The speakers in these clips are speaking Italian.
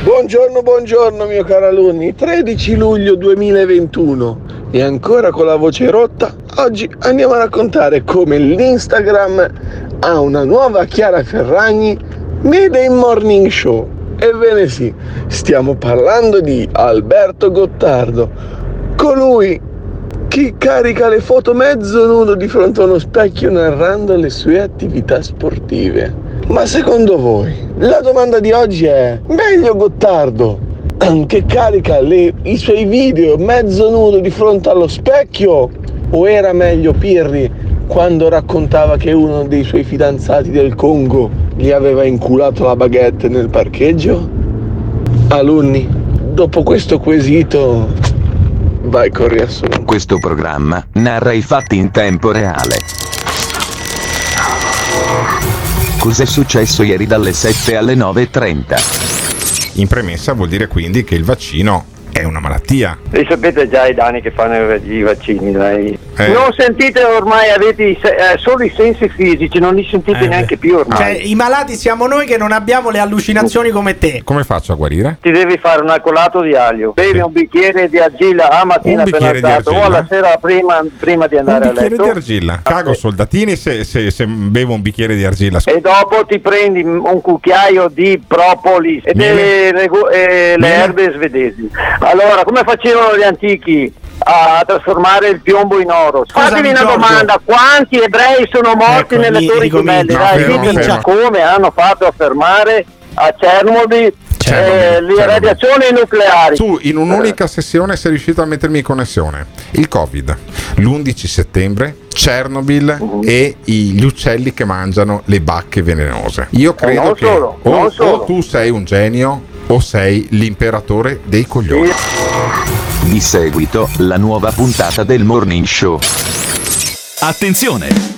Buongiorno, buongiorno mio caro alunni, 13 luglio 2021 e ancora con la voce rotta, oggi andiamo a raccontare come l'Instagram ha una nuova Chiara Ferragni Made in Morning Show. Ebbene sì, stiamo parlando di Alberto Gottardo, colui che carica le foto mezzo nudo di fronte a uno specchio narrando le sue attività sportive. Ma secondo voi, la domanda di oggi è, meglio Gottardo che carica le- i suoi video mezzo nudo di fronte allo specchio o era meglio Pirri quando raccontava che uno dei suoi fidanzati del Congo gli aveva inculato la baguette nel parcheggio? Alunni, dopo questo quesito, vai con riassunto. Questo programma narra i fatti in tempo reale. Cos'è successo ieri dalle 7 alle 9.30? In premessa vuol dire quindi che il vaccino è una malattia. E sapete già i danni che fanno i vaccini, dai. Eh. Non sentite ormai, avete i se- eh, solo i sensi fisici, non li sentite Eh, neanche più ormai. Cioè, i malati siamo noi che non abbiamo le allucinazioni come te. Come faccio a guarire? Ti devi fare un alcolato di aglio, bevi un bicchiere di argilla a mattina Un appena bicchiere di alzato o alla sera prima, prima di Un andare a bicchiere letto. di argilla. Cago soldatini se, se- se bevo un bicchiere di argilla. E dopo ti prendi un cucchiaio di propolis e delle e le erbe svedesi. Allora, come facevano gli antichi a trasformare il piombo in oro? Fatevi una Giorgio. domanda, quanti ebrei sono morti Ecco, nelle ri- torri gemelle? Dai, ditemi fermo. come hanno fatto a fermare a Chernobyl Chernobyl, eh, le Chernobyl. radiazioni nucleari? Tu in un'unica sessione sei riuscito a mettermi in connessione. Il Covid, l'11 settembre, Chernobyl Uh-huh. e i- gli uccelli che mangiano le bacche velenose. Io credo Eh, non che solo, o, non solo. o tu sei un genio o sei l'imperatore dei coglioni. Di seguito, la nuova puntata del Morning Show. Attenzione!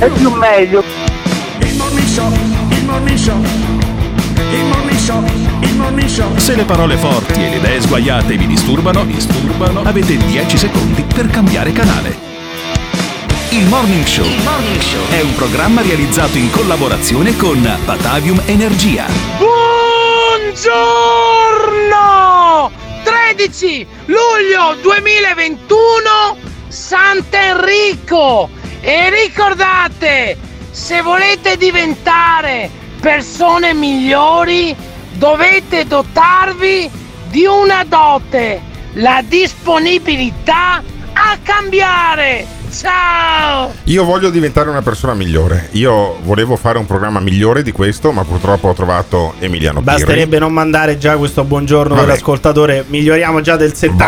È più meglio. Il morning show, il morning show, il morning show, il morning show. Se le parole forti e le idee sguaiate vi disturbano, disturbano, avete 10 secondi per cambiare canale. Il Morning Show, è un programma realizzato in collaborazione con Batavium Energia. Buongiorno! 13 luglio 2021 Sant'Enrico e ricordate se volete diventare persone migliori dovete dotarvi di una dote la disponibilità a cambiare ciao Io voglio diventare una persona migliore. Io volevo fare un programma migliore di questo, ma purtroppo ho trovato Emiliano Pirri. Basterebbe non mandare già questo buongiorno Vabbè. dell'ascoltatore. Miglioriamo già del Non lo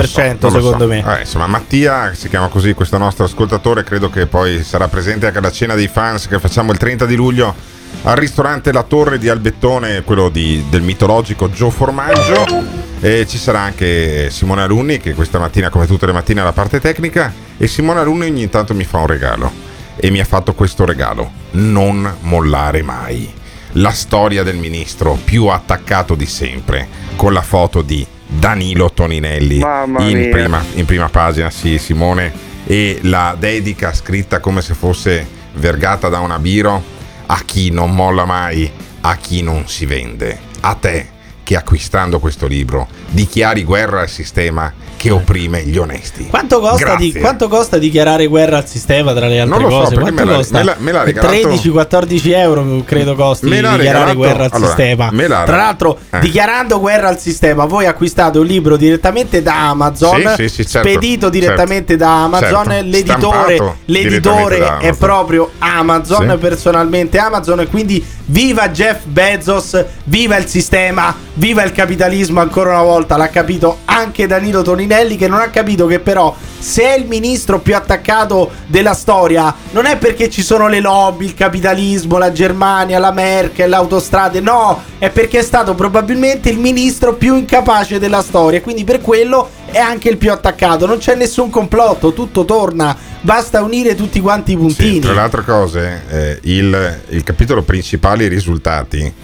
70-80% so, non lo secondo so. me. Eh, insomma, Mattia, si chiama così questo nostro ascoltatore, credo che poi sarà presente anche alla cena dei fans che facciamo il 30 di luglio al ristorante La Torre di Albettone, quello di- del mitologico Gio Formaggio. E ci sarà anche Simone Alunni, che questa mattina, come tutte le mattine, ha la parte tecnica. E Simone Alunni ogni tanto mi fa un regalo. E mi ha fatto questo regalo: non mollare mai. La storia del ministro più attaccato di sempre, con la foto di Danilo Toninelli. In prima, in prima pagina, sì, Simone, e la dedica scritta come se fosse vergata da una biro a chi non molla mai, a chi non si vende, a te che acquistando questo libro dichiari guerra al sistema che opprime gli onesti. Quanto costa, di- quanto costa dichiarare guerra al sistema tra le altre Non lo so, cose? me costa? me l'ha- me regalato- 13-14 euro credo costi Me dichiarare regalato- guerra al allora, sistema. l'ha- Tra l'altro, eh. dichiarando guerra al sistema, voi acquistate un libro direttamente da Amazon, Sì, sì, sì, certo, spedito direttamente certo, da Amazon. certo. L'editore, l'editore da è Amazon. proprio Amazon, personalmente Amazon. E quindi viva Jeff Bezos, viva il sistema, viva il capitalismo ancora una volta. L'ha capito anche Danilo Toninelli, che non ha capito che però se è il ministro più attaccato della storia, non è perché ci sono le lobby, il capitalismo, la Germania, la Merkel, le autostrade, no, è perché è stato probabilmente il ministro più incapace della storia, quindi per quello è anche il più attaccato, non c'è nessun complotto, tutto torna, basta unire tutti quanti i puntini. Tra le altre cose, eh, il, il capitolo principali e risultati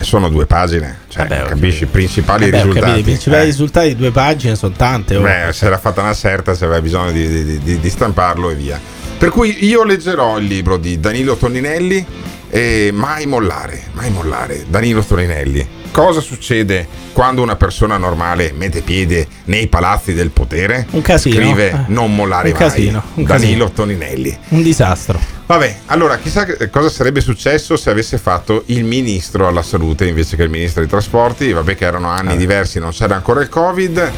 sono due pagine. Cioè, capisci? Principali Vabbè, capito, risultati. I principali Eh. risultati di due pagine sono tante. oh. Beh, se era fatta una certa, se aveva bisogno di, di- di- di stamparlo e via. Per cui io leggerò il libro di Danilo Toninelli e mai mollare, mai mollare. Danilo Toninelli. Cosa succede quando una persona normale mette piede nei palazzi del potere? Un casino. Scrive Eh. non mollare Un mai. casino, un Danilo casino. Toninelli. Un disastro. Vabbè, allora chissà cosa sarebbe successo se avesse fatto il ministro alla salute invece che il ministro dei trasporti. Vabbè, che erano anni diversi, non c'era ancora il Covid.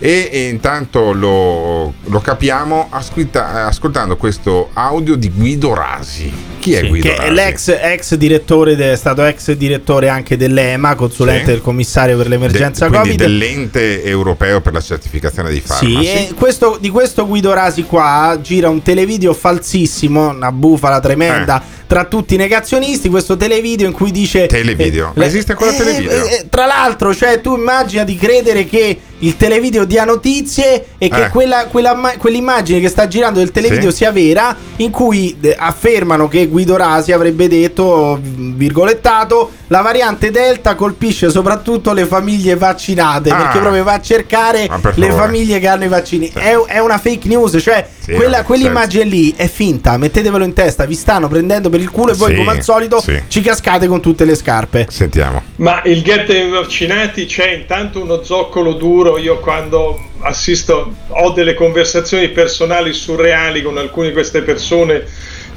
E, e intanto lo, lo capiamo ascolta- ascoltando questo audio di Guido Rasi. Chi è Sì, Guido che è Rasi? l'ex ex direttore, de- è stato ex direttore anche dell'EMA, consulente Sì. del commissario per l'emergenza De- quindi Covid. dell'ente europeo per la certificazione dei farmaci. Sì, questo- di questo Guido Rasi qua gira un televideo falsissimo, una bufala tremenda Eh. Tra tutti i negazionisti. Questo televideo in cui dice: Televideo. eh, Esiste ancora eh, televideo? eh, tra l'altro, cioè, tu immagina di credere che il televideo dia notizie e che Eh. quella, quella ma- quell'immagine che sta girando del televideo Sì. sia vera, in cui eh, affermano che Guido Rasi avrebbe detto, virgolettato, la variante Delta colpisce soprattutto le famiglie vaccinate, Ah. perché proprio va a cercare le famiglie che hanno i vaccini. È, è una fake news, cioè Sì, quella- certo. quell'immagine lì è finta, mettetevelo in testa, vi stanno prendendo per il culo e voi Sì, come al solito sì. ci cascate con tutte le scarpe. Sentiamo. Ma il get dei vaccinati c'è intanto uno zoccolo duro. Io quando assisto ho delle conversazioni personali surreali con alcune di queste persone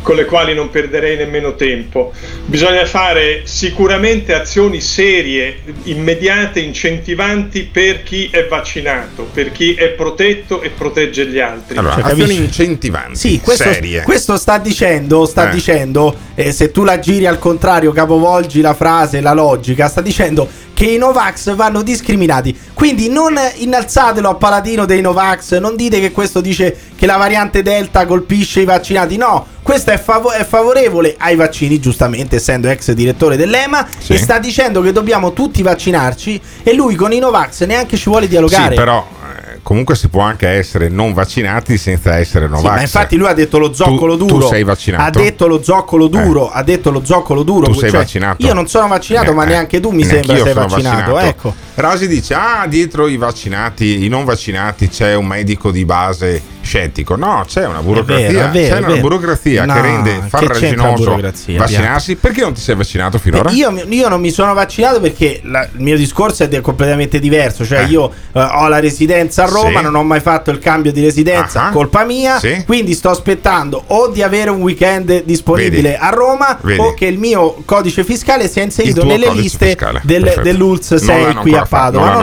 con le quali non perderei nemmeno tempo. Bisogna fare sicuramente azioni serie, immediate, incentivanti per chi è vaccinato, per chi è protetto e protegge gli altri. Allora, Cioè, azioni capisci? incentivanti, Sì, questo, serie. questo sta dicendo, sta Eh. dicendo eh, se tu la giri al contrario, capovolgi la frase, la logica, sta dicendo che i Novax vanno discriminati. Quindi non innalzatelo a paladino dei Novax, non dite che questo dice che la variante Delta colpisce i vaccinati, no, questo è, favo- è favorevole ai vaccini, giustamente essendo ex direttore dell'EMA, Sì. e sta dicendo che dobbiamo tutti vaccinarci e lui con i Novax neanche ci vuole dialogare. Sì, però comunque si può anche essere non vaccinati senza essere Sì, Novax. ma infatti lui ha detto lo zoccolo Tu- duro. tu sei vaccinato? Ha detto lo zoccolo duro. Ha detto lo zoccolo duro. Tu sei Cioè, vaccinato? Io non sono vaccinato, Eh, ma eh, neanche tu mi sembra sei sono vaccinato. Ecco. Rasi dice: Ah, dietro i vaccinati, i non vaccinati c'è un medico di base scettico. No, c'è una burocrazia. vero, è vero, c'è è una burocrazia No, che rende farraginoso vaccinarsi. Perché non ti sei vaccinato finora? Io, io non mi sono vaccinato perché la- il mio discorso è completamente diverso. Cioè, Eh. io eh, ho la residenza a Roma, Sì. non ho mai fatto il cambio di residenza, Ah. colpa mia. Sì. Quindi sto aspettando o di avere un weekend disponibile Vedi. a Roma Vedi. o che il mio codice fiscale sia inserito nelle liste del- dell'ULS Non 6 l'hanno qui a Padova.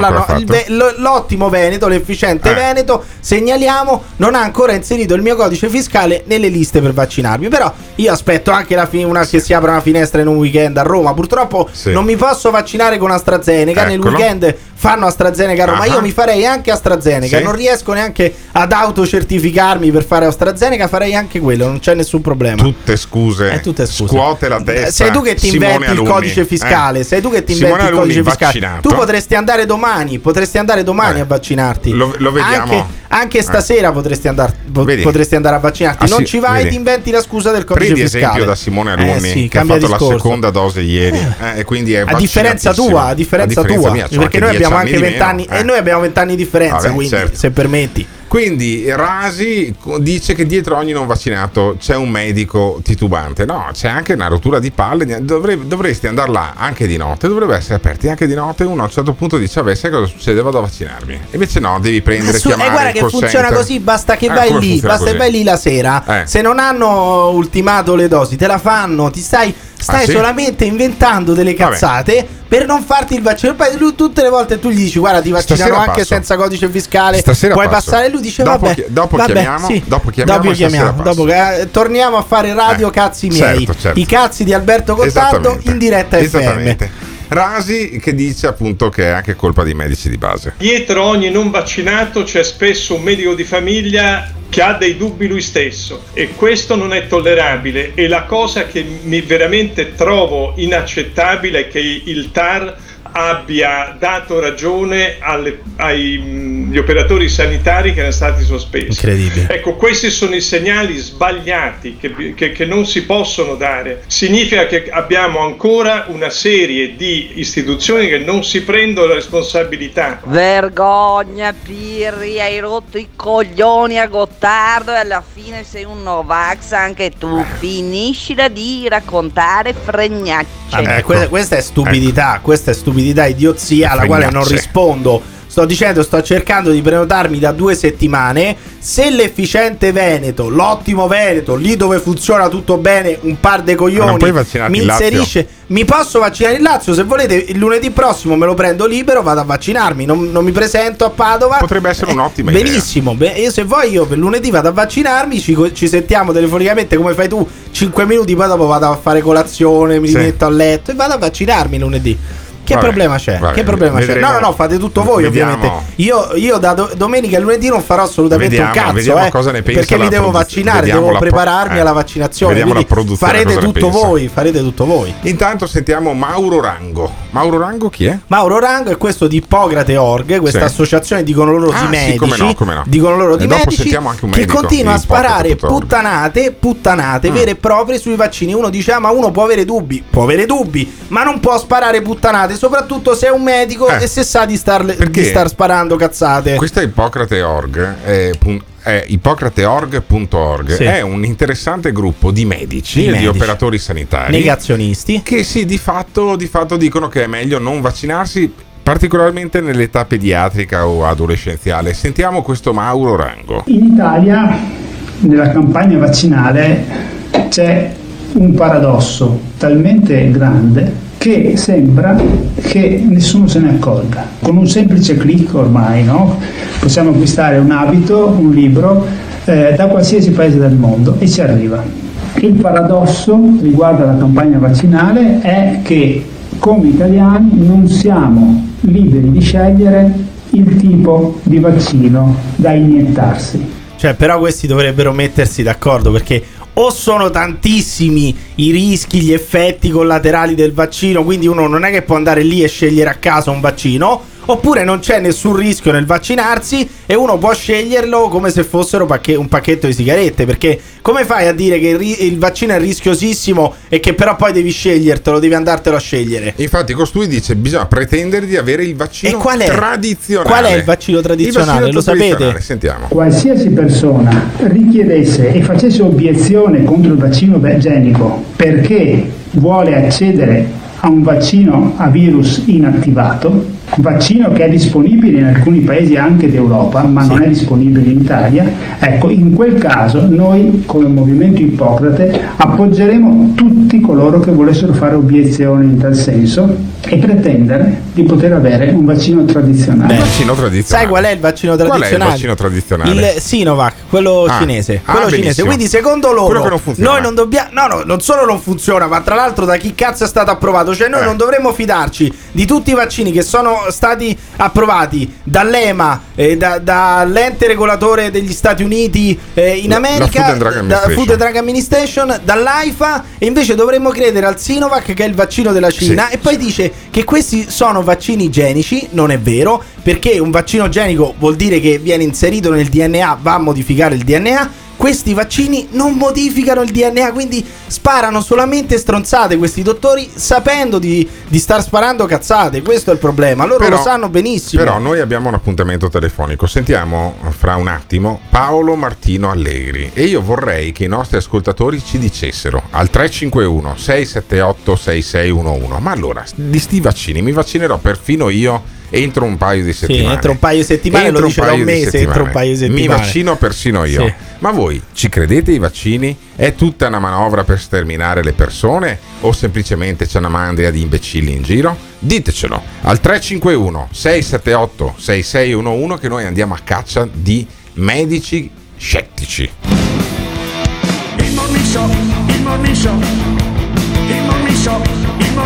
l'ottimo Veneto, l'efficiente Eh. Veneto, segnaliamo, non ha ancora inserito il mio codice fiscale nelle liste per vaccinarmi. Però io aspetto anche la fi- una, che si apra una finestra in un weekend a Roma. Purtroppo Sì. non mi posso vaccinare con AstraZeneca. Nel Eccolo. weekend fanno AstraZeneca a Roma. Ah. Io mi farei anche AstraZeneca. Sì. Non riesco neanche ad autocertificarmi per fare AstraZeneca. Farei anche quello, non c'è nessun problema. Tutte scuse. Eh, tutte scuse. Scuote la testa. Sei tu che ti Simone inventi il codice fiscale. Eh. Sei tu che ti Simone inventi il Alunni codice fiscale. vaccinato. Tu potresti andare domani. Potresti andare domani Eh. a vaccinarti. Lo- lo vediamo. Anche, anche stasera potresti, andar- potresti andare a vaccinarti. Ah, non sì, ci vai vedi. ti inventi la scusa del codice Prendi fiscale. esempio da Simone Eh, Alunni sì, che ha fatto la discorso. seconda dose ieri eh, e quindi è A differenza tua, a differenza, tua, mia, perché noi abbiamo anche di 20 meno, anni eh. e noi abbiamo 20 anni di differenza, Vabbè, quindi certo. se permetti. Quindi Rasi dice che dietro ogni non vaccinato c'è un medico titubante. No, c'è anche una rottura di palle. Dovre- dovresti andare là anche di notte, dovrebbe essere aperti anche di notte. Uno a un certo punto dice: Vabbè, sai cosa succede? Vado a vaccinarmi. Invece no, devi prendere, Su- e chiamare. guarda il che funziona center. così, basta che Eh, vai lì, basta che vai lì la sera. Eh. Se non hanno ultimato le dosi, te la fanno, ti stai, stai Ah, sì? solamente inventando delle Vabbè. cazzate per non farti il vaccino. Poi lui tutte le volte tu gli dici "Guarda, ti vaccinano Stasera anche passo. senza codice fiscale". Stasera puoi passo. passare lui dice Dopo "Vabbè". chi- dopo vabbè, chiamiamo- sì. dopo chiamiamo Dopo chiamiamo, dopo che- eh, torniamo a fare radio Eh, cazzi miei. certo, certo. I cazzi di Alberto Esattamente. in diretta FM. Rasi che dice appunto che è anche colpa dei medici di base. Dietro ogni non vaccinato c'è spesso un medico di famiglia che ha dei dubbi lui stesso e questo non è tollerabile e la cosa che mi veramente trovo inaccettabile è che il TAR abbia dato ragione alle- agli operatori sanitari che erano stati sospesi. Incredibile. Ecco, questi sono i segnali sbagliati che, che- che non si possono dare. Significa che abbiamo ancora una serie di istituzioni che non si prendono la responsabilità. Vergogna, Pirri, hai rotto i coglioni a Gottardo e alla fine sei un Novax anche tu. Finiscila di raccontare fregnacce. Vabbè, Ecco. que- questa è stupidità, questa è stupidità, idiozia alla quale non rispondo. Sto dicendo, sto cercando di prenotarmi da due settimane. Se l'efficiente Veneto, l'ottimo Veneto, lì dove funziona tutto bene, un par de coglioni, mi in inserisce. Mi posso vaccinare in Lazio? Se volete, il lunedì prossimo me lo prendo libero, vado a vaccinarmi. Non, non mi presento a Padova. Potrebbe essere un'ottima Eh, idea. Benissimo. Be- io se vuoi, io per lunedì vado a vaccinarmi. Ci, ci sentiamo telefonicamente come fai tu. 5 minuti, poi dopo vado a fare colazione, mi Sì. rimetto a letto e vado a vaccinarmi lunedì. Che Vabbè, problema c'è? vabbè, che problema vedremo. c'è? No, no, no, fate tutto voi, Vediamo. ovviamente. Io, io da do- domenica e lunedì non farò assolutamente Vediamo, un cazzo. vediamo eh, cosa ne pensa perché mi devo produz- vaccinare, devo la pro- prepararmi eh, alla vaccinazione. farete tutto voi, farete tutto voi. Intanto sentiamo Mauro Rango. Mauro Rango chi è? Mauro Rango è questo di Ippocrate Org, questa Sì. associazione dicono loro Ah, di sì, medici, come no, come no. dicono loro di medici sentiamo anche un che continua a sparare puttanate, puttanate Mm. vere e proprie sui vaccini. Uno dice "Ah, ma uno può avere dubbi, può avere dubbi, ma non può sparare puttanate, soprattutto se è un medico Eh. e se sa di star, di star sparando cazzate". Questa Ippocrate Org è, pun- è ippocrateorg.org Sì. è un interessante gruppo di medici Di e di operatori sanitari Negazionisti. che sì, di fatto, di fatto dicono che è meglio non vaccinarsi particolarmente nell'età pediatrica o adolescenziale. Sentiamo questo Mauro Rango. In Italia, nella campagna vaccinale, c'è un paradosso talmente grande che sembra che nessuno se ne accorga. Con un semplice clic ormai no? possiamo acquistare un abito, un libro eh, da qualsiasi paese del mondo e ci arriva. Il paradosso riguardo alla campagna vaccinale è che come italiani non siamo liberi di scegliere il tipo di vaccino da iniettarsi. Cioè, però questi dovrebbero mettersi d'accordo perché o sono tantissimi i rischi, gli effetti collaterali del vaccino, quindi uno non è che può andare lì e scegliere a caso un vaccino, oppure non c'è nessun rischio nel vaccinarsi e uno può sceglierlo come se fossero pacche- un pacchetto di sigarette, perché come fai a dire che il, ri- il vaccino è rischiosissimo e che però poi devi scegliertelo, devi andartelo a scegliere? Infatti costui dice bisogna pretendere di avere il vaccino E qual è? tradizionale. Qual è il vaccino tradizionale? Il vaccino Lo sapete? tradizionale, Sentiamo. Qualsiasi persona richiedesse e facesse obiezione contro il vaccino genico perché vuole accedere a un vaccino a virus inattivato, vaccino che è disponibile in alcuni paesi anche d'Europa, ma non è disponibile in Italia, ecco, in quel caso noi come Movimento Ippocrate appoggeremo tutti coloro che volessero fare obiezioni in tal senso e pretendere di poter avere un vaccino tradizionale. Il vaccino tradizionale. Sai qual è il vaccino Qual è il tradizionale? vaccino tradizionale? Il Sinovac, quello Ah. cinese. Ah, Quello cinese. benissimo. Quindi, secondo loro, non noi non dobbiamo. No, no, non solo non funziona, ma tra l'altro da chi cazzo è stato approvato. Cioè, noi Eh. non dovremmo fidarci di tutti i vaccini che sono stati approvati dall'EMA, eh, da- dall'ente regolatore degli Stati Uniti eh, in la America, Food and Drug da. Food and Drug Administration, dall'AIFA, e invece dovremmo credere al Sinovac, che è il vaccino della Cina. Sì. E poi dice che questi sono vaccini genici, non è vero, perché un vaccino genico vuol dire che viene inserito nel DNA, va a modificare il DNA. Questi vaccini non modificano il DNA, quindi sparano solamente stronzate questi dottori sapendo di, di star sparando cazzate. Questo è il problema. Loro Però- lo sanno benissimo. Però noi abbiamo un appuntamento telefonico. Sentiamo fra un attimo Paolo Martino Allegri. E io vorrei che i nostri ascoltatori ci dicessero al 351 678 6611. Ma allora, di sti vaccini mi vaccinerò perfino io entro un paio di settimane. entro un paio di settimane, Entro lo un dice da paio un mese, entro un paio di Mi settimane. vaccino persino io. Sì. Ma voi ci credete ai vaccini? È tutta una manovra per sterminare le persone? O semplicemente c'è una mandria di imbecilli in giro? Ditecelo al 351 678 6611 che noi andiamo a caccia di medici scettici. Il morning show, il morning show, il morning show,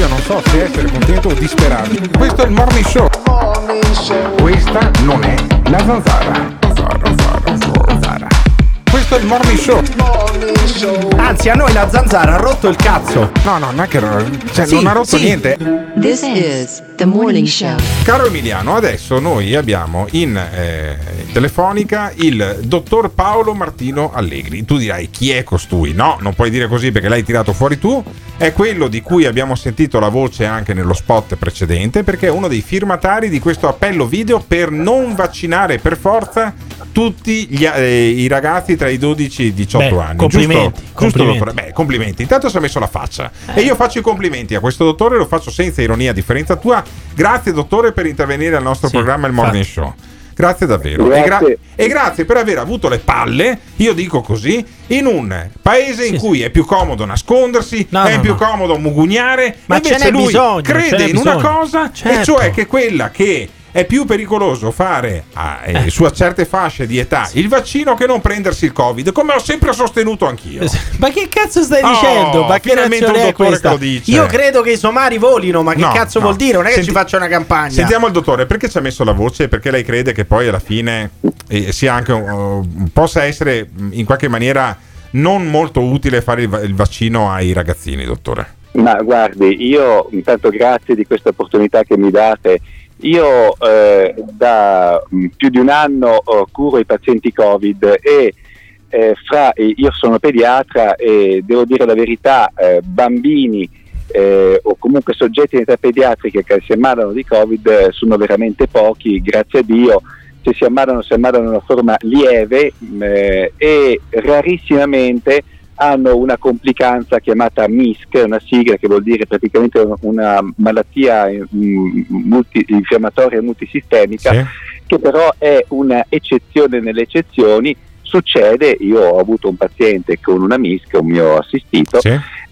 Io non so se essere contento o disperato. Questo è il morning show. Questa non è la zanzara. Questo è il morning show. Anzi, a noi la zanzara ha rotto il cazzo. No, no, non è che cioè, Sì, non ha rotto sì. niente. This is the morning show. Caro Emiliano, adesso noi abbiamo in eh, telefonica il dottor Paolo Martino Allegri. Tu dirai chi è costui? No, non puoi dire così perché l'hai tirato fuori tu. È quello di cui abbiamo sentito la voce anche nello spot precedente perché è uno dei firmatari di questo appello video per non vaccinare per forza tutti gli, eh, i ragazzi tra i 12 e i 18 Beh, anni. complimenti, Giusto? Giusto, complimenti. dottore? Beh, complimenti. Intanto si è messo la faccia. E io faccio i complimenti a questo dottore, lo faccio senza ironia, a differenza tua. Grazie, dottore, per intervenire al nostro programma Il Morning Show. Grazie davvero. E, gra- Grazie. e grazie per aver avuto le palle, io dico così, in un paese in cui è più comodo nascondersi, No, è no, più no. comodo mugugnare, Ma invece ce n'è lui bisogno, ce crede n'è in una bisogno. cosa, e Certo. cioè che quella che è più pericoloso fare a, eh, su a certe fasce di età il vaccino che non prendersi il covid, come ho sempre sostenuto anch'io. Ma che cazzo stai Oh, dicendo? Ma che un è dottore questa? che lo dice. Io credo che i somari volino, ma che No, cazzo no. vuol dire? Non è che Senti- ci faccia una campagna. Sentiamo il dottore, perché ci ha messo la voce? Perché lei crede che poi alla fine eh, sia anche uh, possa essere mh, in qualche maniera non molto utile fare il, va- il vaccino ai ragazzini, dottore. Ma guardi, io intanto grazie di questa opportunità che mi date. Io eh, da mh, più di un anno oh, curo i pazienti Covid e eh, fra, io sono pediatra e devo dire la verità, eh, bambini eh, o comunque soggetti in età pediatrica che si ammalano di Covid eh, sono veramente pochi, grazie a Dio. Se si ammalano, si ammalano in una forma lieve mh, eh, e rarissimamente hanno una complicanza chiamata MISC, una sigla che vuol dire praticamente una malattia mm, multi- infiammatoria multisistemica, che però è una eccezione nelle eccezioni. Succede, io ho avuto un paziente con una MISC, un mio assistito,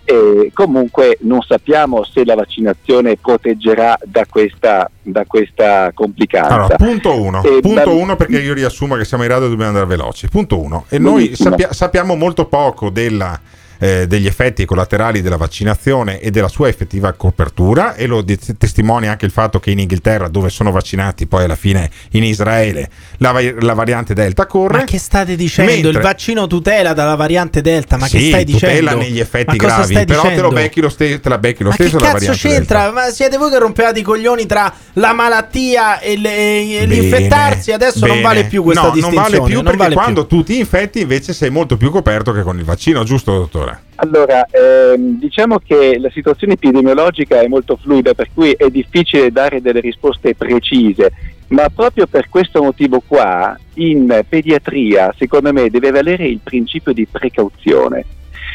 e comunque non sappiamo se la vaccinazione proteggerà da questa, da questa complicanza. Allora, punto uno, E punto bam- uno perché io riassumo che siamo in radio e dobbiamo andare veloci. Punto uno. E noi sappia- sappiamo molto poco della, eh, degli effetti collaterali della vaccinazione e della sua effettiva copertura e lo di- testimonia anche il fatto che in Inghilterra dove sono vaccinati poi alla fine in Israele la, va- la variante Delta corre. Ma che state dicendo? Mentre- Il vaccino tutela dalla variante Delta? Ma che Sì, stai dicendo? tutela negli effetti gravi, però te lo becchi lo, ste- te la becchi lo Ma che stesso la cazzo variante c'entra? Delta. Ma siete voi che rompevate i coglioni tra la malattia e, le- e Bene, l'infettarsi? Adesso non bene. vale più questa no, distinzione. Non vale più perché vale più. quando tu ti infetti invece sei molto più coperto che con il vaccino, giusto dottore? Allora, ehm, diciamo che la situazione epidemiologica è molto fluida, per cui è difficile dare delle risposte precise, ma proprio per questo motivo qua, in pediatria, secondo me, deve valere il principio di precauzione.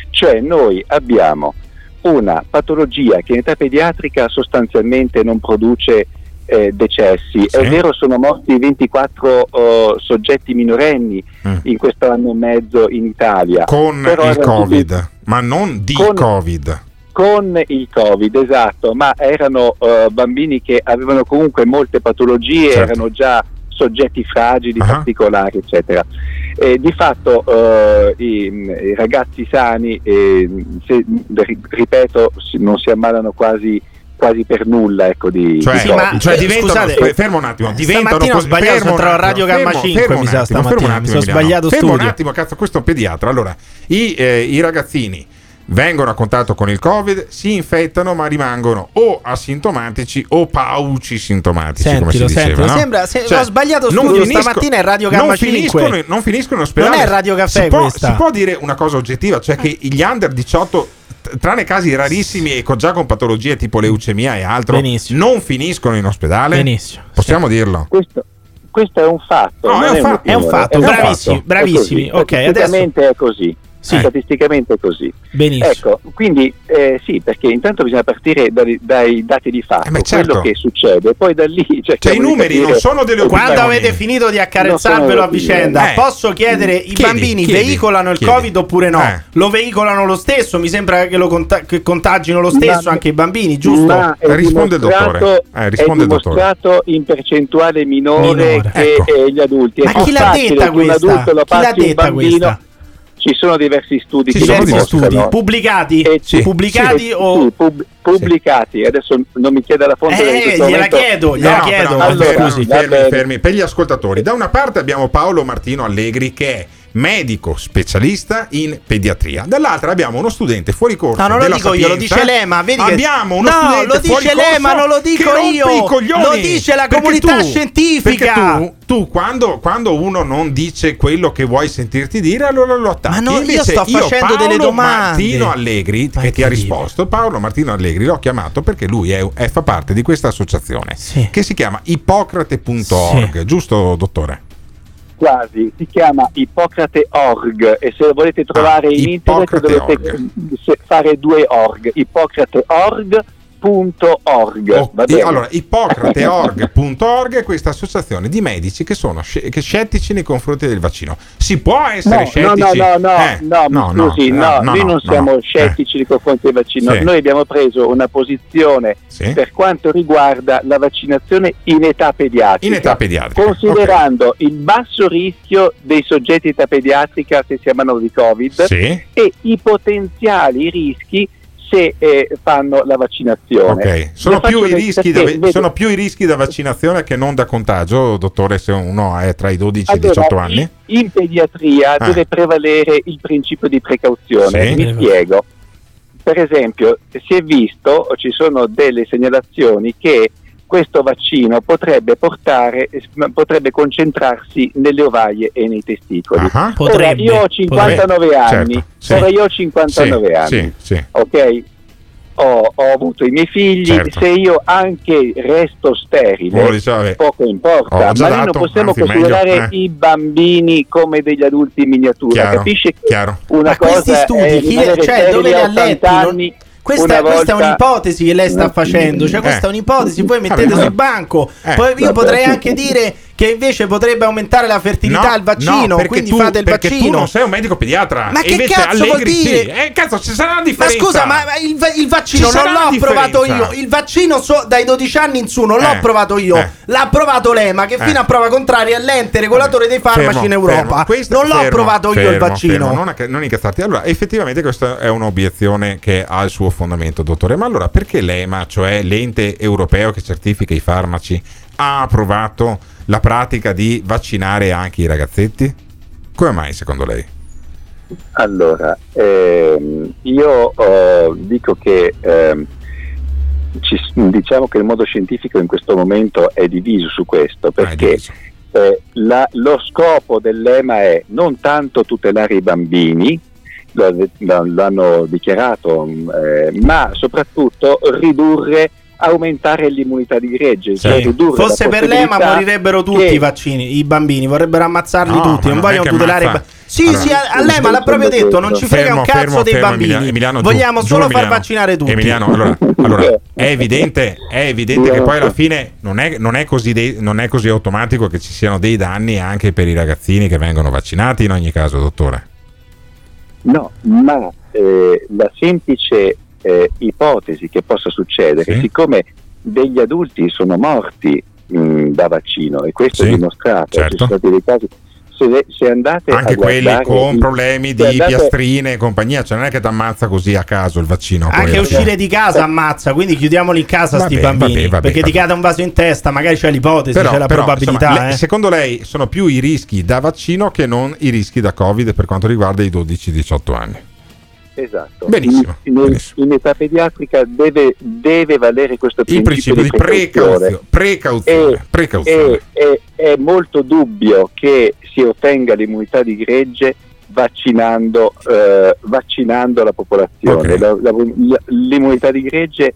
Cioè noi abbiamo una patologia che in età pediatrica sostanzialmente non produce eh, decessi. È vero, sono morti 24 oh, soggetti minorenni in questo anno e mezzo in Italia. Mm. Con Però il erano tutti- Covid, ma non di Con- Covid. con il Covid, esatto, ma erano eh, bambini che avevano comunque molte patologie, Certo. erano già soggetti fragili, Ah. particolari, eccetera. E di fatto eh, i, i ragazzi sani, eh, se- ri- ripeto, non si ammalano quasi, quasi per nulla ecco, di, Cioè, di Covid. cioè diventano, scusate, fe- fermo un attimo, diventano stamattina ho sbagliato, fermo un tra attimo, Radio Gamma fermo- 5, fermo mi un sa, attimo, fermo un stamattina, mi sono sbagliato Fermo un studio. attimo, cazzo, questo è un pediatra. Allora, i, eh, i ragazzini vengono a contatto con il Covid, si infettano, ma rimangono o asintomatici o pauci sintomatici, come si Sentilo, diceva. sentilo. no? Sembra- se- Cioè, ho sbagliato non studio, finisco- stamattina è Radio Gamma non 5. Finiscono, non finiscono in ospedale. Non è Radio Caffè si può, questa. si può dire una cosa oggettiva, cioè che gli under 18 t- tranne casi rarissimi e con- già con patologie tipo leucemia e altro, non finiscono in ospedale. Benissimo. Possiamo dirlo. Questo, questo è un fatto. No, è un fa- è un fatto, bravissimi, fatto. È bravissimi. così. Ok, adesso- è così. Sì. Statisticamente è così. Benissimo. Ecco, quindi eh, sì, perché intanto bisogna partire dai, dai dati di fatto, certo. quello che succede, poi da lì cerchiamo i numeri non sono delle Quando avete finito di accarezzarvelo a vicenda. Eh. posso chiedere: i Chiedi, bambini chiedi, veicolano il chiedi. Covid oppure no? Eh. Lo veicolano lo stesso? Mi sembra che lo conta- che contagino lo stesso Ma- anche i bambini, giusto? Risponde il dimostrato- dottore. Eh, risponde è il dottore. dimostrato in percentuale minore, Minore. che Ecco. eh, gli adulti. È Ma chi l'ha detta questa? Chi l'ha detta bambino. questa? Ci sono diversi studi Ci che sono diversi. Studi pubblicati? E ci- pubblicati sì, o sì, pub- pubblicati adesso non mi chiede la fonte Eh, gliela momento- chiedo, gliela No, chiedo. però, Allora, fermi, fermi, fermi. Per gli ascoltatori, da una parte abbiamo Paolo Martino Allegri che è medico specialista in pediatria, dall'altra abbiamo uno studente fuori corso. No, non lo dico io, lo Sapienza. dice Lema. Vedi abbiamo uno no, studente lo fuori dice corso Lema, non lo dico io. Lo dice la comunità tu- scientifica. Perché tu, tu quando, quando uno non dice quello che vuoi sentirti dire, allora lo attacchi. Ma no, io Invece sto facendo Paolo delle domande. Martino Allegri, Ma che ti ha risposto, Paolo Martino Allegri l'ho chiamato perché lui è- è- fa parte di questa associazione Sì. che si chiama ippocrate.org, giusto dottore? Quasi, si chiama Ippocrate.org e se lo volete trovare Ah, in internet dovete se- fare due org, ippocrate.org.org. Oh, e bene? allora, ippocrateorg.org è questa associazione di medici che sono sce- che scettici nei confronti del vaccino. Si può essere No, no, scettici? no, no, no, Eh, no, mi scusi, no, no, noi no, non no, siamo no. scettici nei confronti del vaccino, Sì. noi abbiamo preso una posizione Sì. per quanto riguarda la vaccinazione in età pediatrica, In età pediatrica, considerando il basso rischio dei soggetti in età pediatrica se si ammalano di Covid Sì. e i potenziali rischi se eh, fanno la vaccinazione. Ok, sono più, i da, perché, vedi, sono più i rischi da vaccinazione che non da contagio, dottore, se uno è tra i 12 e i Allora, 18 anni? In pediatria Ah. deve prevalere il principio di precauzione. Sì. Mi spiego. Per esempio, si è visto, ci sono delle segnalazioni che questo vaccino potrebbe portare, potrebbe concentrarsi nelle ovaie e nei testicoli. Ah. Ora, Potrebbe, io ho 59 potrebbe. anni, Certo, sì. ora io ho 59 Sì, anni, sì, sì. ok? Ho, ho avuto i miei figli, Certo. se io anche resto sterile, diciamo, poco importa, ma noi non possiamo anzi, considerare meglio, eh. i bambini come degli adulti in miniatura, Chiaro, capisce? chiaro. Una Ma questi cosa studi, è chi- cioè, dove li ha 80 letti? Non- anni, Questa, una questa è volta- un'ipotesi che lei sta facendo, cioè questa Eh. è un'ipotesi, voi mettete sul banco. eh, Poi io potrei anche dire che invece potrebbe aumentare la fertilità No, al vaccino, no, quindi tu, fate il perché tu vaccino. non sei un medico pediatra. Ma che cazzo vuol dire? Sì. Eh, cazzo, ci sarà una Ma differenza. scusa, ma ma il, il vaccino Ci non l'ho differenza. io. Il vaccino so- dai 12 anni in su non l'ho Eh, approvato io. eh. L'ha approvato l'EMA, che Eh. fino a prova contraria è l'ente regolatore dei farmaci Fermo, in Europa. fermo. Questo- non l'ho fermo, approvato io il fermo, vaccino. fermo. Non, non incazzarti. Allora, effettivamente questa è un'obiezione che ha il suo fondamento, dottore. Ma allora perché l'EMA, cioè l'ente europeo che certifica i farmaci, ha approvato la pratica di vaccinare anche i ragazzetti? Come mai, secondo lei? Allora, ehm, io eh, dico che ehm, ci- diciamo che il mondo scientifico in questo momento è diviso su questo perché eh, la- lo scopo dell'EMA è non tanto tutelare i bambini, lo- lo- l'hanno dichiarato, mh, eh, ma soprattutto ridurre, aumentare l'immunità di gregge. cioè Sì. la Fosse per l'EMA possibilità morirebbero tutti che- i vaccini, i bambini, vorrebbero ammazzarli No, tutti, ma non non vogliono tutelare i ammazza- bambini. Sì, Allora- sì, a- all'EMA l'ha proprio detto, non ci frega Fermo, un cazzo fermo, dei fermo, bambini. Emiliano- Vogliamo giù, solo far Emiliano. vaccinare tutti. Emiliano, allora, allora, è evidente, è evidente che poi alla fine non è, non è così dei- non è così automatico che ci siano dei danni anche per i ragazzini che vengono vaccinati in ogni caso, dottore. No, ma eh, la semplice eh, ipotesi che possa succedere, Sì. siccome degli adulti sono morti mh, da vaccino e questo Sì, è dimostrato. certo. Ci sono stati dei casi. Se, se andate Anche a quelli con i- problemi di andate- piastrine e compagnia, cioè non è che ti ammazza così a caso il vaccino. Anche poi. uscire di casa ammazza, quindi chiudiamoli in casa Vabbè, sti bambini. vabbè, vabbè, perché vabbè. ti cade un vaso in testa, magari c'è l'ipotesi, Però, c'è la però, probabilità. insomma, le- eh. secondo lei sono più i rischi da vaccino che non i rischi da Covid per quanto riguarda i 12-18 anni? Esatto. Benissimo, In, in- in età pediatrica deve, deve valere questo Il principio, principio di precauzione. Precauzione. E- precauzione. E, e- è molto dubbio che si ottenga l'immunità di gregge vaccinando, eh, vaccinando la popolazione. Ok. La- la- la- l'immunità di gregge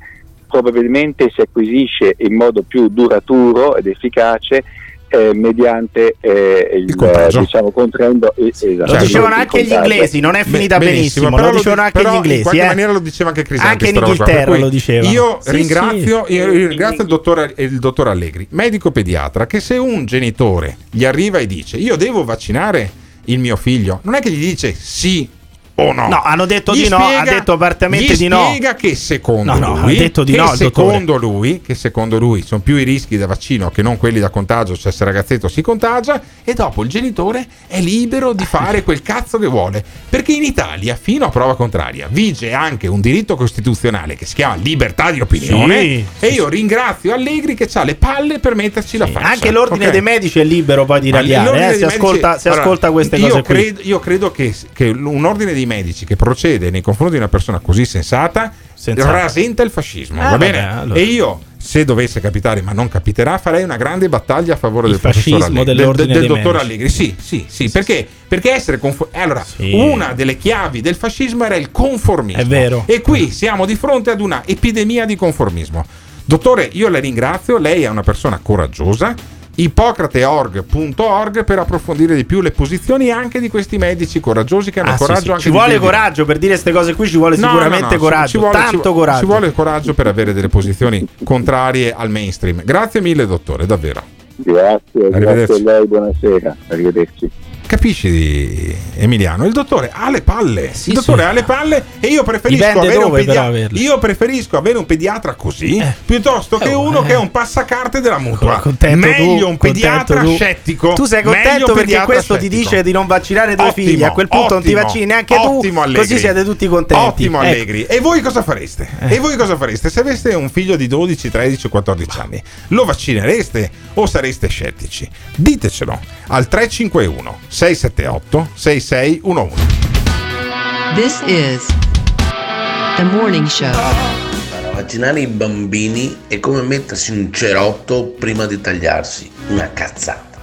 probabilmente si acquisisce in modo più duraturo ed efficace eh, mediante eh, il, contagio. diciamo contraendo eh, esatto, Lo dicevano il anche gli inglesi, non è finita Beh, benissimo. però lo dicevano di- anche però gli inglesi. In qualche eh. maniera lo diceva anche Crisanti. Anche in Inghilterra lo diceva. Io Sì, ringrazio, sì. io ringrazio il, dottore, il dottor Allegri, medico pediatra, che se un genitore gli arriva e dice io devo vaccinare il mio figlio, non è che gli dice sì o no. No, hanno detto Gli di no, ha detto apertamente di no. spiega che secondo No, no, lui, ha detto di che no secondo lui, che secondo lui sono più i rischi da vaccino che non quelli da contagio, cioè se il ragazzetto si contagia e dopo il genitore è libero di fare quel cazzo che vuole, perché in Italia fino a prova contraria vige anche un diritto costituzionale che si chiama libertà di opinione Sì, e io ringrazio Allegri che ha le palle per metterci la faccia. Anche l'ordine ok? dei medici è libero poi di radiare, eh, se, medici- ascolta, se Allora, ascolta queste io cose qui. credo, io credo che, che un ordine dei medici che procede nei confronti di una persona così sensata Sensata. rasenta il fascismo. Ah, va vabbè, bene? allora. E io, se dovesse capitare, ma non capiterà, farei una grande battaglia a favore Il del fascismo Allegri, del, del dei dottor medici. Allegri. Sì, sì, sì. perché? Perché essere conformisti. Allora, Sì. una delle chiavi del fascismo era il conformismo. È vero. E qui siamo di fronte ad una epidemia di conformismo. Dottore, io la ringrazio, lei è una persona coraggiosa. Ippocrateorg.org per approfondire di più le posizioni anche di questi medici coraggiosi che hanno Ah, sì, coraggio sì. anche Ci vuole dire di coraggio per dire queste cose qui, ci vuole No, sicuramente no, no, coraggio, ci vuole- tanto ci coraggio. Ci vuole coraggio per avere delle posizioni contrarie al mainstream. Grazie mille, dottore, davvero. Grazie, grazie Arrivederci. a lei, buonasera, arrivederci. Capisci, Emiliano? Il dottore ha le palle. il dottore ha le palle e io preferisco, avere un, pedia- io preferisco avere un pediatra così piuttosto che uno che è un passacarte della mutua. Contento Meglio tu, un pediatra scettico. Tu sei contento perché questo ti scettico. dice di non vaccinare Ottimo, figli. A quel punto non ti ottimo, vaccini neanche ottimo tu. Allegri. Così siete tutti contenti. Ottimo Ecco. Allegri. E voi cosa fareste? E voi cosa fareste? Se aveste un figlio di 12, 13 o 14 anni, lo vaccinereste o sareste scettici? Ditecelo al 351 678 6611. This is the morning show. Vaccinare i bambini è come mettersi un cerotto prima di tagliarsi. Una cazzata.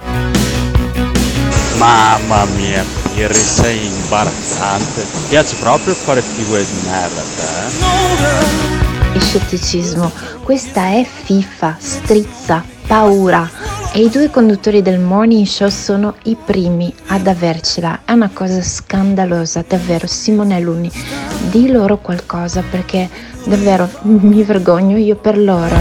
Mamma mia, Pirri, sei imbarazzante. Ti piace proprio fare figure di merda, te? E scetticismo, questa è fiffa, strizza, paura. E i due conduttori del morning show sono i primi ad avercela. È una cosa scandalosa, davvero. Simone Alunni, di loro qualcosa perché davvero mi vergogno io per loro.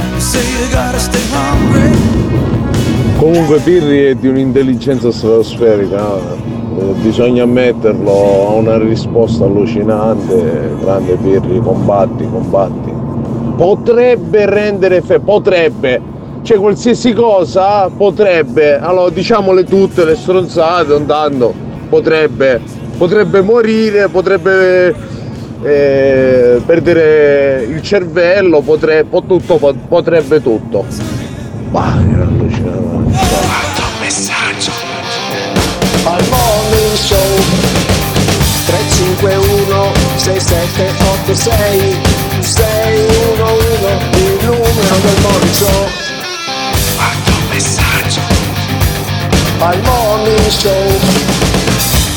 Comunque Pirri è di un'intelligenza stratosferica, eh, bisogna ammetterlo, ha una risposta allucinante, grande Pirri, combatti, combatti. Potrebbe rendere fe, potrebbe, cioè qualsiasi cosa potrebbe, allora diciamole tutte le stronzate, non tanto, potrebbe, potrebbe morire, potrebbe eh, perdere il cervello, potrebbe, po- tutto, po- potrebbe tutto. Ma allucinante. messaggio. Al morning show 351 6786 611 il numero del morning show Al morning show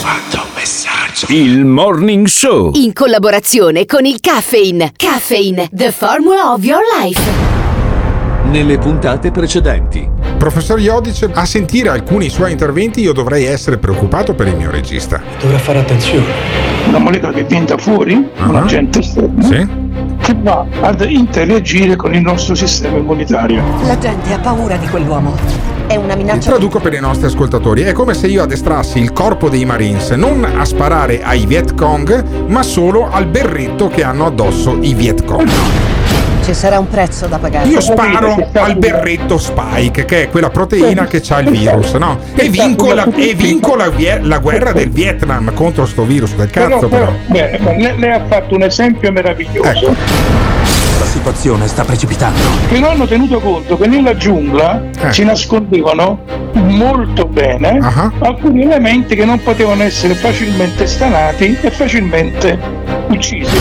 Quanto messaggio. Il Morning Show. In collaborazione con il Caffeine. Caffeine, the formula of your life. Nelle puntate precedenti. Professor Iodice, a sentire alcuni suoi interventi io dovrei essere preoccupato per il mio regista. Dovrà fare attenzione. Una molecola che da fuori, un agente esterno, Sì? Che va ad interagire con il nostro sistema immunitario. La gente ha paura di quell'uomo. È una minaccia. Traduco per i nostri ascoltatori, è come se io addestrassi il corpo dei Marines non a sparare ai Viet Cong, ma solo al berretto che hanno addosso i Viet Cong. Ci sarà un prezzo da pagare. Io sparo al berretto Spike, che è quella proteina che ha il virus, no? E vinco, la, e vinco la, la guerra del Vietnam contro sto virus del cazzo, però. beh, lei, lei ha fatto un esempio meraviglioso. Ecco. La situazione sta precipitando. Che non hanno tenuto conto che nella giungla Eh. ci nascondevano molto bene Ah. alcuni elementi che non potevano essere facilmente stanati e facilmente uccisi.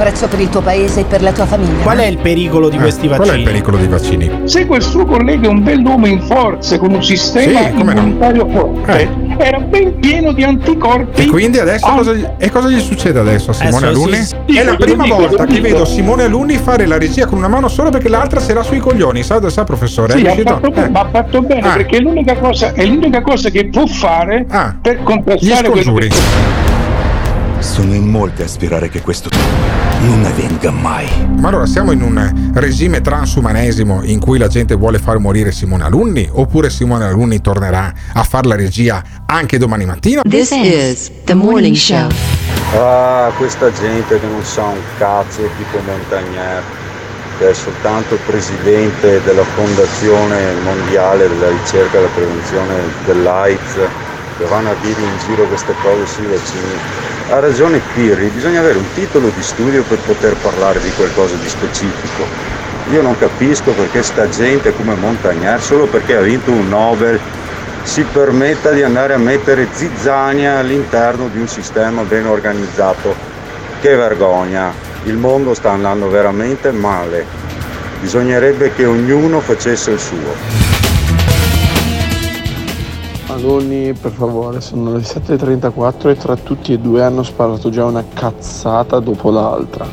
Prezzo per il tuo paese e per la tua famiglia. Qual è il pericolo di questi Eh, Qual è vaccini? il pericolo dei vaccini? Se quel suo collega è un bell'uomo in forze con un sistema Sì, come no. immunitario forte, era ben pieno di anticorpi. E quindi adesso Ah, cosa gli, e cosa gli succede adesso a Simone Adesso Alunni? sì, sì, è la prima dico, volta che vedo Simone Alunni fare la regia con una mano sola perché l'altra se l'ha sui coglioni. Sa, sa professore? Sì, è ha riuscito? fatto, Eh. ma ha fatto bene Ah. perché è l'unica, cosa, è l'unica cosa che può fare per Gli contrastare quello scongiuri. che Sono in molti a sperare che questo non avvenga mai. Ma allora siamo in un regime transumanesimo in cui la gente vuole far morire Simone Alunni? Oppure Simone Alunni tornerà a fare la regia anche domani mattina? This is the morning show. Ah, questa gente che non sa un cazzo tipo Montagnier, che è soltanto presidente della Fondazione Mondiale della Ricerca e della Prevenzione dell'AIDS, che vanno a dire in giro queste cose sui vaccini. Ha ragione Pirri, bisogna avere un titolo di studio per poter parlare di qualcosa di specifico. Io non capisco perché sta gente come Montagnier, solo perché ha vinto un Nobel, si permetta di andare a mettere zizzania all'interno di un sistema ben organizzato. Che vergogna, il mondo sta andando veramente male. Bisognerebbe che ognuno facesse il suo. Alunni, per favore, sono le 7.34 e tra tutti e due hanno sparato già una cazzata dopo l'altra.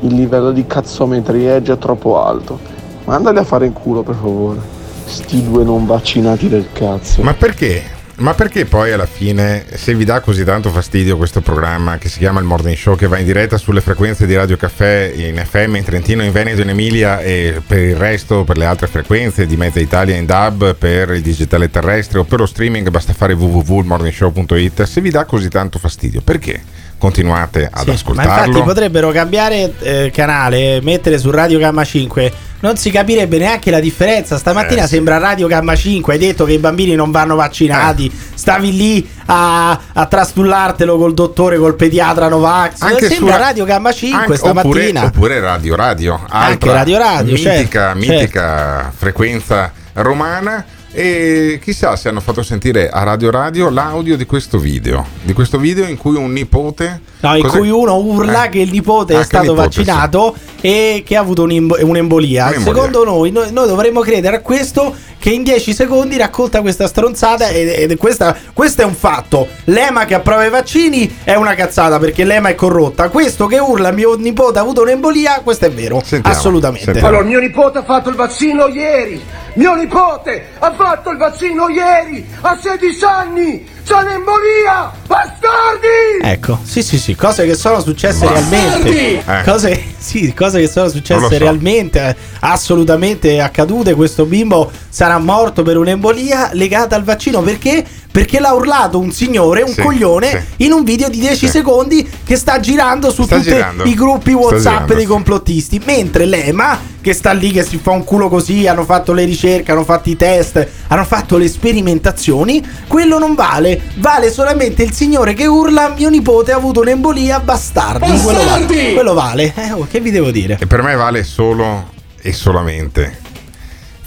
Il livello di cazzometria è già troppo alto. Mandali a fare in culo, per favore. Sti due non vaccinati del cazzo. Ma perché? Ma perché poi alla fine, se vi dà così tanto fastidio questo programma che si chiama il Morning Show, che va in diretta sulle frequenze di Radio Caffè in FM, in Trentino, in Veneto, in Emilia e per il resto, per le altre frequenze di Mezza Italia in DAB, per il digitale terrestre o per lo streaming, basta fare www.morningshow.it. Se vi dà così tanto fastidio, perché continuate ad Sì, ma ascoltarlo? infatti potrebbero cambiare eh, canale, mettere su Radio Gamma 5. Non si capirebbe neanche la differenza. Stamattina Eh, sembra Radio Gamma 5. Hai detto che i bambini non vanno vaccinati. Eh. Stavi lì a, a trastullartelo col dottore, col pediatra Novax. Anche sembra su- Radio Gamma 5 Anche- stamattina. Oppure, oppure Radio Radio, altra Radio Radio, mitica, certo, mitica frequenza romana. E chissà se hanno fatto sentire a Radio Radio l'audio di questo video. Di questo video in cui un nipote. No, in Cos'è? cui uno urla Eh. che il nipote Ah, è che stato nipote, vaccinato e che ha avuto un'embo- un'embolia. Un'embolia. Secondo noi, noi, noi dovremmo credere a questo che in 10 secondi racconta questa stronzata ed, ed questa, questo è un fatto. L'EMA che approva i vaccini è una cazzata perché l'EMA è corrotta. Questo che urla mio nipote ha avuto un'embolia, questo è vero. Assolutamente. Allora, mio nipote ha fatto il vaccino ieri. Mio nipote ha fatto il vaccino ieri. A 16 anni. C'ha l'embolia. Bastardi! Ecco, sì, sì, sì, cose che sono successe Bastardi! realmente. Eh. Cose, sì, cose che sono successe so. realmente, assolutamente accadute. Questo bimbo sarà morto per un'embolia legata al vaccino perché? Perché l'ha urlato un signore, un Sì, coglione, sì. in un video di 10 Sì. secondi che sta girando su tutti i gruppi WhatsApp girando, dei sì. complottisti. Mentre l'EMA, che sta lì, che si fa un culo così, hanno fatto le ricerche, hanno fatto i test, hanno fatto le sperimentazioni, quello non vale. Vale solamente il signore che urla: Mio nipote ha avuto un'embolia, bastardi. Quello vale. Quello vale. Eh, oh, che vi devo dire? E per me vale solo e solamente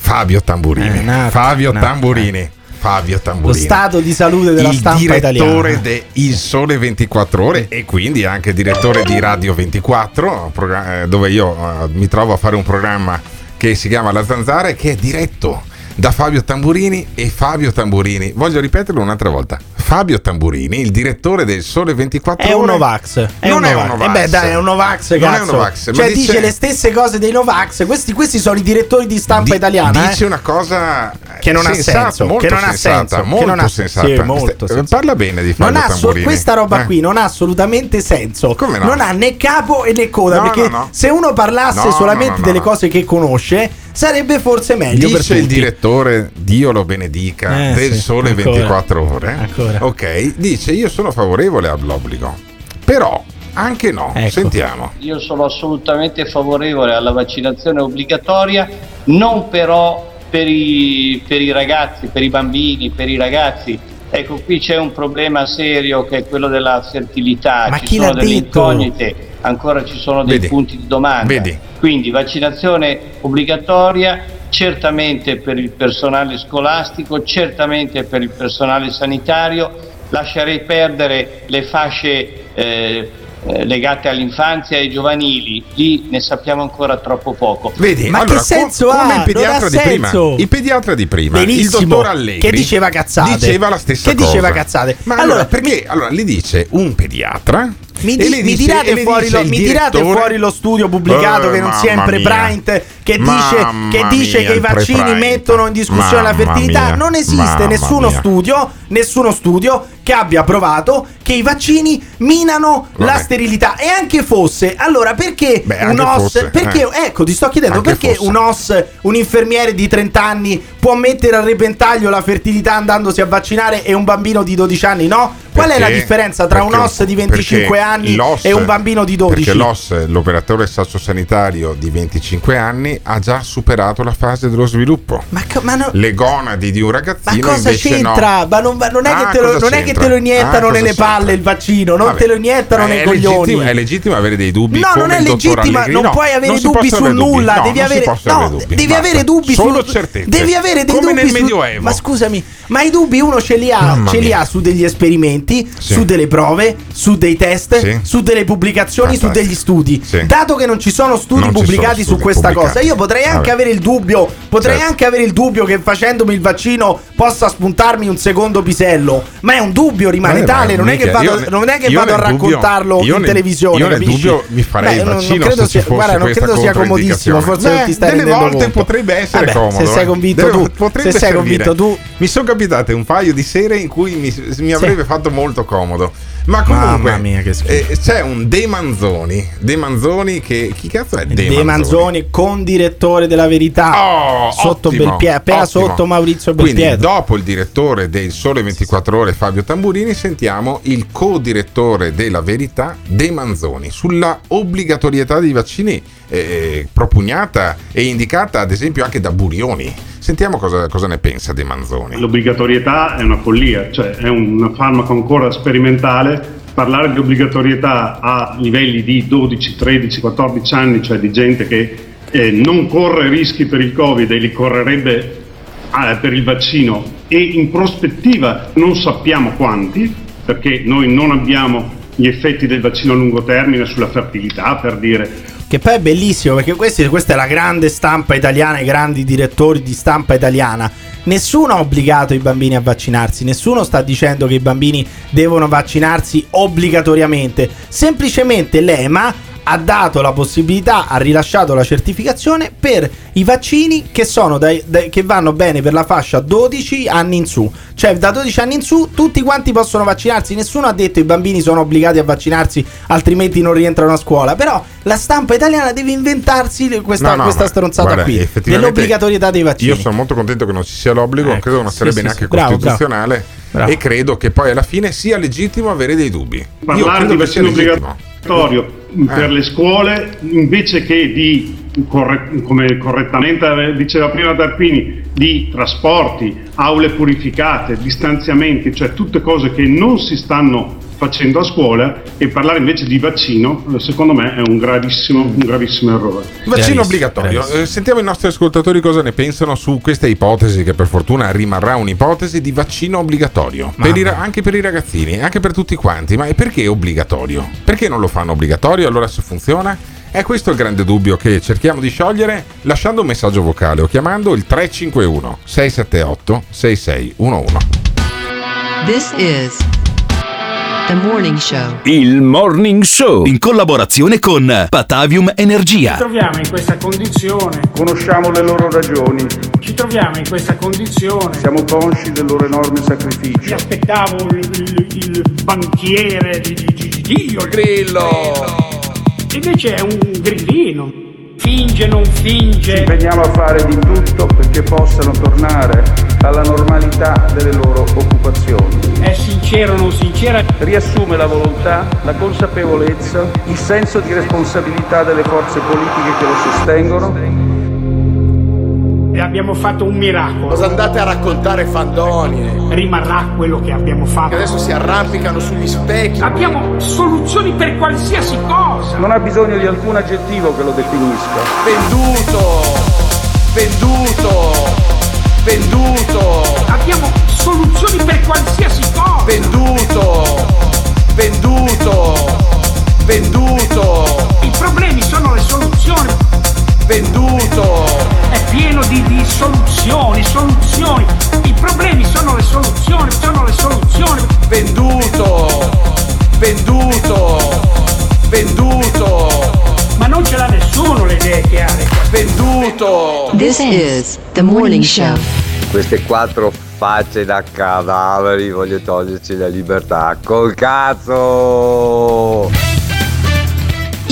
Fabio Tamburini. Eh, attimo, Fabio attimo, Tamburini. Fabio Lo Tamburini. stato di salute della il stampa direttore italiana. de Il Sole 24 Ore e quindi anche direttore di Radio 24, progra- eh, dove io eh, mi trovo a fare un programma che si chiama La Zanzara e che è diretto da Fabio Tamburini e Fabio Tamburini. Voglio ripeterlo un'altra volta. Fabio Tamburini, il direttore del Sole 24 È Ore. un Novax. È non un è un Novax. Eh beh, dai, è un Novax, Non cazzo. è un Novax, Cioè, dice- dice... le stesse cose dei Novax. Questi, questi sono i direttori di stampa italiana. Dice eh. una cosa Che non ha sensata, senso, molto che non ha sensata, senso, che molto non ha- sensata. sì, molto St-. Parla bene di Fabio Non ha so- Tamburini. questa roba Eh. qui non ha assolutamente senso. Come no? Non ha né capo e né coda. No, perché no, no. se uno parlasse solamente delle cose che conosce, sarebbe forse meglio. per Dice il tutti. direttore, Dio lo benedica, Eh, del sì, sole ancora. 24 ore. Ancora. Ok, dice io sono favorevole all'obbligo. Però Anche no. Ecco. Sentiamo. Io sono assolutamente favorevole alla vaccinazione obbligatoria, non però per i, per i ragazzi, per i bambini, per i ragazzi. Ecco, qui c'è un problema serio che è quello della fertilità, Ma ci chi sono l'ha delle detto? incognite, ancora ci sono dei Vedi. punti di domanda. Vedi. Quindi vaccinazione obbligatoria, certamente per il personale scolastico, certamente per il personale sanitario, lascerei perdere le fasce eh, eh, legate all'infanzia e ai giovanili, lì ne sappiamo ancora troppo poco. Vedi, Ma allora, che senso co- come ha? il pediatra di prima, il pediatra di prima, il Benissimo. dottor Allegri Che diceva cazzate. Diceva la stessa Che cosa. diceva cazzate. Ma Allora, allora, perché allora gli dice un pediatra Mi, di- mi dice- tirate fuori lo, mi tirate fuori lo studio pubblicato Eh, che non sempre. Bryant che dice, che, dice mia, che i vaccini mettono in discussione la Mamma fertilità. mia. Non esiste nessuno mia. studio, nessuno studio che abbia provato che i vaccini minano la Vabbè. sterilità. E anche fosse, allora perché Beh, un OS, fosse, perché, eh. ecco, ti sto chiedendo Anche perché fosse. un OS, un infermiere di 30 anni può mettere a repentaglio la fertilità andandosi a vaccinare e un bambino di 12 anni no? Qual è la Perché- differenza tra un perché- OS di 25 perché anni e un bambino di 12? Perché l'OS, l'operatore sociosanitario di 25 anni, ha già superato la fase dello sviluppo. Ma, co- ma no- Le gonadi di un ma ragazzino cosa invece c'entra? no. Ma non, ma non è, Ah, che, te lo, cosa non è che c'entra? te lo iniettano Ah, nelle palle il vaccino, non Vabbè. te lo iniettano nei è coglioni. legittimo- è legittimo avere dei dubbi. No, non è legittima, Allegri. non No, puoi avere non dubbi su avere dubbi. nulla, No, devi avere, no, dubbi, devi basta. avere dubbi Solo su certezze. Devi avere dei Come dubbi nel su- Medioevo. Ma scusami, ma i dubbi uno ce li ha, ce li ha su degli esperimenti, Sì. su delle prove, su dei test, Sì. su delle pubblicazioni, Fantastico. su degli studi. Sì. Dato che non ci sono studi pubblicati sono su questa cosa, io potrei anche avere il dubbio, potrei Certo. anche avere il dubbio che facendomi il vaccino possa spuntarmi un secondo pisello, ma è un dubbio, rimane Eh, tale, non è che vado, io ne- non è che vado a dubbio- raccontarlo io in nel- televisione. io nel dubbio mi farei Beh, il non- non vaccino credo sia, fosse guarda, non credo sia comodissimo, forse Beh, ti stai delle volte conto. potrebbe essere Vabbè, comodo. Se sei eh. convinto Delle- tu, potrebbe se sei convinto tu, Mi sono capitate un paio di sere in cui mi, mi avrebbe fatto molto comodo. Ma comunque Mamma mia, che schifo. eh, c'è un De Manzoni. De Manzoni che. Chi cazzo è De, De Manzoni, condirettore della verità, Oh, sotto ottimo, Belpietro, appena sotto Maurizio Quindi, Belpietro. dopo il direttore del Sole 24 Ore Fabio Tamburini, sentiamo il co-direttore della Verità De Manzoni sulla obbligatorietà dei vaccini eh, propugnata e indicata ad esempio anche da Burioni. Sentiamo cosa, cosa ne pensa De Manzoni. L'obbligatorietà è una follia, cioè è un farmaco ancora sperimentale. Parlare di obbligatorietà a livelli di 12, 13, 14 anni, cioè di gente che eh, non corre rischi per il Covid e li correrebbe eh, per il vaccino e in prospettiva non sappiamo quanti, perché noi non abbiamo gli effetti del vaccino a lungo termine sulla fertilità, per dire, Che poi è bellissimo perché questi- questa è la grande stampa italiana, i grandi direttori di stampa italiana. Nessuno ha obbligato i bambini a vaccinarsi, nessuno sta dicendo che i bambini devono vaccinarsi obbligatoriamente. Semplicemente l'EMA ha dato la possibilità, ha rilasciato la certificazione per i vaccini che, dai- dai- che vanno bene per la fascia 12 anni in su. Cioè da 12 anni in su tutti quanti possono vaccinarsi, nessuno ha detto i bambini sono obbligati a vaccinarsi altrimenti non rientrano a scuola. Però la stampa italiana deve inventarsi questa, No, no, questa stronzata guarda, qui dell'obbligatorietà dei vaccini. Io sono molto contento che non ci sia l'obbligo, Ecco, credo che non sarebbe sì, neanche sì. Bravo, costituzionale bravo. e credo che poi alla fine sia legittimo avere dei dubbi. Parlare di vaccino obbligatorio per le scuole invece che di corre- come correttamente diceva prima Tarpini di trasporti, aule purificate, distanziamenti, cioè tutte cose che non si stanno facendo a scuola e parlare invece di vaccino secondo me è un gravissimo, un gravissimo errore. Vaccino obbligatorio. Eh, sentiamo i nostri ascoltatori cosa ne pensano su questa ipotesi, che per fortuna rimarrà un'ipotesi di vaccino obbligatorio. Per i anche per i ragazzini, anche per tutti quanti. Ma e perché obbligatorio? Perché non lo fanno obbligatorio? Allora se funziona? È questo il grande dubbio che cerchiamo di sciogliere lasciando un messaggio vocale o chiamando il 351 678 6611. This is the morning show. Il Morning Show in collaborazione con Patavium Energia. Ci troviamo in questa condizione. Conosciamo le loro ragioni. Ci troviamo in questa condizione. Siamo consci del loro enorme sacrificio. Mi aspettavo il, il- il banchiere di, di Dio. Il grillo. Invece è un grillino. Finge, non finge. Ci impegniamo a fare di tutto perché possano tornare alla normalità delle loro occupazioni. È sincero o non sincera? Riassume la volontà, la consapevolezza, il senso di responsabilità delle forze politiche che lo sostengono e abbiamo fatto un miracolo. Cosa andate a raccontare fandonie? Rimarrà quello che abbiamo fatto. Che adesso si arrampicano sugli specchi. Abbiamo soluzioni per qualsiasi cosa. Non ha bisogno di alcun aggettivo che lo definisca. Venduto! Venduto! Venduto! Abbiamo soluzioni per qualsiasi cosa. Venduto! Venduto! Venduto! I problemi sono le soluzioni. Venduto! È pieno di, di soluzioni, soluzioni. I problemi sono le soluzioni, sono le soluzioni. Venduto! Venduto! Venduto! Ma non ce l'ha nessuno le idee chiare. Venduto! This is the morning show. Queste quattro facce da cadaveri voglio toglierci la libertà. Col cazzo!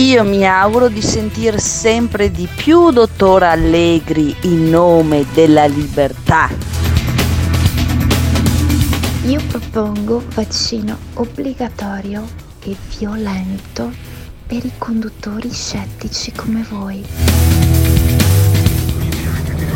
Io mi auguro di sentire sempre di più dottor Allegri in nome della libertà. Io propongo vaccino obbligatorio e violento per i conduttori scettici come voi.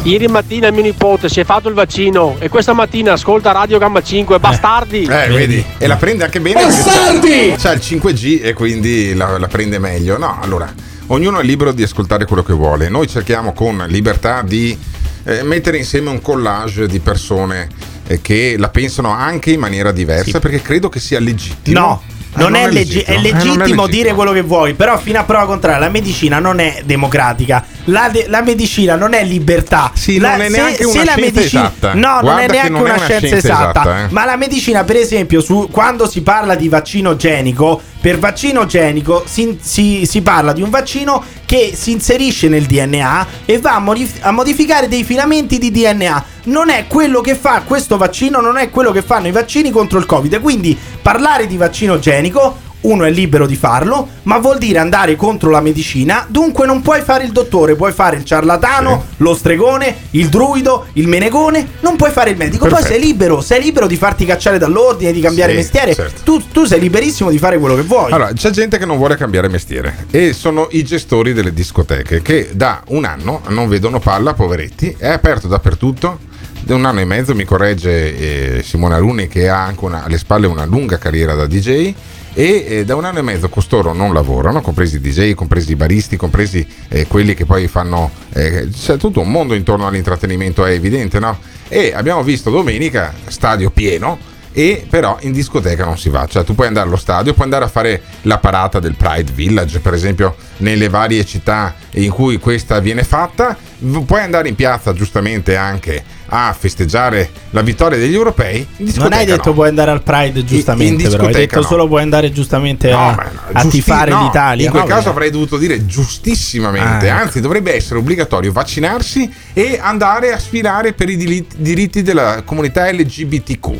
Ieri mattina mio nipote si è fatto il vaccino e questa mattina ascolta Radio Gamma 5, bastardi! Eh, vedi? E la prende anche bene. perché Bastardi! C'ha, c'ha il 5G e quindi la, la prende meglio. No, allora, ognuno è libero di ascoltare quello che vuole. Noi cerchiamo con libertà di eh, mettere insieme un collage di persone eh, che la pensano anche in maniera diversa perché credo che sia legittimo. No. Eh, Non, è, leggi- è Eh, non è legittimo legittimo. dire quello che vuoi, però fino a prova contraria la medicina non è democratica. La, de- la medicina non è libertà. Sì, La- non è neanche una la scienza esatta. No, non Guarda è che neanche non è una, una scienza, scienza esatta. esatta, eh. Ma la medicina, per esempio, su, quando si parla di vaccino genico, per vaccino genico si, si- si parla di un vaccino che si inserisce nel DNA e va a, modif- a modificare dei filamenti di DNA. Non è quello che fa questo vaccino, non è quello che fanno i vaccini contro il Covid. Quindi parlare di vaccino genico uno è libero di farlo, ma vuol dire andare contro la medicina. Dunque non puoi fare il dottore, puoi fare il ciarlatano, lo stregone, il druido, il menegone, non puoi fare il medico. Poi Perfetto. sei libero, sei libero di farti cacciare dall'ordine, di cambiare Sì, mestiere. certo. Tu, tu sei liberissimo di fare quello che vuoi. Allora, c'è gente che non vuole cambiare mestiere e sono i gestori delle discoteche che da un anno non vedono palla, poveretti, è aperto dappertutto. Da un anno e mezzo mi corregge eh, Simone Alunni che ha anche una- alle spalle una lunga carriera da DJ e eh, da un anno e mezzo costoro non lavorano, compresi i DJ, compresi i baristi, compresi eh, quelli che poi fanno... eh, c'è tutto un mondo intorno all'intrattenimento, è evidente, no? E abbiamo visto domenica stadio pieno e però in discoteca non si va, cioè tu puoi andare allo stadio, puoi andare a fare la parata del Pride Village, per esempio nelle varie città in cui questa viene fatta, puoi andare in piazza giustamente anche a festeggiare la vittoria degli europei. In non hai detto no. puoi andare al Pride giustamente, in però hai discoteca detto no. solo puoi andare giustamente No, a, a giusti- tifare l'Italia. In quel caso avrei dovuto dire giustissimamente, Ah, ecco. anzi dovrebbe essere obbligatorio vaccinarsi e andare a sfilare per i diritti della comunità LGBTQ.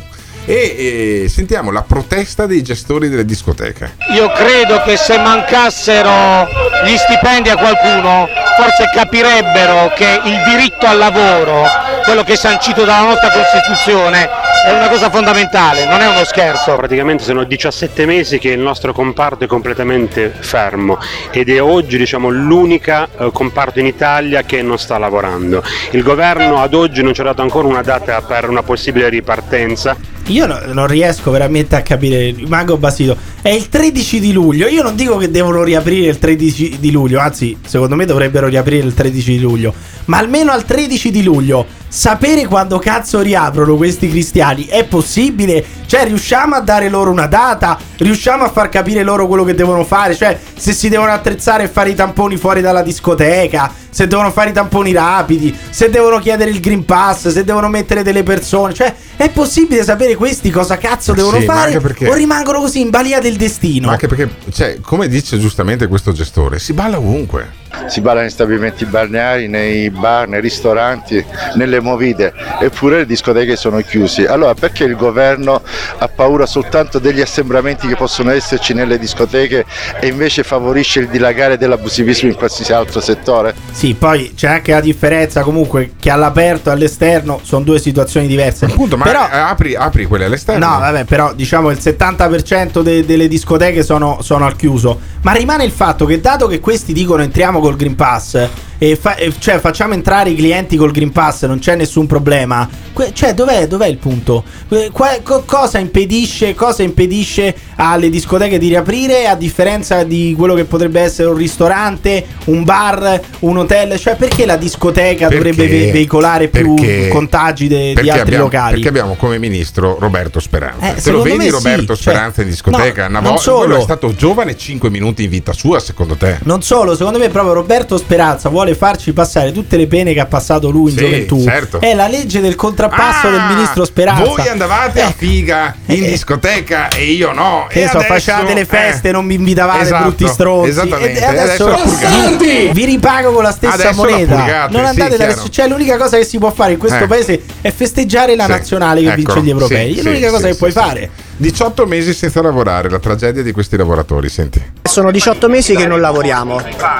E eh, sentiamo la protesta dei gestori delle discoteche. Io credo che se mancassero gli stipendi a qualcuno, forse capirebbero che il diritto al lavoro, quello che è sancito dalla nostra Costituzione, è una cosa fondamentale, non è uno scherzo. Praticamente sono 17 mesi che il nostro comparto è completamente fermo ed è oggi diciamo, l'unica eh, comparto in Italia che non sta lavorando. Il governo ad oggi non ci ha dato ancora una data per una possibile ripartenza. Io no- non riesco veramente a capire, rimango basito. È il 13 di luglio. Io non dico che devono riaprire il 13 di luglio, anzi, secondo me dovrebbero riaprire il 13 di luglio. Ma almeno al 13 di luglio, sapere quando cazzo riaprono questi cristiani è possibile? Cioè, riusciamo a dare loro una data? Riusciamo a far capire loro quello che devono fare? Cioè, se si devono attrezzare e fare i tamponi fuori dalla discoteca, se devono fare i tamponi rapidi, se devono chiedere il Green Pass, se devono mettere delle persone. Cioè, è possibile sapere questi cosa cazzo devono sì, fare? perché- O rimangono così in balia del destino? Ma anche perché, cioè, come dice giustamente questo gestore, si balla ovunque. si balla negli stabilimenti balneari, nei bar, nei ristoranti, nelle movide, eppure le discoteche sono chiuse. Allora perché il governo ha paura soltanto degli assembramenti che possono esserci nelle discoteche e invece favorisce il dilagare dell'abusivismo in qualsiasi altro settore? Sì, poi c'è anche la differenza comunque che all'aperto e all'esterno sono due situazioni diverse. Appunto, ma Però- apri, apri quelle all'esterno. No, vabbè, però diciamo il 70% de- delle discoteche sono, sono al chiuso. Ma rimane il fatto che dato che questi dicono entriamo col Green Pass, e fa- e cioè facciamo entrare i clienti col Green Pass, non c'è nessun problema. Que- cioè, dov'è, dov'è il punto? Que- co- cosa, impedisce, cosa impedisce alle discoteche di riaprire a differenza di quello che potrebbe essere un ristorante, un bar, un hotel? Cioè, perché la discoteca Perché- dovrebbe ve- veicolare più perché- contagi de- di altri abbiamo, locali? Perché abbiamo come ministro Roberto Speranza. Eh, Te lo vedi me sì, Roberto cioè, Speranza in discoteca? no, Una non volta solo. quello è stato giovane 5 minuti in vita sua, secondo te? Non solo, secondo me proprio Roberto Speranza vuole farci passare tutte le pene che ha passato lui in Sì, gioventù. certo. È la legge del contrappasso Ah, del ministro Speranza. Voi andavate a figa in Eh. discoteca e io no. Che e so, adesso, facevate le feste, eh, non mi invitavate esatto, brutti stronzi. Esattamente. E adesso, purgate. vi, ripago con la stessa Adesso moneta. purgate, non sì, andate da chiaro. nessuno. Cioè, l'unica cosa che si può fare in questo Eh. paese è festeggiare la Sì, nazionale che eccolo. vince gli europei. Sì, è l'unica sì, cosa sì, che puoi sì, fare. 18 mesi senza lavorare, la tragedia di questi lavoratori, senti. Sono 18 mesi che non lavoriamo.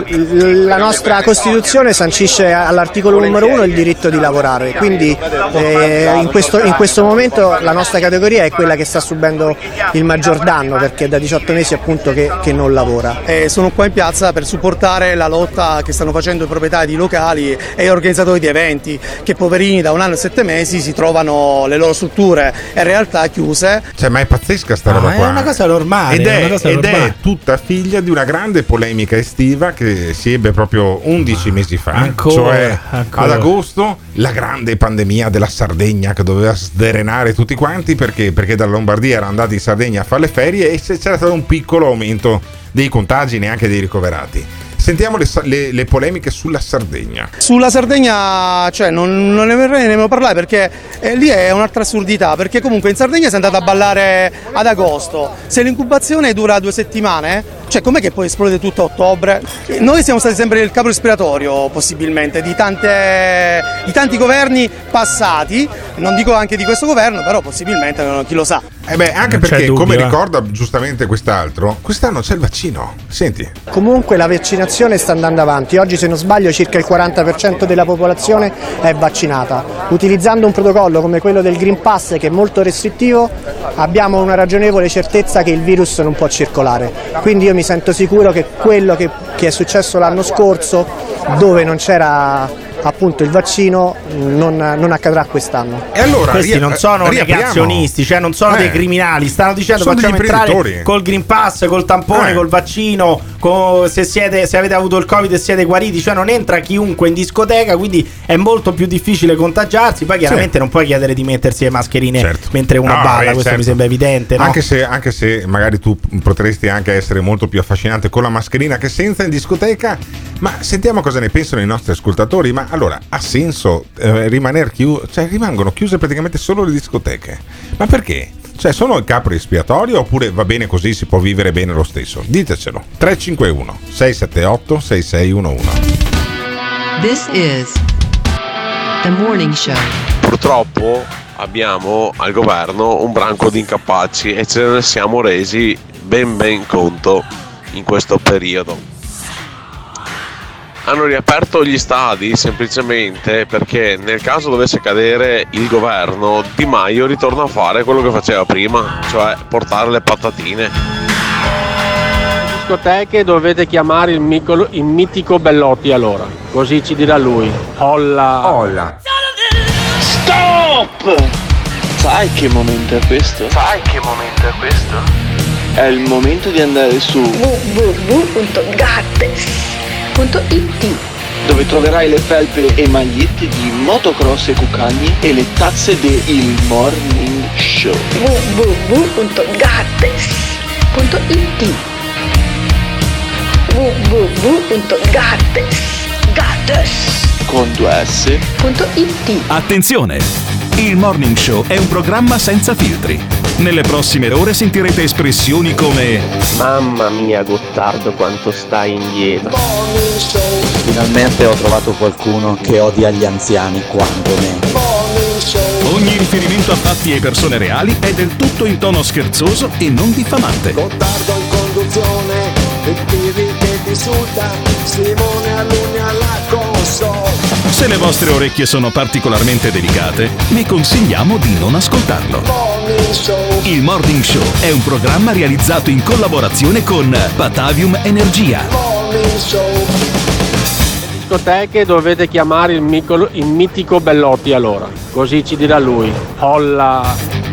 La nostra Costituzione sancisce all'articolo numero 1 il diritto di lavorare, quindi eh, in, questo, in questo momento la nostra categoria è quella che sta subendo il maggior danno perché è da 18 mesi appunto che, che non lavora. Eh, sono qua in piazza per supportare la lotta che stanno facendo i proprietari di locali e gli organizzatori di eventi che poverini da un anno e sette mesi si trovano le loro strutture in realtà chiuse. Cioè, ma è pazzesca sta Ah, roba è qua. una cosa normale, Ed, è è, cosa ed è normale. tutta figlia di una grande polemica estiva che si ebbe proprio 11 mesi fa. Ancora, cioè, ancora. ad agosto, la grande pandemia della Sardegna che doveva sdrenare tutti quanti perché, perché dalla Lombardia erano andati in Sardegna a fare le ferie e c'era stato un piccolo aumento dei contagi, neanche dei ricoverati. Sentiamo le, le- le polemiche sulla Sardegna. Sulla Sardegna cioè, non, non ne vorrei nemmeno parlare perché eh, lì è un'altra assurdità, perché comunque in Sardegna si è andato a ballare ad agosto, se l'incubazione dura due settimane, cioè com'è che poi esplode tutto a ottobre? Eh, Noi siamo stati sempre il capo respiratorio possibilmente di, tante- di tanti governi passati, non dico anche di questo governo, però possibilmente non- chi lo sa. Eh beh, anche Non perché, dubbio, come eh. ricorda giustamente quest'altro, quest'anno c'è il vaccino. Senti, Comunque la vaccinazione sta andando avanti, oggi se non sbaglio circa il 40% della popolazione è vaccinata. Utilizzando un protocollo come quello del Green Pass che è molto restrittivo abbiamo una ragionevole certezza che il virus non può circolare. Quindi io mi sento sicuro che quello che, che è successo l'anno scorso dove non c'era appunto il vaccino non, non accadrà quest'anno. E allora Questi non sono negazionisti, cioè non sono Eh. dei criminali, stanno dicendo Sono facciamo entrare col Green Pass, col tampone, Eh. col vaccino, co- se, siete, se avete avuto il Covid e siete guariti, cioè non entra chiunque in discoteca, quindi è molto più difficile contagiarsi, poi chiaramente non puoi chiedere di mettersi le mascherine mentre uno No, balla, eh, questo certo. mi sembra evidente, no? Anche, se, anche se magari tu potresti anche essere molto più affascinante con la mascherina che senza in discoteca, ma sentiamo cosa ne pensano i nostri ascoltatori. Ma allora ha senso eh, rimanere chiusi? Cioè rimangono chiuse praticamente solo le discoteche. Ma perché? Cioè sono il capo espiatorio oppure va bene così, si può vivere bene lo stesso? Ditecelo. 351 678 6611. This is the morning show. Purtroppo abbiamo al governo un branco di incapaci e ce ne siamo resi ben ben conto in questo periodo. Hanno riaperto gli stadi semplicemente perché nel caso dovesse cadere il governo, Di Maio ritorna a fare quello che faceva prima, cioè portare le patatine. discoteche dovete chiamare il, micolo- il mitico Bellotti allora, così ci dirà lui. Olla. Olla. Stop! Sai che momento è questo? Sai che momento è questo? È il momento di andare su www.gattes.it dove troverai le felpe e magliette di motocross e cucagni e le tazze del Il Morning Show. www.gattes.it www.gattes.it Con due S Attenzione! Il Morning Show è un programma senza filtri. Nelle prossime ore sentirete espressioni come Mamma mia, Gottardo, quanto stai indietro. Finalmente ho trovato qualcuno che odia gli anziani quanto me. Ogni riferimento a fatti e persone reali è del tutto in tono scherzoso e non diffamante. Gottardo in conduzione, il che ti insulta, Simone Alunni alla console. Se le vostre orecchie sono particolarmente delicate, vi consigliamo di non ascoltarlo. Il Morning Show è un programma realizzato in collaborazione con Patavium Energia. Discoteche dovete chiamare il, micolo- il mitico Bellotti allora, così ci dirà lui. Olla.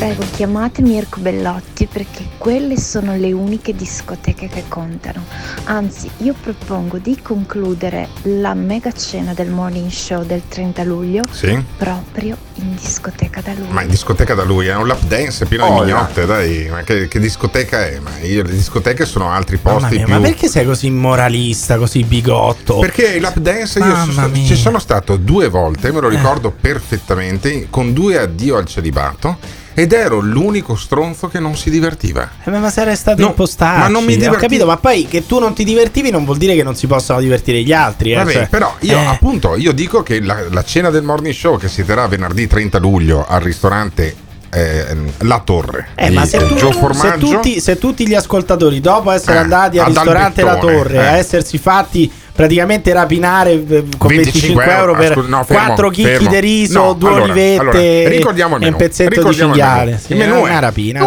Prego, chiamate Mirko Bellotti perché quelle sono le uniche discoteche che contano. Anzi, io propongo di concludere la mega cena del morning show del 30 luglio Sì? proprio in discoteca da lui. Ma in discoteca da lui è un lap dance pieno Oh, di mignotte, dai. Ma che, che discoteca è? Ma io, le discoteche sono altri posti mia, più. ma perché sei così moralista, così bigotto? Perché il lap dance io Mamma so- mia. ci sono stato due volte, me lo ricordo perfettamente, con due addio al celibato. Ed ero l'unico stronzo che non si divertiva. Eh, ma sarei stato No, impostato. ma non mi Ho diverti- capito, ma poi che tu non ti divertivi non vuol dire che non si possano divertire gli altri. Eh, Vabbè, cioè, però io eh, appunto io dico che la, la cena del morning show che si terrà venerdì 30 luglio al ristorante eh, La Torre Eh, di ma se, eh, tu- se Formaggio tutti, se tutti gli ascoltatori, dopo essere Eh, andati al ristorante La Torre, eh. a essersi fatti praticamente rapinare eh, con 25 euro, per scusa, no, fermo, 4 chicchi di riso, No, due allora, olivette allora, e un pezzetto di ricordiamo il menù. cinghiale. Sì, Il menù è una rapina, è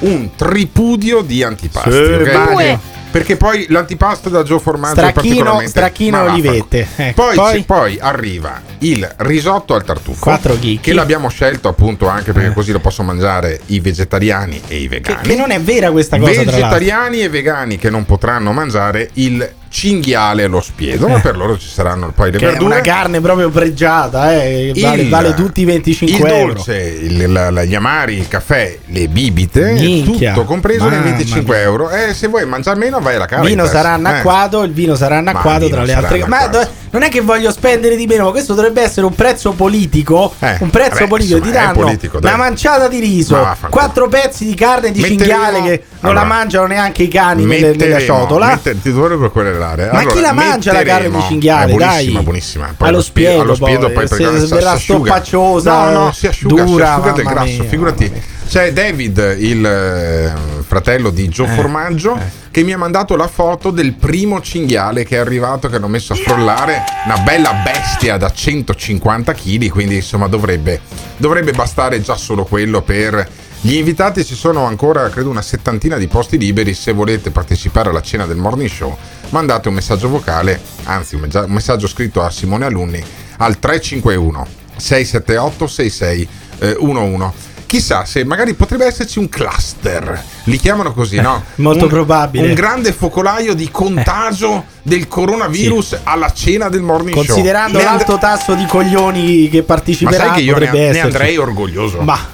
dai. un tripudio di antipasti. Sì, ok? Perché poi l'antipasto da Gio Formaggio è Stracchino, particolarmente stracchino ma vaffanculo. olivette. Ecco, poi, poi? poi arriva il risotto al tartufo Quattro chicchi. che l'abbiamo scelto appunto anche perché così lo possono mangiare i vegetariani e i vegani. Che non è vera questa cosa. Vegetariani e vegani che non potranno mangiare il cinghiale allo spiedo, ma per loro ci saranno poi le Che è verdure. una carne proprio pregiata, eh, vale, Il- vale tutti i 25 il euro. dolce, il- la- la- gli amari, il caffè, le bibite, Minchia. tutto compreso nei Mamma 25 mia. euro. E se vuoi mangiare meno, vai alla Il Caritas. vino sarà Eh. annacquato, il vino sarà il tra le altre cose. Ma do- non è che voglio spendere di meno, ma questo dovrebbe essere un prezzo politico. Eh, un prezzo vabbè, politico. insomma, Ti è danno politico, una manciata di riso, quattro pezzi di carne di Metteremo- cinghiale che non Allora, la mangiano neanche i cani nelle, nella Metteremo- ciotola. ti dovrebbero querelare. Ma chi la mangia la carne di cinghiale, È dai? buonissima, buonissima. Poi Allo spiedo, allo spiedo poi, poi se- verrà stoppacciosa, No, no, si asciuga, dura, si asciuga del grasso, mia, figurati. C'è David, il eh, fratello di Eh, Gio Formaggio, che mi ha mandato la foto del primo cinghiale che è arrivato, che hanno messo a frollare. Una bella bestia da 150 kg, quindi insomma dovrebbe, dovrebbe bastare già solo quello per gli invitati. Ci sono ancora, credo, una settantina di posti liberi. Se volete partecipare alla cena del morning show, mandate un messaggio vocale, anzi un messaggio scritto a Simone Alunni al 351 678 6611. Chissà se magari potrebbe esserci un cluster, li chiamano così, no? molto Un- probabile. Un grande focolaio di contagio del coronavirus alla cena del morning show. Considerando Ne and- l'alto tasso di coglioni che Ma parteciperanno, sai che io ne, ne andrei orgoglioso. Ma.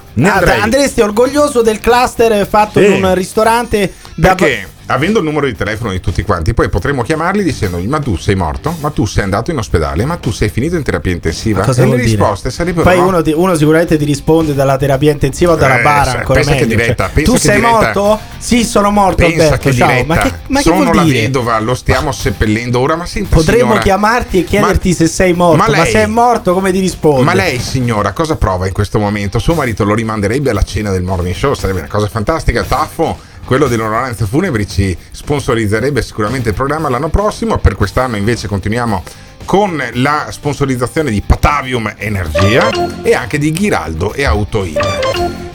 Andresti orgoglioso del cluster fatto Sì. in un ristorante da Perché avendo il numero di telefono di tutti quanti, poi potremmo chiamarli dicendogli: Ma tu sei morto? Ma tu sei andato in ospedale? Ma tu sei finito in terapia intensiva? E le risposte sarebbero: Poi no. uno, ti- uno sicuramente ti risponde dalla terapia intensiva o dalla Eh, bara ancora pensa che meglio. diretta, Cioè, pensa tu che sei diretta. morto? Sì, sono morto Pensa Alberto. che Ciao. Ma che, ma che Sono vuol la dire? vedova, lo stiamo seppellendo ora. Ma senta, Potremmo signora, chiamarti e chiederti se sei morto, ma, ma lei- se è morto come ti risponde? Ma lei, signora, cosa prova in questo momento? Suo marito lo rimanderebbe alla cena del morning show, sarebbe una cosa fantastica. Taffo, quello dell'onoranza funebri, ci sponsorizzerebbe sicuramente il programma l'anno prossimo. Per quest'anno invece continuiamo con la sponsorizzazione di Patavium Energia e anche di Ghiraldo e Autoin.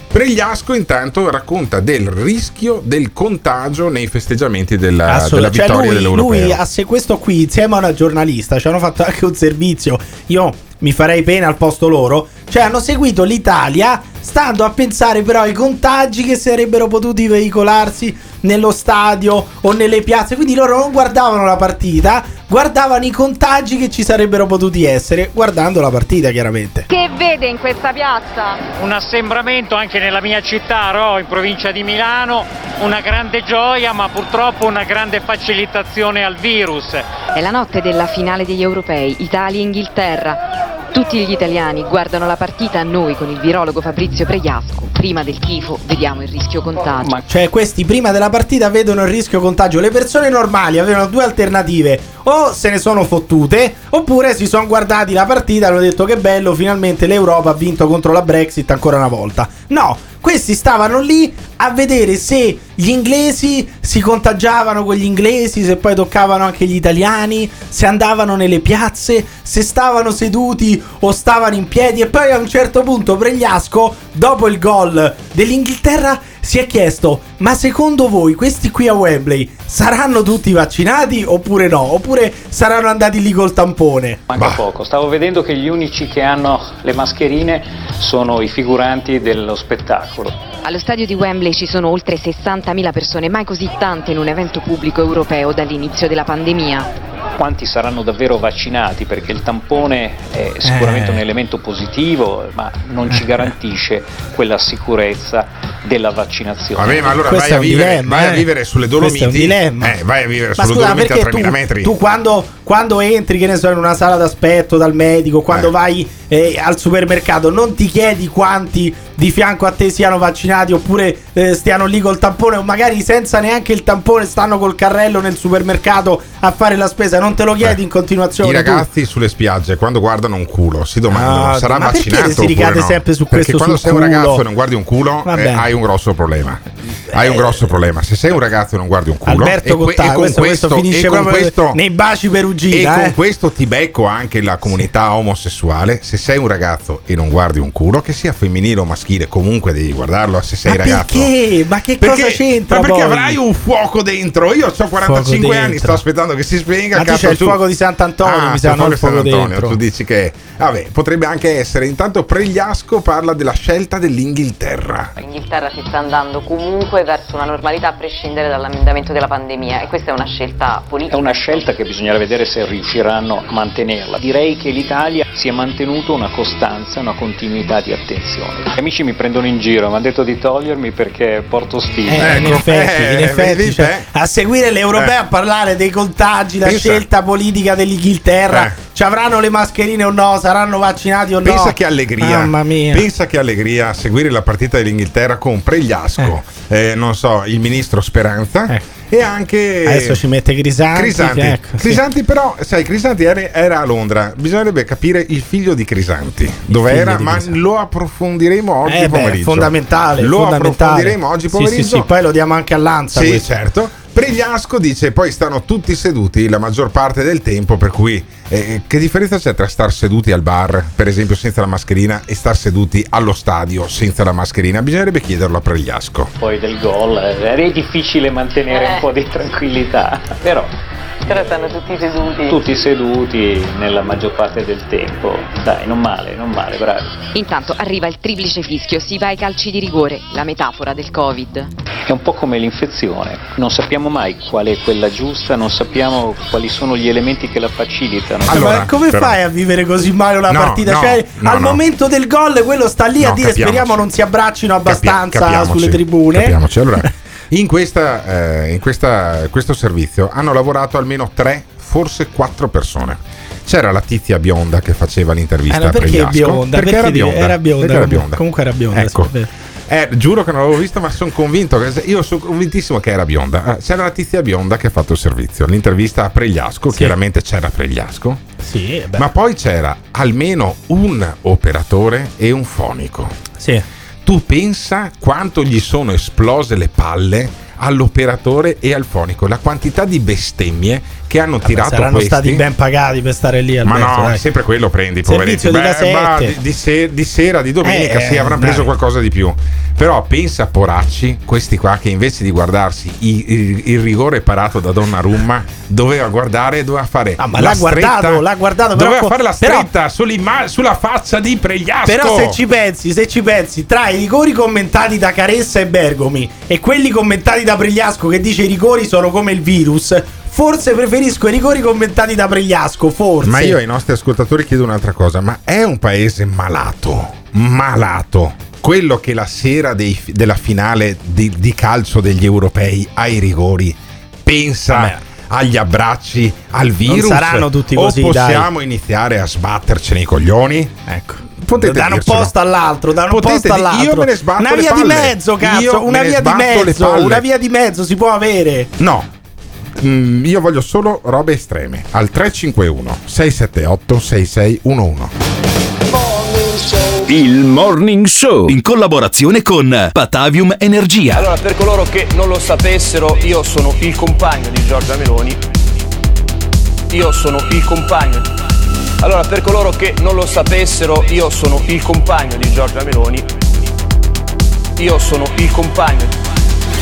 Pregliasco intanto racconta del rischio del contagio nei festeggiamenti della, della. Cioè, vittoria lui, dell'Europeo. lui a se questo qui insieme a una giornalista ci hanno fatto anche un servizio. Io mi farei pena al posto loro. Cioè hanno seguito l'Italia stando a pensare però ai contagi che sarebbero potuti veicolarsi nello stadio o nelle piazze. Quindi loro non guardavano la partita, guardavano i contagi che ci sarebbero potuti essere guardando la partita chiaramente. Che vede in questa piazza? Un assembramento anche nella mia città, Ro, in provincia di Milano, una grande gioia ma purtroppo una grande facilitazione al virus. È la notte della finale degli europei, Italia-Inghilterra. Tutti gli italiani guardano la partita a noi con il virologo Fabrizio Pregliasco. Prima del tifo vediamo il rischio contagio. Cioè, questi prima della partita vedono il rischio contagio. Le persone normali avevano due alternative: o se ne sono fottute, oppure si sono guardati la partita e hanno detto che bello, finalmente l'Europa ha vinto contro la Brexit ancora una volta. No, questi stavano lì a vedere se gli inglesi si contagiavano con gli inglesi, se poi toccavano anche gli italiani, se andavano nelle piazze, se stavano seduti o stavano in piedi. E poi a un certo punto Pregliasco, dopo il gol dell'Inghilterra, si è chiesto: ma secondo voi questi qui a Wembley saranno tutti vaccinati oppure no? Oppure saranno andati lì col tampone? Manca poco, stavo vedendo che gli unici che hanno le mascherine sono i figuranti dello spettacolo. Allo stadio di Wembley ci sono oltre 60.000 persone, mai così tante in un evento pubblico europeo dall'inizio della pandemia. Quanti saranno davvero vaccinati? Perché il tampone è sicuramente Eh. un elemento positivo, ma non ci garantisce quella sicurezza della vaccinazione. Vabbè, ma allora Questo vai è a un vivere, dilemma, vai a eh. vivere sulle Questo è un Dolomiti. dilemma. Eh, vai a vivere Ma sulle scusa, Dolomiti a perché 3000 tu, metri. tu quando, quando entri, che ne so, in una sala d'aspetto dal medico, quando vai eh, al supermercato, non ti chiedi quanti di fianco a te siano vaccinati oppure eh, stiano lì col tampone o magari senza neanche il tampone stanno col carrello nel supermercato a fare la spesa, non te lo chiedi in continuazione. I tu? ragazzi sulle spiagge quando guardano un culo si domandano Ah, sarà ma perché vaccinato si ricade no? sempre su Perché questo quando sei un culo? ragazzo e non guardi un culo eh, hai un grosso problema hai un grosso problema se sei un ragazzo e non guardi un culo Alberto e, Cottà, e con questo- questo finisce e con questo nei baci e perugina, con eh. questo ti becco anche la comunità omosessuale se sei un ragazzo e non guardi un culo che sia femminile o maschile comunque devi guardarlo se sei Ma ragazzo perché? Ma che Perché- cosa c'entra? ma perché poi? avrai un fuoco dentro io ho 45 Fuoco anni dentro. sto aspettando che si spenga Ma cazzo, c'è il tu- fuoco di Sant'Antonio, Ah, mi sa, non il di fuoco Antonio, dentro. tu dici che vabbè potrebbe anche essere intanto Pregliasco parla della scelta dell'Inghilterra L'Inghilterra si sta andando comunque verso una normalità a prescindere dall'amendamento della pandemia e questa è una scelta È politica. una scelta che bisognerà vedere se riusciranno a mantenerla. Direi che l'Italia si è mantenuto una costanza, una continuità di attenzione. Gli amici mi prendono in giro, mi hanno detto di togliermi perché porto stima. Eh, in effetti, in effetti cioè, a seguire l'europeo Eh. a parlare dei contagi, la Pensa- scelta politica dell'Inghilterra, Eh. ci avranno le mascherine o no, saranno vaccinati o no. Pensa che allegria, Mamma mia. pensa che allegria seguire la partita dell'Inghilterra con Pregliasco, eh, non so, il ministro Speranza e anche Adesso ci mette Crisanti. Crisanti. ecco, sì. Crisanti però, sai, Crisanti era, a Londra, bisognerebbe capire il figlio di Crisanti, dove era, ma Crisanti. lo approfondiremo oggi Eh beh, pomeriggio. fondamentale, Lo fondamentale. approfondiremo oggi Sì, pomeriggio. Sì, sì, poi lo diamo anche all'Anza. Sì, questo. certo. Pregliasco dice poi stanno tutti seduti la maggior parte del tempo, per cui eh, che differenza c'è tra star seduti al bar, per esempio senza la mascherina, e star seduti allo stadio senza la mascherina? Bisognerebbe chiederlo a Pregliasco. Poi del gol eh, è difficile mantenere un po' di tranquillità, però Però stanno tutti seduti. tutti seduti nella maggior parte del tempo. Dai, non male, non male, bravi. Intanto arriva il triplice fischio, si va ai calci di rigore, la metafora del Covid. È un po' come l'infezione, non sappiamo mai qual è quella giusta, non sappiamo quali sono gli elementi che la facilitano. Ma come fai a vivere così male una No, partita? no, cioè, no, al momento del gol, quello sta lì a dire: capiamoci. speriamo non si abbraccino abbastanza Capiamoci, sulle tribune. Capiamoci. Allora, in, questa, eh, in questa- questo servizio hanno lavorato almeno tre, forse quattro persone. C'era la tizia bionda che faceva l'intervista Eh, no, a perché bionda? Perché, Perché era bionda. era bionda, Perché era comunque- bionda. comunque era bionda, Ecco. sì, Eh, giuro che non l'avevo vista, ma sono convinto. Io sono convintissimo che era bionda. Ah, C'era la tizia bionda che ha fatto il servizio. L'intervista a Pregliasco. Chiaramente c'era Pregliasco. Sì, beh. Ma poi c'era almeno un operatore e un fonico. Sì. Tu pensa quanto gli sono esplose le palle all'operatore e al fonico, la quantità di bestemmie che hanno Vabbè, tirato saranno questi. stati ben pagati per stare lì ma Alberto, no, dai. sempre quello prendi, poveretti. Beh, ma di, di se- di sera, di domenica, Eh, sì, avranno dai. preso qualcosa di più. Però pensa, poracci, questi qua che invece di guardarsi i- il, il rigore parato da Donnarumma, doveva guardare e doveva fare Ah, ma la l'ha guardato, stretta- l'ha guardato, però Doveva co- fare la però- stretta sull'imma- sulla faccia di Pregliasco. Però se ci pensi, se ci pensi, tra i rigori commentati da Caressa e Bergomi e quelli commentati da Pregliasco che dice i rigori sono come il virus, forse preferisco i rigori commentati da Pregliasco, forse. Ma io ai nostri ascoltatori chiedo un'altra cosa: ma è un paese malato? Malato. Quello che la sera dei- della finale di, di calcio degli europei ai rigori pensa agli abbracci, al virus? saranno tutti così, O dai. possiamo iniziare a sbattercene i coglioni? Ecco. Potete da un dircelo. posto all'altro, da un Potete posto di- all'altro. Io me ne sbatto una le via di mezzo, Io cazzo. Una via di mezzo. Una via di mezzo si può avere. No. Mm, io voglio solo robe estreme. Al 351 678 6611. Il Morning Show in collaborazione con Patavium Energia. Allora, per coloro che non lo sapessero, io sono il compagno di Giorgia Meloni. Io sono il compagno. Allora, per coloro che non lo sapessero, io sono il compagno di Giorgia Meloni. Io sono il compagno.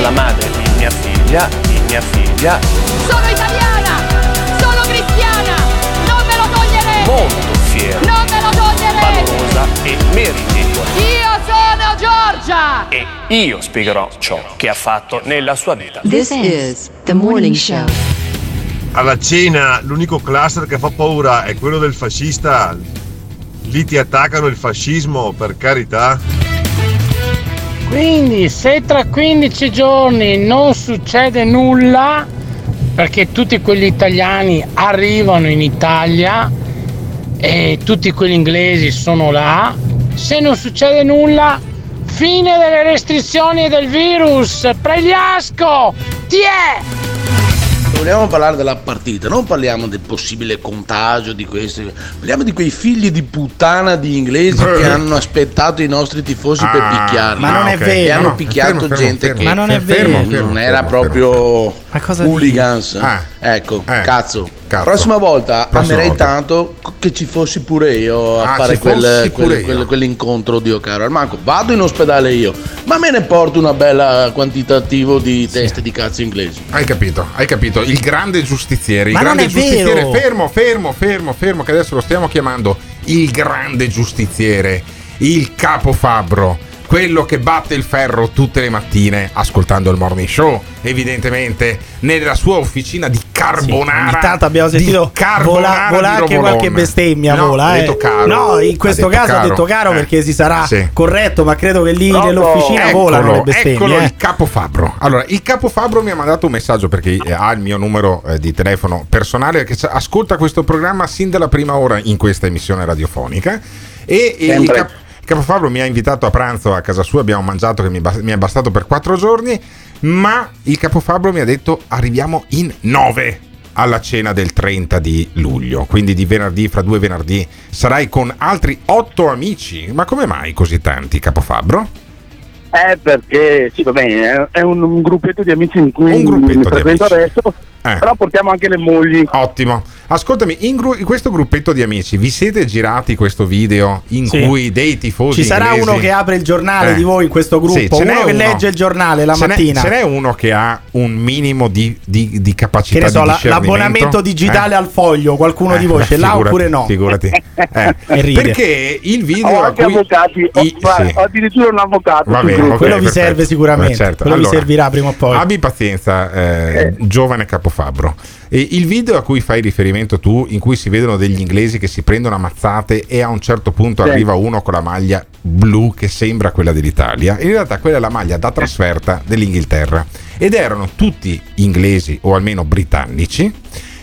la madre di mia figlia, di mia figlia, sono italiana, sono cristiana, non me lo toglierete, molto fiero, non me lo toglierete. valorosa e meritevole. Io sono Giorgia. E io spiegherò ciò che ha fatto nella sua vita. This is the morning show. Alla cena l'unico cluster che fa paura è quello del fascista. Lì ti attaccano il fascismo, per carità. Quindi se tra 15 giorni non succede nulla, perché tutti quegli italiani arrivano in Italia e tutti quelli inglesi sono là, se non succede nulla, fine delle restrizioni del virus, Pregliasco, ti è! Vogliamo parlare della partita, non parliamo del possibile contagio di questi, parliamo di quei figli di puttana di inglesi che hanno aspettato i nostri tifosi per Ah, picchiarli. ma non è E vero. hanno No, no, picchiato fermo, fermo, gente fermo. che non non Fermo, era fermo, proprio cosa hooligans. dici? Ah. Ecco, Eh, cazzo. cazzo. Prossima volta Prossima amerei volta. tanto che ci fossi pure io a Ah, fare quel- quel- quel- quell'incontro, Dio caro. Armanco, vado in ospedale io, ma me ne porto una bella quantitativo di teste di cazzo inglesi. Hai capito, hai capito. Il grande giustiziere. Il Ma non grande è giustiziere. vero! Fermo, fermo, fermo, fermo, che adesso lo stiamo chiamando il grande giustiziere, il capo fabbro. Quello che batte il ferro tutte le mattine ascoltando il morning show, evidentemente nella sua officina di carbonara. Ogni tanto abbiamo sentito di carbonara vola, vola anche qualche bestemmia. No, vola, ha eh. detto caro. no, in questo Ha caso ha caro. detto caro Eh. perché si sarà Sì. corretto, ma credo che lì nell'officina Eccolo, volano le bestemmie. Eccolo eh. il capo Fabbro. Allora, il capo Fabbro mi ha mandato un messaggio perché eh, ha il mio numero eh, di telefono personale che ascolta questo programma sin dalla prima ora in questa emissione radiofonica e, e il, cap- capo Fabbro mi ha invitato a pranzo a casa sua, abbiamo mangiato che mi, bas- mi è bastato per quattro giorni, ma il capo Fabbro mi ha detto arriviamo in nove alla cena del 30 di luglio, quindi di venerdì, fra due venerdì, sarai con altri otto amici. Ma come mai così tanti, capo Fabbro? Eh, perché sì, va bene, è- un, un gruppetto di amici in cui Un gruppetto mi presento adesso, Eh. però portiamo anche le mogli. Ottimo. Ascoltami, in, gru- in questo gruppetto di amici vi siete girati questo video in Sì. cui dei tifosi Ci sarà inglesi- uno che apre il giornale Eh. di voi in questo gruppo, Sì, ce n'è uno che uno. legge il giornale la Ce n'è- mattina. Ce n'è uno che ha un minimo di, di- di che capacità ne so, di l'abbonamento digitale Eh? al foglio, qualcuno di voi ce l'ha figurati, oppure no? Figurati. Eh, perché il video Ho anche cui- avvocati, ho, i- sì. ho addirittura un avvocato. Va bene, gruppo. ok, Quello vi serve sicuramente, Eh, certo. quello vi Allora, servirà prima o poi. Abbi pazienza, eh, giovane capofabbro. E il video a cui fai riferimento tu, in cui si vedono degli inglesi che si prendono ammazzate e a un certo punto Sì. arriva uno con la maglia blu che sembra quella dell'Italia, in realtà quella è la maglia da trasferta dell'Inghilterra. Ed erano tutti inglesi o almeno britannici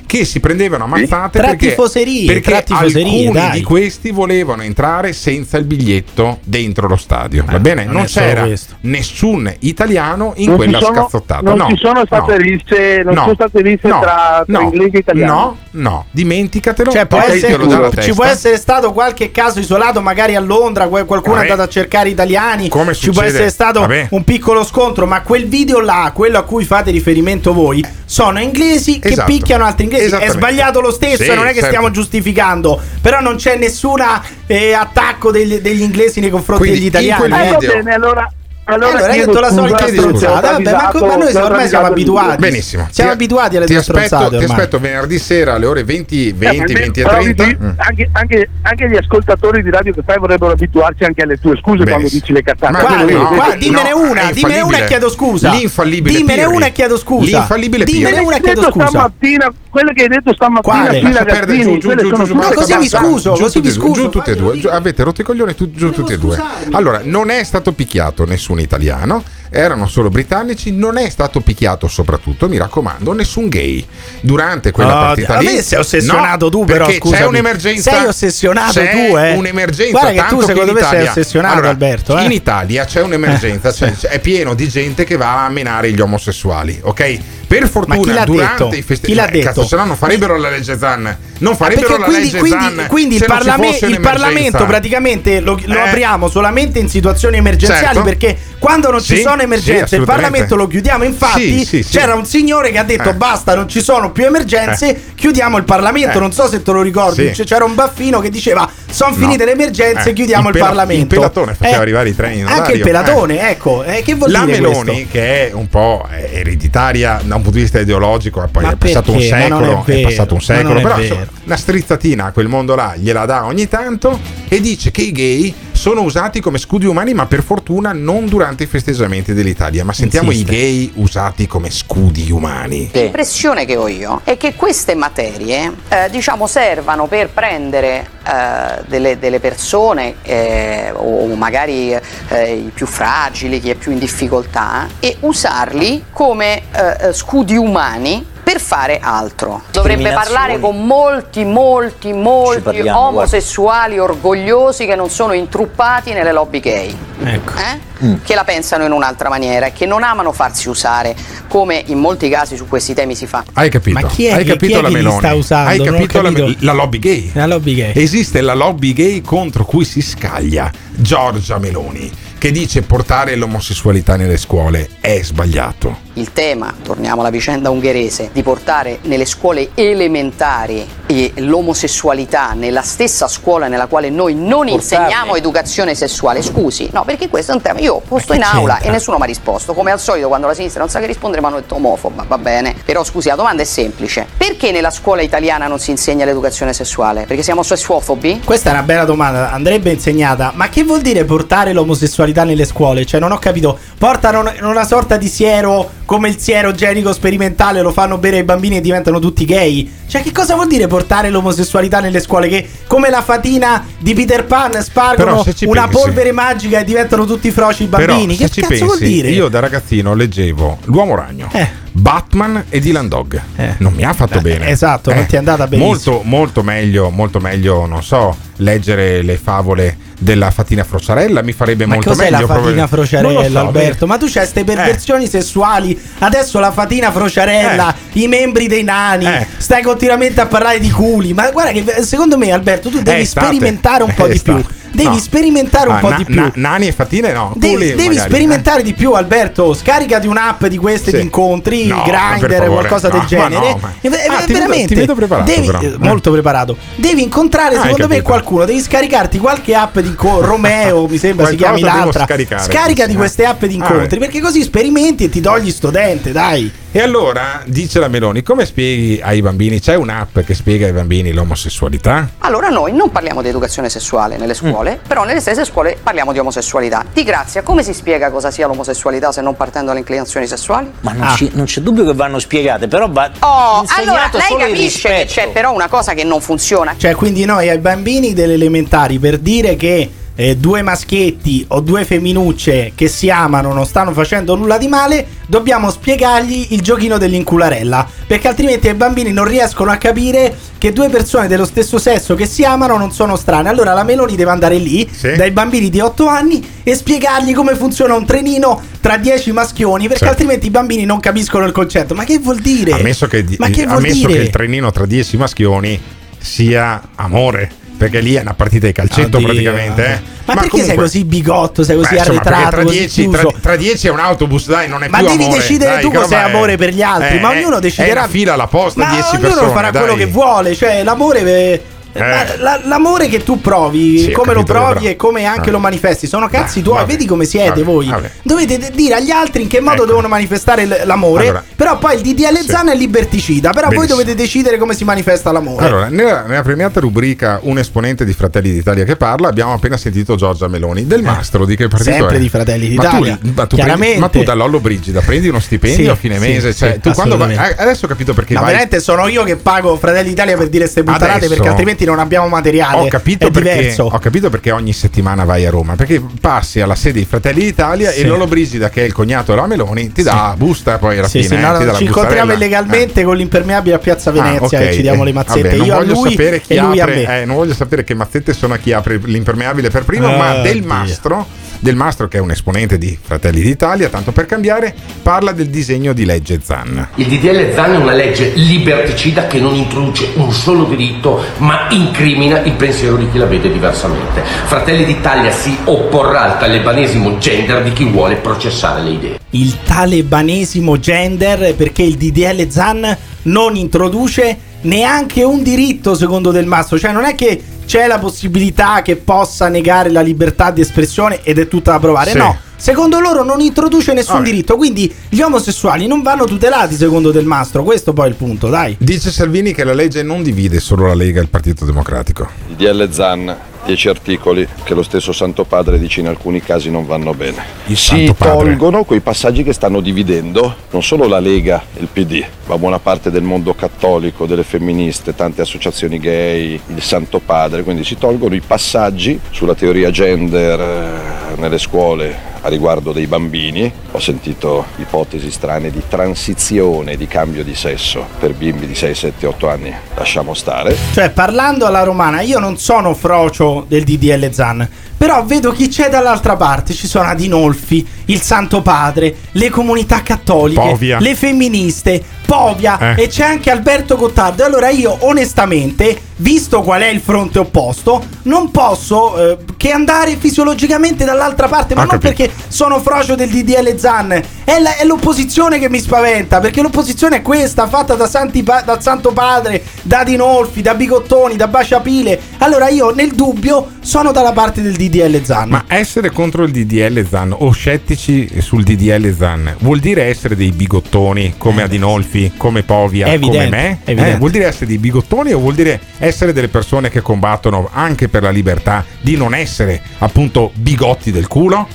che si prendevano ammazzate Tra perché, tifoserie, perché tra tifoserie, alcuni dai. di questi volevano entrare senza il biglietto dentro lo stadio. Va bene? non Non, è c'era nessun italiano in Non quella sono- scazzottata. non no, ci sono state no. risse- non No, sono state risse no, tra- tra no, inglesi e italiani. No, no, dimenticatelo. Cioè, può essere- dalla ci può essere stato qualche caso isolato, magari a Londra, qualcuno è Vabbè. andato a cercare italiani. Come ci può essere stato Vabbè. un piccolo scontro, ma quel video là, quello a cui fate riferimento voi, sono inglesi che Esatto. picchiano altri inglesi. È Esattamente. sbagliato lo stesso, Sì, non è che certo. stiamo giustificando. Però non c'è nessun attacco degli, degli inglesi nei confronti Quindi, degli in italiani. quel eh. Va video- bene, allora, allora, Allora, hai detto la solita stronzata. Vabbè, ma, ma noi ormai siamo abituati. Benissimo. Siamo Ti- abituati alle ti tue aspetto, stronzate ti aspetto venerdì sera alle ore 20, Eh, 20, ma 20 e però 30. vedi, Mm. Anche, anche- anche gli ascoltatori di radio che fai vorrebbero abituarsi anche alle tue scuse quando Benissimo. dici le cazzate. Ma lì, no, dimmene no, una, è dimmene una e chiedo scusa. L'infallibile Dimmene Pirri. una e chiedo scusa. L'infallibile Dimmene Pirri. una e chiedo scusa. stamattina, quello che hai detto stamattina Quale? sui ragazzini, giù, giù, giù, giù, basta, così mi scuso, Giù così mi e scuso. Giù tutti e due, giù- avete rotto i coglioni tu- giù tutti e due. Allora, non è stato picchiato nessun italiano, erano solo britannici, non è stato picchiato soprattutto, mi raccomando, nessun gay durante quella Oh, partita a lì. me sei ossessionato No, tu, però, perché c'è un'emergenza. Sei ossessionato c'è tu, eh. un'emergenza, Guarda che tu, tanto secondo me, sei Italia- ossessionato, Allora, Alberto, eh. In Italia c'è un'emergenza, cioè, è pieno di gente che va a menare gli omosessuali, ok? Per fortuna chi l'ha durante detto? i l'ha Eh, detto? Cazzo, se no non farebbero la legge Zan. Non Ah, farebbero perché la quindi, legge quindi- Zan. quindi il, ci Parlame- il. Parlamento praticamente lo, lo Eh. apriamo solamente in situazioni emergenziali Certo. perché quando non ci Sì, sono sì, emergenze il assolutamente. Parlamento lo chiudiamo. Infatti Sì, sì, sì. c'era un signore che ha detto Eh. basta, non ci sono più emergenze, chiudiamo il Parlamento. Eh. Non so se te lo ricordi, Sì. C'era un baffino che diceva sono No. finite le emergenze, Eh, chiudiamo il, pela- Parlamento. Il pelatone faceva Eh, arrivare i treni in Anche il pelatone, ecco. Eh, che vuol La Meloni, questo? che è un po' eh, ereditaria da un punto di vista ideologico, e poi è passato un secolo, è vero, passato un secolo, è però insomma, una strizzatina a quel mondo là gliela dà ogni tanto e dice che i gay sono usati come scudi umani, ma per fortuna non durante i festeggiamenti dell'Italia. Ma sentiamo Insiste. i gay usati come scudi umani. L'impressione che ho io è che queste materie eh, diciamo servano per prendere eh, delle, delle persone eh, o magari eh, i più fragili, chi è più in difficoltà e usarli come eh, scudi umani per fare altro. Dovrebbe parlare con molti, molti, molti parliamo, omosessuali orgogliosi che non sono intruppati nelle lobby gay. Ecco. Eh? Che la pensano in un'altra maniera e che non amano farsi usare come in molti casi su questi temi si fa. Hai capito? Ma chi è Hai che- capito chi è la Meloni? sta usando? Hai capito, la, capito. me- la lobby gay? La lobby gay. Esiste la lobby gay contro cui si scaglia Giorgia Meloni, che dice portare l'omosessualità nelle scuole è sbagliato. Il tema, torniamo alla vicenda ungherese, di portare nelle scuole elementari e l'omosessualità nella stessa scuola nella quale noi non Portarli. insegniamo educazione sessuale. Scusi, no, perché questo è un tema. Io ho posto in che aula c'entra? e nessuno mi ha risposto. Come al solito, quando la sinistra non sa che rispondere, mi hanno detto omofoba, va bene. Però scusi, la domanda è semplice: perché nella scuola italiana non si insegna l'educazione sessuale? Perché siamo sessuofobi? Questa è una bella domanda, andrebbe insegnata. Ma che vuol dire portare l'omosessualità nelle scuole? Cioè, non ho capito. Portano una- sorta di siero come il siero genico sperimentale, lo fanno bere ai bambini e diventano tutti gay. Cioè, che cosa vuol dire portare l'omosessualità nelle scuole? Che come la fatina di Peter Pan spargono una pensi- polvere magica e diventano tutti froci i bambini. Però, che cazzo pensi, vuol dire? io da ragazzino leggevo L'Uomo Ragno, Eh. Batman e Dylan Dog. Non mi ha fatto Eh, bene. esatto, non ti è andata benissimo. Molto, molto meglio, molto meglio, non so, leggere le favole della Fatina Frociarella mi farebbe Ma molto cos'è meglio. la fatina frociarella, so, Alberto? Ma tu c'hai queste perversioni sessuali. Adesso la fatina frociarella, i membri dei nani. Eh. Stai continuamente a parlare di culi. Ma guarda che secondo me, Alberto, tu devi estate. sperimentare un po' È di più. Devi No. sperimentare un Ah, po' na- di più. na- nani e fatine no. Devi, Culi devi magari, sperimentare di più, Alberto. Scaricati un'app di queste Sì. di incontri, No, Grinder, qualcosa del ma genere. ma- e- Ah, ti vedo- veramente ti vedo preparato, devi- eh, molto preparato. Devi incontrare, secondo me, qualcuno. Devi scaricarti qualche app di incontri. Romeo, mi sembra si chiami l'altra. scaricare, Scaricati dici, queste eh. app di Ah, incontri, beh. perché così sperimenti e ti togli sto dente, dai. E allora, dice la Meloni, come spieghi ai bambini? C'è un'app che spiega ai bambini l'omosessualità? Allora noi non parliamo di educazione sessuale nelle scuole, però nelle stesse scuole parliamo di omosessualità. Di grazia, come si spiega cosa sia l'omosessualità se non partendo dalle inclinazioni sessuali? Ma non, ci- non c'è dubbio che vanno spiegate, però va Oh, allora lei capisce che c'è però una cosa che non funziona. Cioè, quindi noi ai bambini delle elementari per dire che eh, due maschietti o due femminucce che si amano, non stanno facendo nulla di male, dobbiamo spiegargli il giochino dell'incularella. Perché altrimenti i bambini non riescono a capire che due persone dello stesso sesso che si amano non sono strane. Allora la Meloni deve andare lì dai bambini di 8 anni e spiegargli come funziona un trenino tra 10 maschioni. Perché Sì. altrimenti i bambini non capiscono il concetto. Ma che vuol dire? Ammesso che, Ma che vuol ammesso dire? che il trenino tra 10 maschioni sia amore. Perché lì è una partita di calcetto Oddio, praticamente. eh. Ma, perché sei comunque- così bigotto, sei così Beh, insomma, perché arretrato, tra così 10, tra, chiuso? tra 10 è un autobus, dai, non è Ma più devi amore. decidere dai, tu cos'è è? amore per gli altri, Eh, ma eh, ognuno deciderà. È fila alla posta, ma 10 ognuno persone. farà dai. quello che vuole, cioè l'amore. Eh, ma la- l'amore che tu provi, Sì, come lo provi però- e come anche Ah. lo manifesti, sono cazzi tuoi. vabbè, Vedi come siete vabbè, voi. vabbè. Dovete dire agli altri in che modo devono manifestare l'amore. Allora. però poi il DDL Sì. Zan è liberticida. Però voi Benissimo. dovete decidere come si manifesta l'amore. Allora, nella, nella premiata rubrica Un esponente di Fratelli d'Italia che parla, abbiamo appena sentito Giorgia Meloni. Del mastro di che partito Eh. Sempre è? di Fratelli Ma d'Italia. tu, ma tu, prendi- ma tu da Lollo Brigida prendi uno stipendio Sì, a fine mese. cioè, tu quando vai- adesso ho capito perché Ma veramente sono io che pago Fratelli d'Italia per dire ste puttanate Adesso- perché altrimenti non abbiamo materiale. Ho capito, perché, diverso. ho capito perché ogni settimana vai a Roma. Perché passi alla sede di Fratelli d'Italia Sì. e Lollo Brigida, che è il cognato della Meloni, ti dà busta poi alla Sì, fine. sì, no, eh, no, la ci incontriamo illegalmente con l'impermeabile a Piazza Venezia Ah, ok. e ci diamo le Eh, mazzette. vabbè, non io a voglio lui sapere chi e lui apre, a me. eh, non voglio sapere che mazzette sono a chi apre l'impermeabile per primo, Ah, ma del Dio. mastro, del mastro che è un esponente di Fratelli d'Italia, tanto per cambiare, parla del disegno di legge Zan. Il DDL Zan è una legge liberticida che non introduce un solo diritto, ma incrimina il pensiero di chi la vede diversamente. Fratelli d'Italia si opporrà al talebanesimo gender di chi vuole processare le idee. Il talebanesimo gender perché il DDL Zan non introduce neanche un diritto secondo Del Mastro, cioè non è che c'è la possibilità che possa negare la libertà di espressione ed è tutta da provare, Sì. no. Secondo loro non introduce nessun Vabbè. diritto, quindi gli omosessuali non vanno tutelati secondo Del Mastro, questo poi è il punto, dai. Dice Salvini che la legge non divide solo la Lega e il Partito Democratico. Il DL Zan, 10 articoli che lo stesso Santo Padre dice in alcuni casi non vanno bene. si Santo Padre. tolgono quei passaggi che stanno dividendo non solo la Lega e il PD, ma buona parte del mondo cattolico, delle femministe, tante associazioni gay, il Santo Padre, quindi si tolgono i passaggi sulla teoria gender eh, nelle scuole a riguardo dei bambini. Ho sentito ipotesi strane di transizione, di cambio di sesso per bimbi di 6, 7, 8 anni. Lasciamo stare. Cioè, parlando alla romana, io non sono frocio del DDL Zan, però vedo chi c'è dall'altra parte. Ci sono Adinolfi, il Santo Padre, le comunità cattoliche, Povia. le femministe, Povia Eh. e c'è anche Alberto Gottardo. Allora io, onestamente, visto qual è il fronte opposto, non posso eh, che andare fisiologicamente dall'altra parte, ma Ho non capito. perché sono frocio del DDL Zan. È, la- è l'opposizione che mi spaventa, perché l'opposizione è questa, fatta da Santi Pa- dal Santo Padre, da Dinolfi, da Bigottoni, da Baciapile. Allora io, nel dubbio, sono dalla parte del DDL Zan. Ma essere contro il DDL Zan o scettici sul DDL Zan vuol dire essere dei bigottoni come Adinolfi, come Povia, evidente, come me? Eh, vuol dire essere dei bigottoni o vuol dire essere delle persone che combattono anche per la libertà di non essere appunto bigotti del culo?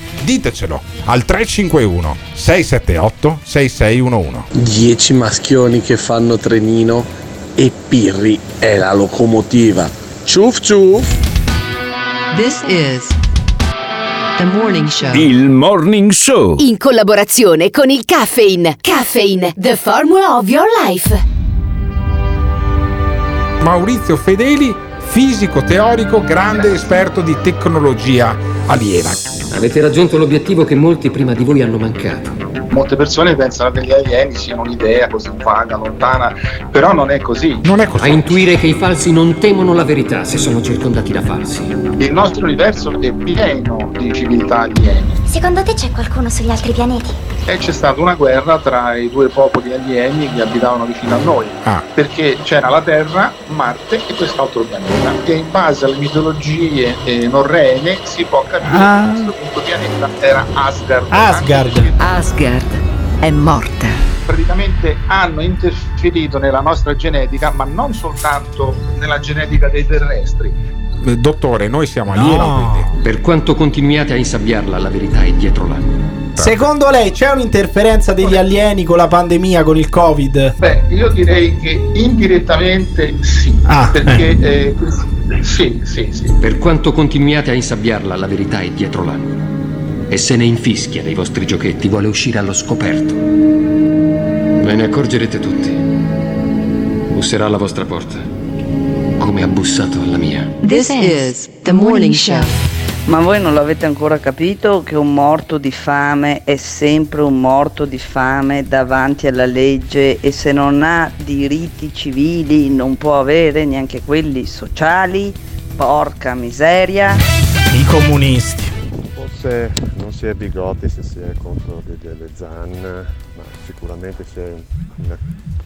Ditecelo al 351 678 6611. 10 maschioni che fanno trenino e Pirri è la locomotiva. Ciuf ciuf! This is the morning show. Il Morning Show. In collaborazione con il Caffeine. Caffeine, the formula of your life. Maurizio Fedeli, fisico teorico, grande esperto di tecnologia aliena. Avete raggiunto l'obiettivo che molti prima di voi hanno mancato. Molte persone pensano che gli alieni siano un'idea così vaga, lontana, però non è così. Non è così. A intuire che i falsi non temono la verità se sono circondati da falsi. Il nostro universo è pieno di civiltà alieni Secondo te c'è qualcuno sugli altri pianeti? e c'è stata una guerra tra i due popoli alieni che abitavano vicino a noi, Ah. perché c'era la Terra, Marte e quest'altro pianeta. E in base alle mitologie eh, norrene si può capire Ah. che questo quinto pianeta era Asgard. Asgard. Asgard è morta. praticamente hanno interferito nella nostra genetica, ma non soltanto nella genetica dei terrestri. Eh, Dottore, noi siamo alieni, quindi. Per quanto continuiate a insabbiarla, la verità è dietro l'angolo. Secondo lei c'è un'interferenza degli alieni con la pandemia, con il Covid? Beh, io direi che indirettamente sì, Ah, perché eh, questi, Sì, sì, sì. Per quanto continuiate a insabbiarla, la verità è dietro l'angolo. E se ne infischia dei vostri giochetti, vuole uscire allo scoperto. Ve ne accorgerete tutti. Busserà alla vostra porta, come ha bussato alla mia. This is the morning show. Ma voi non l'avete ancora capito che un morto di fame è sempre un morto di fame davanti alla legge e se non ha diritti civili non può avere neanche quelli sociali? Porca miseria. I comunisti. Forse non si è bigotti se si è contro DDL Zan, ma sicuramente si è una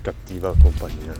cattiva compagnia.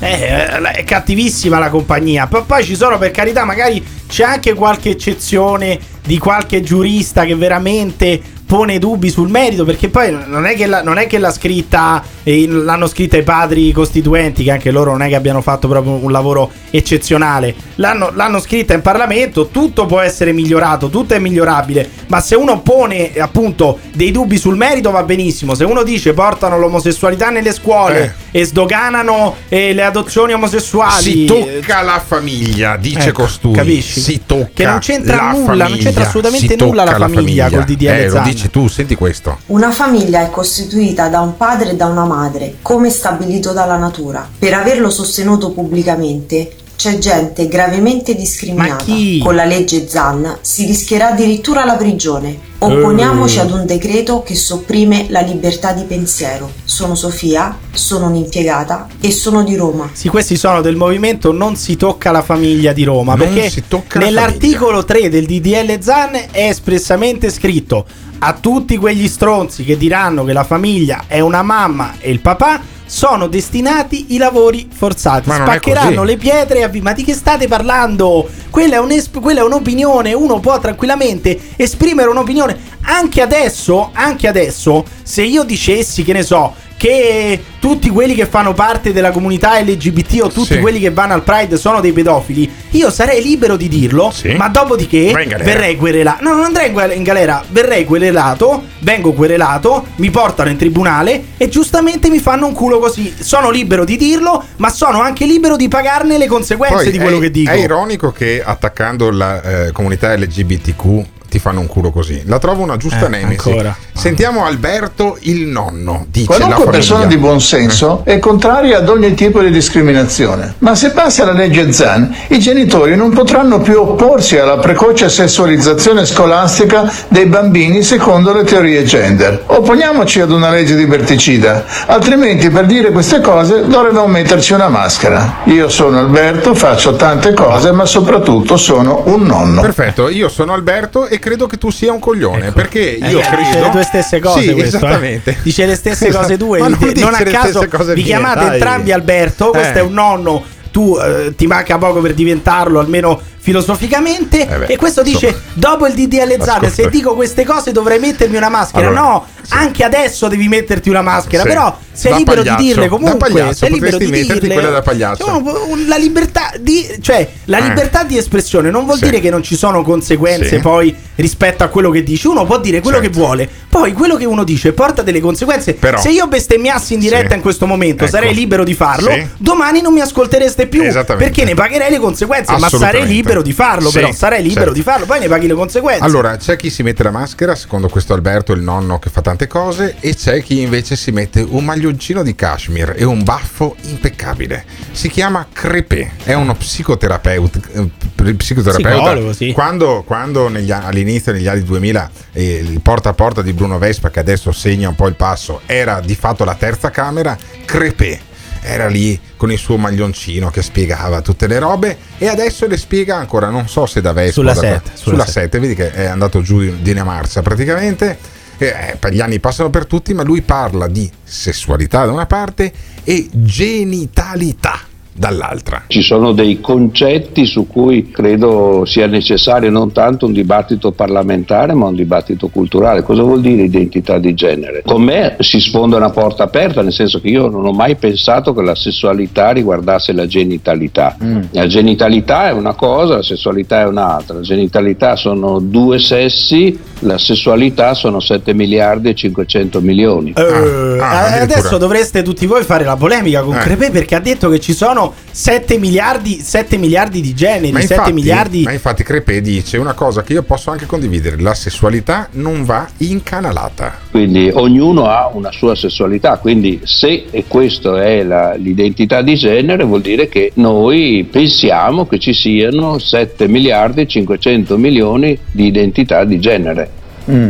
Eh, è cattivissima la compagnia. P- poi ci sono, per carità, magari c'è anche qualche eccezione di qualche giurista che veramente pone dubbi sul merito. Perché poi non è che, la, non è che l'ha scritta, eh, l'hanno scritta i padri costituenti, che anche loro non è che abbiano fatto proprio un lavoro eccezionale. L'hanno, l'hanno scritta in Parlamento. Tutto può essere migliorato, tutto è migliorabile. Ma se uno pone appunto dei dubbi sul merito, va benissimo. Se uno dice portano l'omosessualità nelle scuole e sdoganano eh, le adozioni omosessuali, Si tocca la famiglia, dice Ecco, costui. capisci? Si tocca Che non c'entra la nulla, non famiglia. c'entra assolutamente Si tocca nulla la famiglia col DDL Eh, lo dici tu, senti questo. Una famiglia è costituita da un padre e da una madre, come stabilito dalla natura. Per averlo sostenuto pubblicamente c'è gente gravemente discriminata. Con la legge Zan si rischierà addirittura la prigione. Opponiamoci Eh. ad un decreto che sopprime la libertà di pensiero. Sono Sofia, sono un'impiegata e sono di Roma. Sì, questi sono del movimento Non si tocca la famiglia di Roma. Non perché si tocca la nell'articolo 3 del DDL Zan è espressamente scritto a tutti quegli stronzi che diranno che la famiglia è una mamma e il papà. Sono destinati i lavori forzati. Spaccheranno le pietre a vi- Ma di che state parlando? Quella è, un'esp- quella è un'opinione. Uno può tranquillamente esprimere un'opinione. Anche adesso, anche adesso, se io dicessi, che ne so, che tutti quelli che fanno parte della comunità LGBT o tutti Sì. quelli che vanno al Pride sono dei pedofili, io sarei libero di dirlo, ma dopodiché verrei querelato. No, non andrei in galera, verrei querelato, vengo querelato, mi portano in tribunale e giustamente mi fanno un culo così. Sono libero di dirlo, ma sono anche libero di pagarne le conseguenze Poi di quello è, che dico. È ironico che attaccando la eh, comunità LGBTQ ti fanno un culo così. La trovo una giusta Eh, nemesi. ancora. Sentiamo Alberto il nonno. Dice Qualunque persona di buon senso è contraria ad ogni tipo di discriminazione. Ma se passa la legge Zan, i genitori non potranno più opporsi alla precoce sessualizzazione scolastica dei bambini secondo le teorie gender. Opponiamoci ad una legge liberticida, altrimenti per dire queste cose dovremmo metterci una maschera. Io sono Alberto, faccio tante cose, ma soprattutto sono un nonno. Perfetto, io sono Alberto e credo che tu sia un coglione. Perché io Eh, credo. dice le tue stesse cose Sì, questo, eh. esattamente. Dice le stesse cose tue Ma non non, dice a caso cose vi mie, chiamate dai. entrambi Alberto questo Eh. è un nonno tu eh, ti manca poco per diventarlo almeno filosoficamente Eh beh, e questo dice insomma. dopo il DDL Zan se dico queste cose dovrei mettermi una maschera Allora, no anche adesso devi metterti una maschera Sì. però sei Da libero pagliaccio, di dirle da comunque pagliaccio, sei libero di dirle quella da pagliaccio. Cioè, la libertà di cioè la Eh. libertà di espressione non vuol Sì. dire che non ci sono conseguenze Sì. poi rispetto a quello che dice uno può dire quello che vuole poi quello che uno dice porta delle conseguenze Però- se io bestemmiassi in diretta Sì. in questo momento Ecco. sarei libero di farlo Sì. domani non mi ascoltereste più perché ne pagherei le conseguenze ma sarei Assolutamente. Libero di farlo Sì, però sarei libero certo. di farlo poi ne paghi le conseguenze Allora, c'è chi si mette la maschera, secondo questo Alberto, il nonno che fa tante cose, e c'è chi invece si mette un maglioncino di cashmere e un baffo impeccabile. Si chiama Crepè, è uno psicoterapeuta. eh, psicoterapeuta. Psicologo, sì. Quando, quando negli all'inizio, negli anni 2000, eh, il porta a porta di Bruno Vespa, che adesso segna un po' il passo, era di fatto la terza camera, Crepè era lì con il suo maglioncino che spiegava tutte le robe e adesso le spiega ancora, non so se da Vespa Sulla o da- sette, sulla sulla 7, vedi che è andato giù di una marcia praticamente. Eh, gli anni passano per tutti, ma lui parla di sessualità da una parte e genitalità dall'altra. Ci sono dei concetti su cui credo sia necessario non tanto un dibattito parlamentare ma un dibattito culturale. Cosa vuol dire identità di genere? Con me si sfonda una porta aperta, nel senso che io non ho mai pensato che la sessualità riguardasse la genitalità. La genitalità è una cosa, la sessualità è un'altra. La genitalità sono due sessi, la sessualità sono 7 miliardi e 500 milioni. Eh, Ah, adesso dovreste tutti voi fare la polemica con Eh. Crepè perché ha detto che ci sono sono 7 miliardi, 7 miliardi di generi, Ma 7 infatti, miliardi. ma infatti Crepe dice una cosa che io posso anche condividere, la sessualità non va incanalata. Quindi ognuno ha una sua sessualità, quindi se e questa è la- l'identità di genere vuol dire che noi pensiamo che ci siano 7 miliardi e 500 milioni di identità di genere.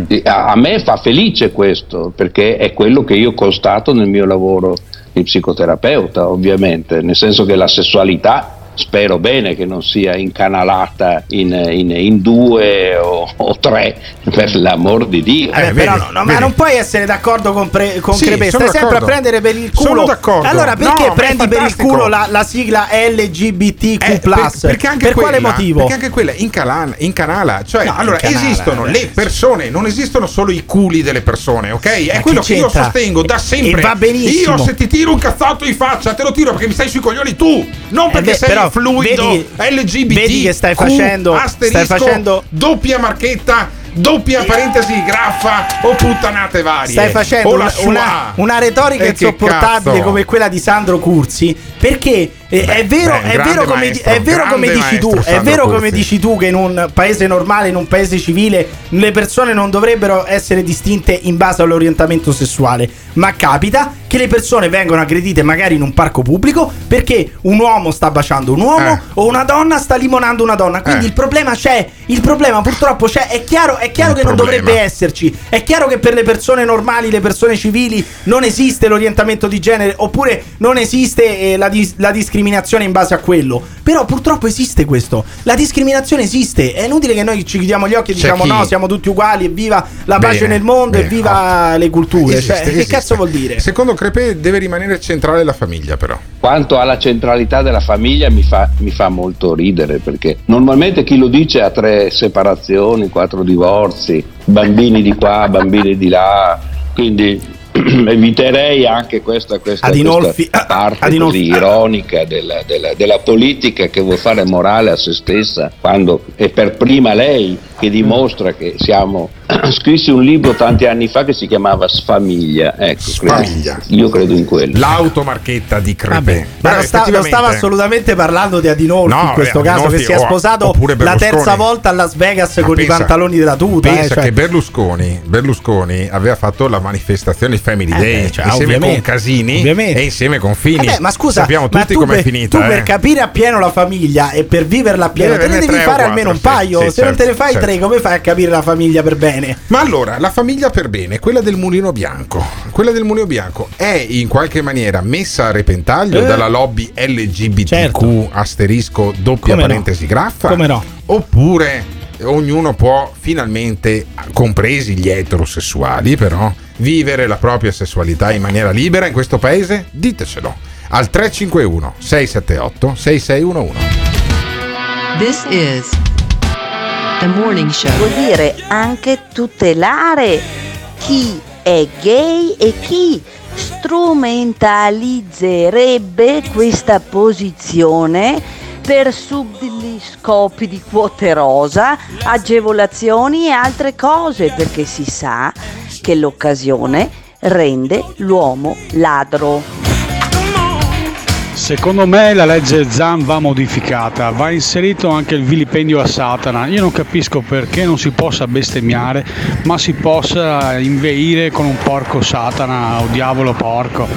E A, a me fa felice questo perché è quello che io constato nel mio lavoro psicoterapeuta, ovviamente, nel senso che la sessualità spero bene che non sia incanalata in, in- in due o, o tre, per l'amor di Dio. Eh, però no, no, ma non puoi essere d'accordo con, pre- con Sì, Crepe, sono stai sempre a prendere per il Sono culo. d'accordo. Allora perché No, prendi per il culo la, la sigla LGBTQ? Eh, per- perché anche per quale quella- motivo? Perché anche quella incanala, incanala cioè No, allora incanala, esistono eh. le persone, non esistono solo i culi delle persone, ok? È Ma quello che che io c'entra? sostengo da sempre. E va benissimo. Io se ti tiro un cazzotto in faccia, te lo tiro perché mi stai sui coglioni tu, non perché beh, sei però fluido vedi- LGBT. vedi che stai facendo- stai facendo- doppia marchetta. Doppia parentesi graffa o puttanate varie. Stai facendo una, una- una retorica E insopportabile come quella di Sandro Curzi. Perché eh, è vero, beh, è vero come, maestro, è vero come dici tu, è vero come Curzi. dici tu che in un paese normale, in un paese civile, le persone non dovrebbero essere distinte in base all'orientamento sessuale. Ma capita che le persone vengono aggredite magari in un parco pubblico perché un uomo sta baciando un uomo Eh. o una donna sta limonando una donna. Quindi Eh. il problema c'è, il problema purtroppo c'è. È chiaro, è chiaro che non problema. dovrebbe esserci. È chiaro che per le persone normali, le persone civili, non esiste l'orientamento di genere oppure non esiste eh, la, dis- la discriminazione in base a quello. Però purtroppo esiste questo. La discriminazione esiste. È inutile che noi ci chiudiamo gli occhi e C'è diciamo chi- no, siamo tutti uguali, evviva la pace Bene, nel mondo, bene, evviva le culture. Esiste, Cioè, che esiste. cazzo vuol dire? Secondo Crepe deve rimanere centrale la famiglia, però. Quanto alla centralità della famiglia mi fa, mi fa molto ridere perché normalmente chi lo dice ha tre separazioni, quattro divorzi, bambini di qua, bambini di là, quindi eviterei anche questa, questa, Adinolfi- questa parte Adinolfi- così ironica della, della- della politica che vuol fare morale a se stessa quando è per prima lei che dimostra che siamo scrissi un libro tanti anni fa che si chiamava Sfamiglia ecco, credo- Sfamiglia. io credo in quello L'automarchetta di Crepe. Ma non, sta- non stava assolutamente parlando di Adinolfi No, in questo eh, caso Adinolfi che si è sposato la terza volta a Las Vegas Ma con pensa- i pantaloni della tuta. Pensa eh, cioè. che Berlusconi, Berlusconi aveva fatto la manifestazione Family Eh, Day beh, cioè, insieme con Casini ovviamente. e insieme con Fini. Vabbè, ma scusa, sappiamo ma tutti tu com'è per- finita. Tu eh. per capire appieno la famiglia e per viverla appieno, te ne devi fare quattro, almeno un paio. Se non te ne certo, fai certo. tre, come fai a capire la famiglia per bene? Ma allora, la famiglia per bene, quella del mulino bianco, quella del mulino bianco è in qualche maniera messa a repentaglio Eh. dalla lobby LGBTQ Certo. asterisco doppia Come no? parentesi graffa? Come no? Oppure ognuno può finalmente, compresi gli eterosessuali però, vivere la propria sessualità in maniera libera in questo paese? Ditecelo al 351 678 6611. This is the morning show. Vuol dire anche tutelare chi è gay e chi strumentalizzerebbe questa posizione per subdoli scopi di quote rosa, agevolazioni e altre cose, perché si sa che l'occasione rende l'uomo ladro. Secondo me la legge Zan va modificata, va inserito anche il vilipendio a Satana. Io non capisco perché non si possa bestemmiare, ma si possa inveire con un porco Satana o diavolo porco.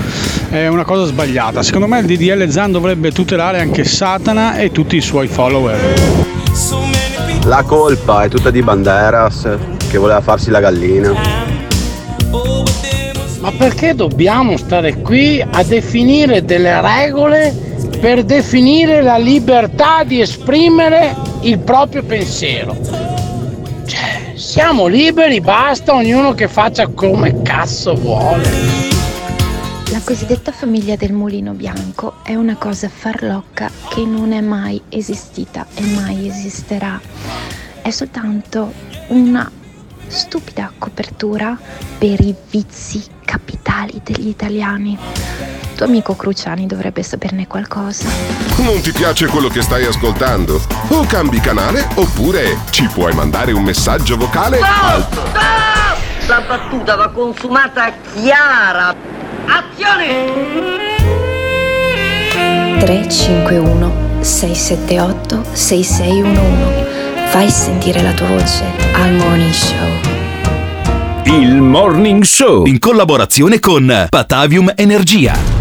È una cosa sbagliata. Secondo me il DDL Zan dovrebbe tutelare anche Satana e tutti i suoi follower. La colpa è tutta di Banderas che voleva farsi la gallina. Ma perché dobbiamo stare qui a definire delle regole per definire la libertà di esprimere il proprio pensiero? Cioè, siamo liberi, basta, ognuno che faccia come cazzo vuole. La cosiddetta famiglia del mulino bianco è una cosa farlocca che non è mai esistita e mai esisterà. È soltanto una stupida copertura per i vizi capitali degli italiani. Tuo amico Cruciani dovrebbe saperne qualcosa. Non ti piace quello che stai ascoltando? O cambi canale oppure ci puoi mandare un messaggio vocale al La battuta va consumata chiara. Azione! 351 678 6611. Fai sentire la tua voce al Morning Show. Il Morning Show in collaborazione con Patavium Energia.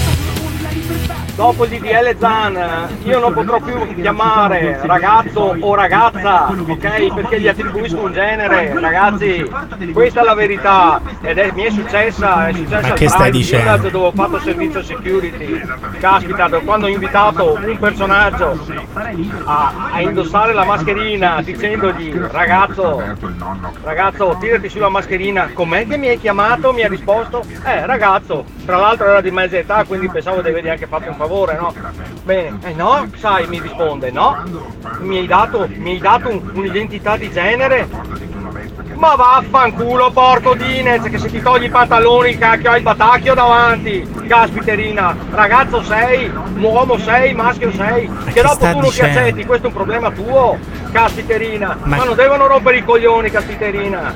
Dopo il DDL Zan io non potrò più chiamare ragazzo o ragazza, ok? Perché gli attribuisco un genere, ragazzi, questa è la verità ed è, mi è successa, è successa Ma al che stai dicendo? Dove ho fatto servizio security. Caspita, quando ho invitato un personaggio a, a indossare la mascherina dicendogli ragazzo, ragazzo tirati sulla mascherina, com'è che mi hai chiamato? Mi ha risposto, eh ragazzo, tra l'altro era di mezza età quindi pensavo di avergli anche fatto un favore, no? Bene, eh no, sai, mi risponde, no? Mi hai dato, mi hai dato un- un'identità di genere? Ma vaffanculo porco Dinez che se ti togli i pantaloni cacchio hai il batacchio davanti Caspiterina Ragazzo sei, uomo sei, maschio sei Che che dopo tu non ti accetti, questo è un problema tuo Caspiterina Ma- Ma, non devono rompere i coglioni Caspiterina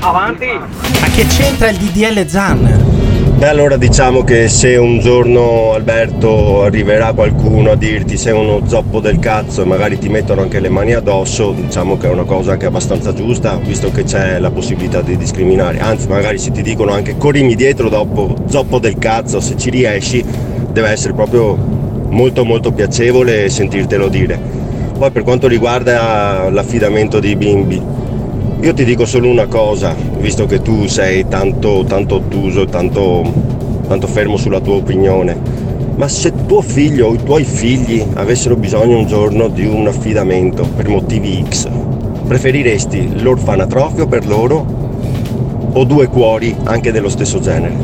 Avanti Ma che c'entra il DDL Zan? Beh, allora diciamo che se un giorno Alberto arriverà qualcuno a dirti sei uno zoppo del cazzo e magari ti mettono anche le mani addosso, diciamo che è una cosa anche abbastanza giusta, visto che c'è la possibilità di discriminare. Anzi, magari se ti dicono anche corrimi dietro dopo zoppo del cazzo, se ci riesci, deve essere proprio molto molto piacevole sentirtelo dire. Poi per quanto riguarda l'affidamento dei bimbi, io ti dico solo una cosa, visto che tu sei tanto, tanto ottuso, tanto, tanto fermo sulla tua opinione, ma se tuo figlio o i tuoi figli avessero bisogno un giorno di un affidamento per motivi X, preferiresti l'orfanatrofio per loro o due cuori anche dello stesso genere?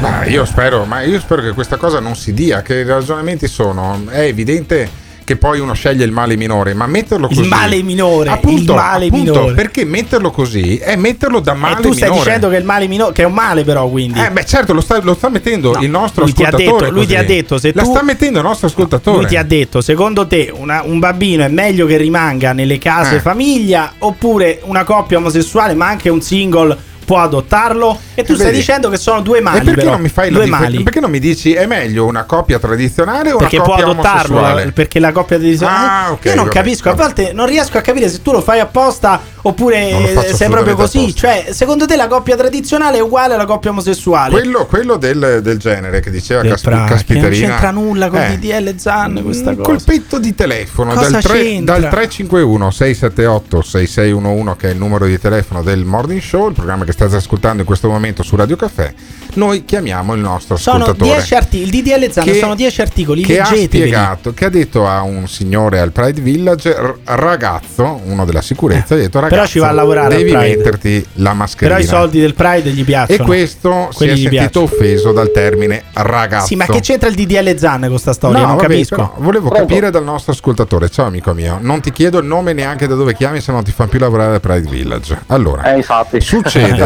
Ma io spero, ma io spero che questa cosa non si dia, che i ragionamenti sono. È evidente che poi uno sceglie il male minore, ma metterlo così. Il male minore, Appunto, il male appunto, minore. Perché metterlo così è metterlo da male E tu stai minore. dicendo che il male minore, che è un male però quindi. Eh beh certo lo sta, lo sta mettendo No, il nostro lui ti ha ascoltatore detto- lui ti ha detto, se La tu- sta mettendo il nostro ascoltatore Lui ti ha detto, secondo te una- un bambino è meglio che rimanga nelle case Eh. famiglia oppure una coppia omosessuale ma anche un single può adottarlo? E tu Eh, stai vedi? dicendo che sono due mali E perché però, non mi fai due differ- mali. Perché non mi dici è meglio una coppia tradizionale o Perché una può coppia adottarlo, omosessuale? la- perché la coppia di Ah, ok, Io non vabbè, capisco, a vabbè. volte non riesco a capire se tu lo fai apposta oppure sei proprio così. Cioè, secondo te la coppia tradizionale è uguale alla coppia omosessuale? Quello, quello del, del genere che diceva Del che Caspiterina non c'entra nulla con Eh, DDL Zan questa un cosa. colpetto di telefono dal, tre- c'entra? dal 351 678 6611 che è il numero di telefono del Morning Show, il programma che state ascoltando in questo momento su Radio Caffè. Noi chiamiamo il nostro Sono ascoltatore 10 articoli, il DDL Zan Che- sono 10 articoli, che ha spiegato, che ha detto a un signore al Pride Village, r- ragazzo, uno della sicurezza, gli ha detto Però ragazzo, ci va a lavorare al devi Pride." metterti la mascherina. Però i soldi del Pride gli e piacciono. questo si Quelli è gli sentito piacciono. offeso dal termine ragazzo. Sì, ma che c'entra il DDL Zan con questa storia? No, non vabbè, capisco. però volevo Pronto? capire dal nostro ascoltatore. Ciao amico mio, non ti chiedo il nome neanche da dove chiami, se non ti fanno più lavorare al Pride Village. Allora, Eh infatti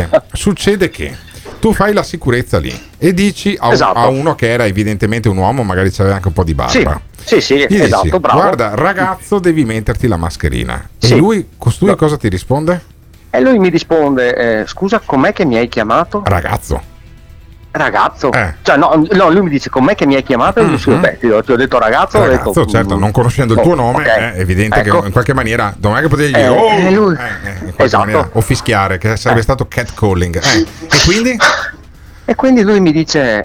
succede? che tu fai la sicurezza lì e dici a, esatto. a, uno che era evidentemente un uomo, magari c'aveva anche un po' di barba. Sì, sì, sì dici, esatto, bravo. Guarda, ragazzo, devi metterti la mascherina. Sì. E lui, costui, no. cosa ti risponde? E lui mi risponde, eh, scusa, com'è che mi hai chiamato? Ragazzo ragazzo, eh. cioè, no, no, lui mi dice con me che mi hai chiamato mm-hmm. Sì, ti, ho, ho detto ragazzo, ragazzo ho detto, certo, mm, non conoscendo il tuo oh, nome okay. Eh, è evidente ecco. che in qualche maniera non che potevi dire eh, oh, eh, lui. Eh, eh esatto. maniera, o fischiare che sarebbe stato catcalling e quindi? e quindi lui mi dice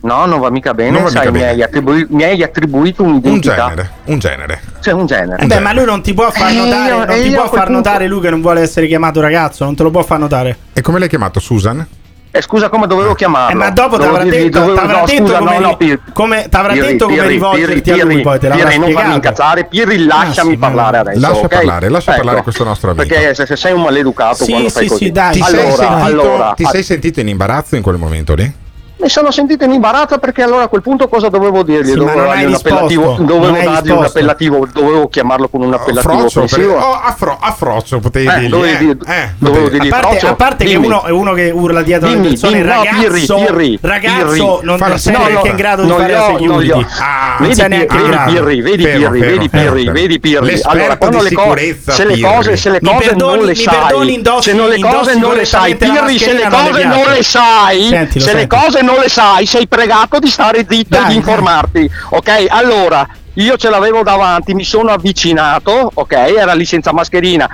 no non va mica bene, va sai, mica mi. Hai attribu- mi, Hai attribuito un'identità un genere, un genere. Cioè, un genere. Beh, genere. ma lui non ti può far notare, io, non ti può far notare lui che non vuole essere chiamato ragazzo non te lo può far notare e come l'hai chiamato Susan? Eh, scusa come dovevo eh, chiamarlo. Eh, ma dopo ti avrà detto, t'avrà no, detto come, no, no, Pirri, come, t'avrà Pirri, detto come Pirri, rivolgerti Pirri, a lui poi te l'avrà Pirri, non farmi incazzare, Pirri ah, lasciami ah, sì, parlare adesso, Lascia okay? parlare, lascia ecco, parlare questo nostro amico. Perché se, se sei un maleducato sì, quando sì, fai sì, così. Dai. Ti, allora, sei sentito, allora, ti sei sentito in imbarazzo in quel momento lì? mi sono sentito in imbarazzo perché allora a quel punto cosa dovevo dirgli? Sì, dovevo dargli un appellativo, dovevo dargli un appellativo, dovevo chiamarlo con un appellativo oh, per, oh, affro, affroccio potevi eh, dirgli, dovevi, eh, eh, dovevo dirgli a parte, a parte che uno è uno che urla dietro dimmi, le persone dimmi, ragazzo, no, pirri, pirri, ragazzo pirri, non farlo, sei no, neanche no, in grado di fare la security. ah, vedi, sei pirri, vedi pirri, vedi pirri, vedi pirri. Allora quando le cose se le cose, se le cose non le sai se le cose non le sai pirri se le cose non le sai se le cose non non le sai, sei pregato di stare zitto dai, e di informarti. Ok, allora io ce l'avevo davanti, mi sono avvicinato, ok, era lì senza mascherina,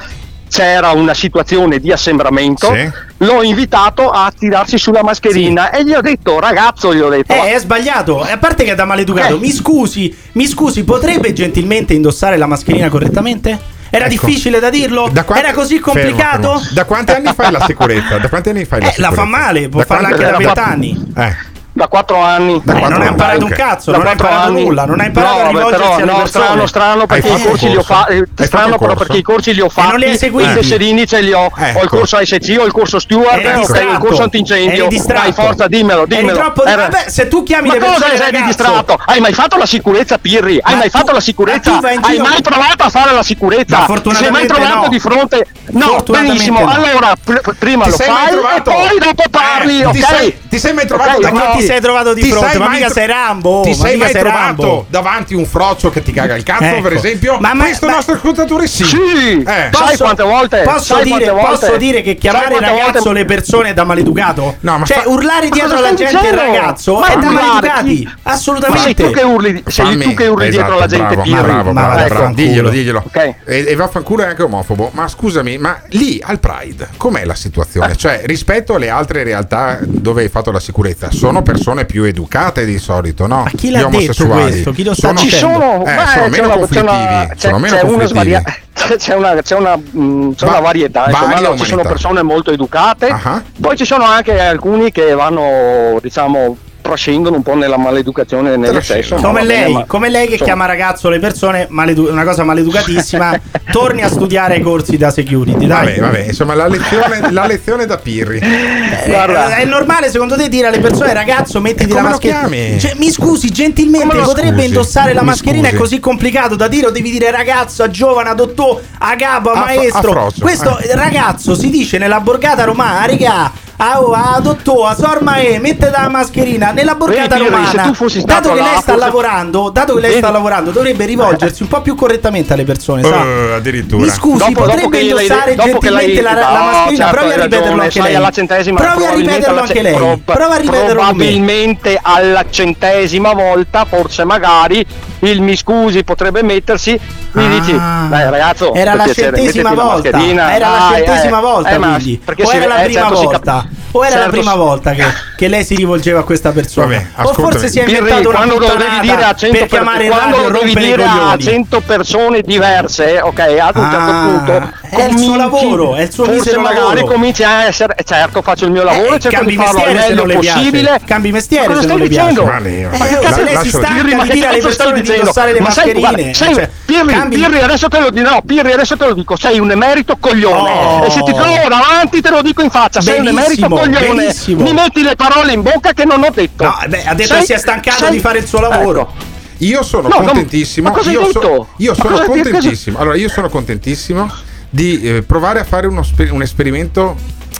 c'era una situazione di assembramento, sì. l'ho invitato a tirarsi sulla mascherina sì. e gli ho detto, ragazzo, gli ho detto... Eh, è sbagliato, a parte che è da maleducato, eh. mi scusi, mi scusi, potrebbe gentilmente indossare la mascherina correttamente? Era ecco. difficile da dirlo? Da quanti... Era così complicato? Fermo, fermo. Da quanti anni fai la sicurezza? Da quanti anni fai la eh, sicurezza? La fa male, può da farla da vent'anni. Eh. Da quattro anni. Da eh, non hai imparato okay. un cazzo, da non hai imparato anni. nulla, non hai imparato no, a rivolgersi però, alle no, persone. Strano, strano perché i corsi li ho fatti. Strano però perché i corsi li ho fatti. non li hai seguiti. I tesserini ce li ho. Ecco. Ho il ecco. corso ASC, ho il corso Steward, ho il corso antincendio. Dai, forza, dimmelo, dimmelo. Eri troppo... Era... Eh, vabbè, se tu chiami ma le persone sei distratto? Hai mai fatto la sicurezza, Pirri? Hai mai fatto la sicurezza? Hai mai provato a fare la sicurezza? Ti sei mai trovato di fronte No, benissimo. No. Allora, pr- prima ti lo fai e poi dopo parli, eh, ok? Ti sei, ti sei mai trovato okay, davanti? No, ti sei trovato di ti fronte, ma mica tro- sei Rambo. Ti sei mai sei trovato Rambo. davanti un froccio che ti caga il cazzo, ecco. per esempio? Ma, ma questo ma, nostro ascoltatore sì. Sì. Eh. Posso, sai quante volte? Posso, sai dire, volte? posso dire che chiamare ragazzo volte? le persone è da maleducato? No, ma cioè, fa... urlare dietro alla gente il ragazzo è da maleducati. Assolutamente. Sei tu che urli, sei tu che urli dietro alla esatto, gente, Pirri. Ma diglielo, diglielo. E vaffanculo è anche omofobo. Ma scusami, ma lì al Pride com'è la situazione? Ah. Cioè, rispetto alle altre realtà dove hai fatto la sicurezza, sono persone più educate di solito, no? Ma chi l'ha Gli omosessuali. Chi lo sta sono, ci sono, eh, sono meno conflittivi. sono meno conflittivi c'è una, c'è una, mh, c'è Va- una varietà, insomma, allora, ci sono persone molto educate, uh-huh. poi ci sono anche alcuni che vanno diciamo dentro un po' nella maleducazione nell'eccesso. Come, lei, ma... come lei che Insomma. chiama ragazzo le persone, maledu- una cosa maleducatissima, torni a studiare i corsi da security. Dai. Vabbè, vabbè, insomma la lezione, la lezione da Pirri. Eh, eh, è normale secondo te dire alle persone ragazzo mettiti la mascherina. Cioè, mi scusi, gentilmente potrebbe scusi? indossare la mi mascherina, scusi. è così complicato da dire o devi dire ragazzo, a giovane, a dottore, a capo, a, maestro. F- Questo ah. ragazzo si dice nella borgata romana, raga ah, oh, ah, dottore, sorma è, mette la mascherina nella borgata Vedi, romana. Direi, dato che lei sta forse... lavorando, dato che lei sta lavorando, dovrebbe rivolgersi un po' più correttamente alle persone, uh, addirittura. Mi scusi, dopo, potrebbe dopo indossare gentilmente la, no, la, mascherina, certo, provi a ripeterlo anche lei. Provi a ripeterlo anche lei. Prova a ripeterlo probabilmente alla centesima volta, forse magari il mi scusi potrebbe mettersi, quindi ah, dici, dai ragazzo, era la piacere, centesima volta, la era la ah, eh, centesima eh, volta, eh, quindi. Perché eh, certo o era la certo volta, cap- o era certo la prima volta che, che, lei si rivolgeva a questa persona, Vabbè, o forse si è inventato una quando lo devi dire a 100 per chiamare per, quando lo devi dire a 100 persone diverse, ok, ad un certo ah. punto è il suo lavoro, è il suo forse magari cominci a essere eh, certo faccio il mio eh, lavoro, eh, cerco di farlo il meglio possibile. Cambi mestiere ma se non le piace. Ma lei si stanca di dire alle persone di indossare le mascherine. Cioè, Pirri, adesso te lo dico, no, Pirri, adesso te lo dico, sei un emerito coglione. Oh. E se ti trovo davanti te lo dico in faccia, sei un emerito coglione. Mi metti le parole in bocca che non ho detto. No, beh, ha detto sei, si è stancato sei, di fare il suo lavoro. Ecco. Io sono no, contentissimo. Ma cosa io, so, io sono contentissimo. Allora, io sono contentissimo di eh, provare a fare uno un esperimento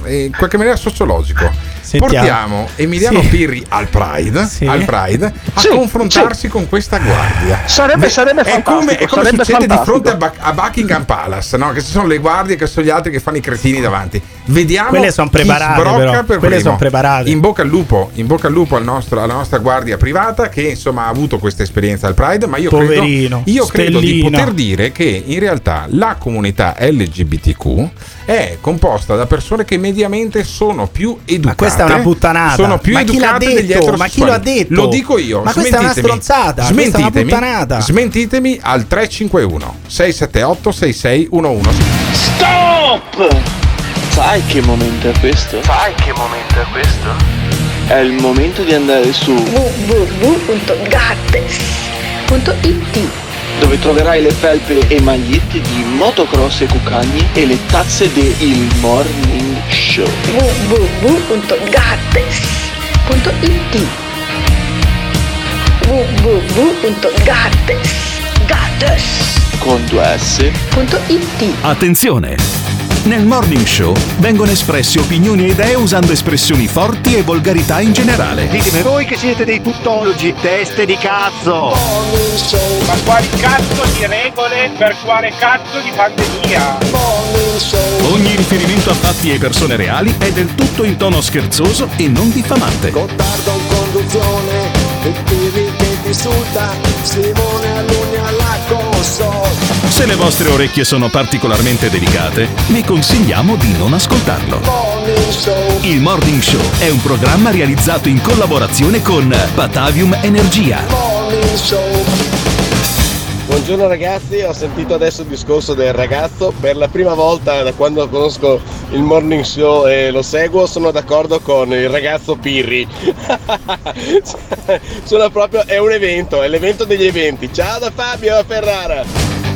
in qualche maniera sociologico. Sentiamo. Portiamo Emiliano Sì. Pirri al Pride, Sì. al Pride a Sì, confrontarsi con questa guardia. Sarebbe- Beh, sarebbe è come, fantastico, è come sarebbe succede di fantastico. fronte a, Buck- a Buckingham Palace, no? che ci sono le guardie che sono gli altri che fanno i cretini davanti. Vediamo Quelle son chi preparate, sbrocca però. per Quelle primo. son preparate. In bocca al lupo, in bocca al lupo al nostro- alla nostra guardia privata che insomma ha avuto questa esperienza al Pride, ma io Poverino, credo, io credo di poter dire che in realtà la comunità LGBTQ è composta da persone che mediamente sono più educate. Ma questa è una puttanata. Sono più Ma chi educate degli detto? Ma chi lo ha eterosessuali. detto? Lo dico io. Ma questa è una smentitemi. stronzata, questa è una Smentitemi. puttanata. Smentitemi al 351 678 6611. Stop! Sai che momento è questo? Sai che momento è questo? È il momento di andare su www.gattes.it dove troverai le felpe e magliette di motocross e cucagni e le tazze del Il Morning Show. Bu, bu, bu untuk gratis. Untuk inti. Bu, bu, bu untuk gratis. Gratis. 2S Attenzione! Nel Morning Show vengono espresse opinioni e idee usando espressioni forti e volgarità in generale. Ditemi voi che siete dei tuttologi, teste di cazzo! Ma quali cazzo di regole per quale cazzo di pandemia? Ogni riferimento a fatti e persone reali è del tutto in tono scherzoso e non diffamante. Gottardo in conduzione, il Pirri che ti insulta, Simone console. Se le vostre orecchie sono particolarmente delicate, vi consigliamo di non ascoltarlo. Il Morning Show è un programma realizzato in collaborazione con Batavium Energia. Buongiorno ragazzi, ho sentito adesso il discorso del ragazzo, per la prima volta da quando conosco il morning show e lo seguo sono d'accordo con il ragazzo Pirri. sono proprio, è un evento, è l'evento degli eventi. Ciao da Fabio Ferrara!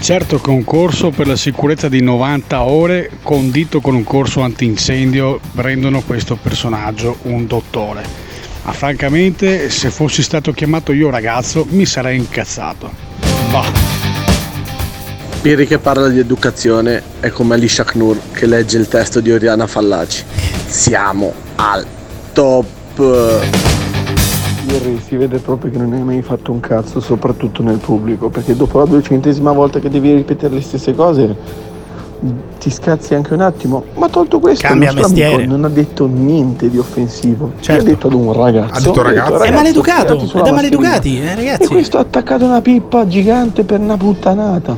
Certo che un corso per la sicurezza di 90 ore condito con un corso antincendio rendono questo personaggio un dottore. Ma francamente se fossi stato chiamato io ragazzo mi sarei incazzato. Bah. Piri che parla di educazione è come Alicia Knur che legge il testo di Oriana Fallaci. Siamo al top. Ieri si vede proprio che non hai mai fatto un cazzo, soprattutto nel pubblico, perché dopo la duecentesima volta che devi ripetere le stesse cose ti scazzi anche un attimo. Ma tolto questo, Cambia mestiere. amico non ha detto niente di offensivo. Certo. Ha detto ad un ragazzo. Ha detto ragazzo. È ragazzo, maleducato, tirati sulla è da maleducati, eh, ragazzi. E questo ha attaccato una pippa gigante per una puttanata.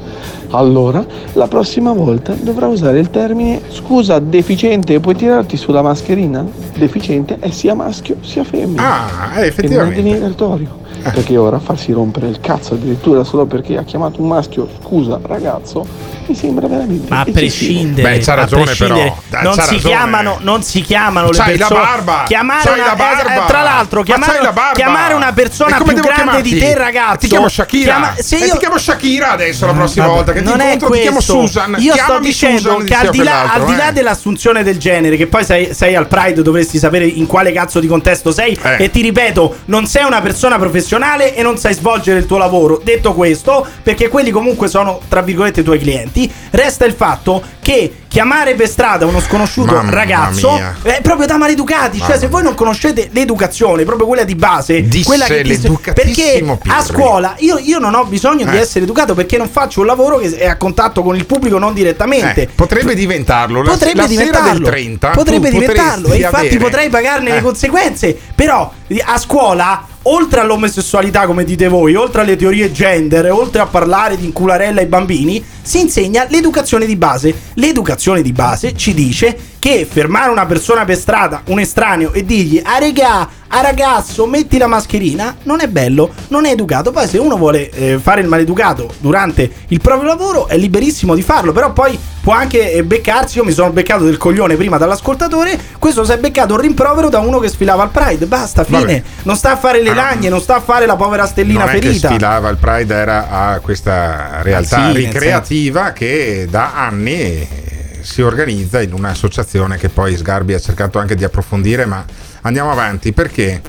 Allora, la prossima volta dovrà usare il termine scusa deficiente puoi tirarti sulla mascherina? Deficiente è sia maschio sia femmina. Ah, eh, effettivamente. E non è denigratorio. Perché ora farsi rompere il cazzo addirittura solo perché ha chiamato un maschio scusa ragazzo mi sembra veramente Ma a prescindere, Beh, c'ha ragione, prescindere, però. Non c'ha si, ragione. chiamano, non si chiamano le C'hai la persone. barba, Chiamare c'hai una, la barba. eh, eh, tra l'altro, Ma chiamare, la barba. chiamare una persona più grande di chiamarti? te, ragazzo. Ti chiamo Shakira. chiama- se E io ti chiamo Shakira adesso la prossima Vabbè, volta che ti non è incontro ti chiamo questo. Susan. Io sto dicendo Susan, che al di, là, al di là eh. dell'assunzione del genere, che poi sei, sei al Pride, dovresti sapere in quale cazzo di contesto sei. Eh. E ti ripeto, non sei una persona professionale e non sai svolgere il tuo lavoro. Detto questo, perché quelli comunque sono, tra virgolette, i tuoi clienti, resta il fatto che chiamare per strada uno sconosciuto Mamma ragazzo mia. è proprio da maleducati. Cioè, Mamma se voi non conoscete l'educazione, proprio quella di base, Disse quella che perché l'educatissimo a Pirri. scuola io, io non ho bisogno di Eh. essere educato perché non faccio un lavoro che è a contatto con il pubblico non direttamente. Eh, potrebbe diventarlo. La, Potrebbe la diventarlo, del 30 potrebbe diventarlo, e infatti avere- potrei pagarne le Eh. conseguenze. Però a scuola, oltre all'omosessualità, come dite voi, oltre alle teorie gender, oltre a parlare di incularella ai bambini, si insegna l'educazione di base. L'educazione di base ci dice che fermare una persona per strada, un estraneo, e dirgli a regà, a ragazzo, metti la mascherina, non è bello, non è educato. Poi se uno vuole eh, fare il maleducato durante il proprio lavoro è liberissimo di farlo, però poi può anche eh, beccarsi, io mi sono beccato del coglione prima dall'ascoltatore, questo si è beccato un rimprovero da uno che sfilava al Pride, basta, fine. Vabbè. Non sta a fare le lagne, non sta a fare la povera stellina non ferita. sfilava il Pride era a questa realtà Ah, sì, ricreativa che da anni si organizza in un'associazione che poi Sgarbi ha cercato anche di approfondire, ma andiamo avanti perché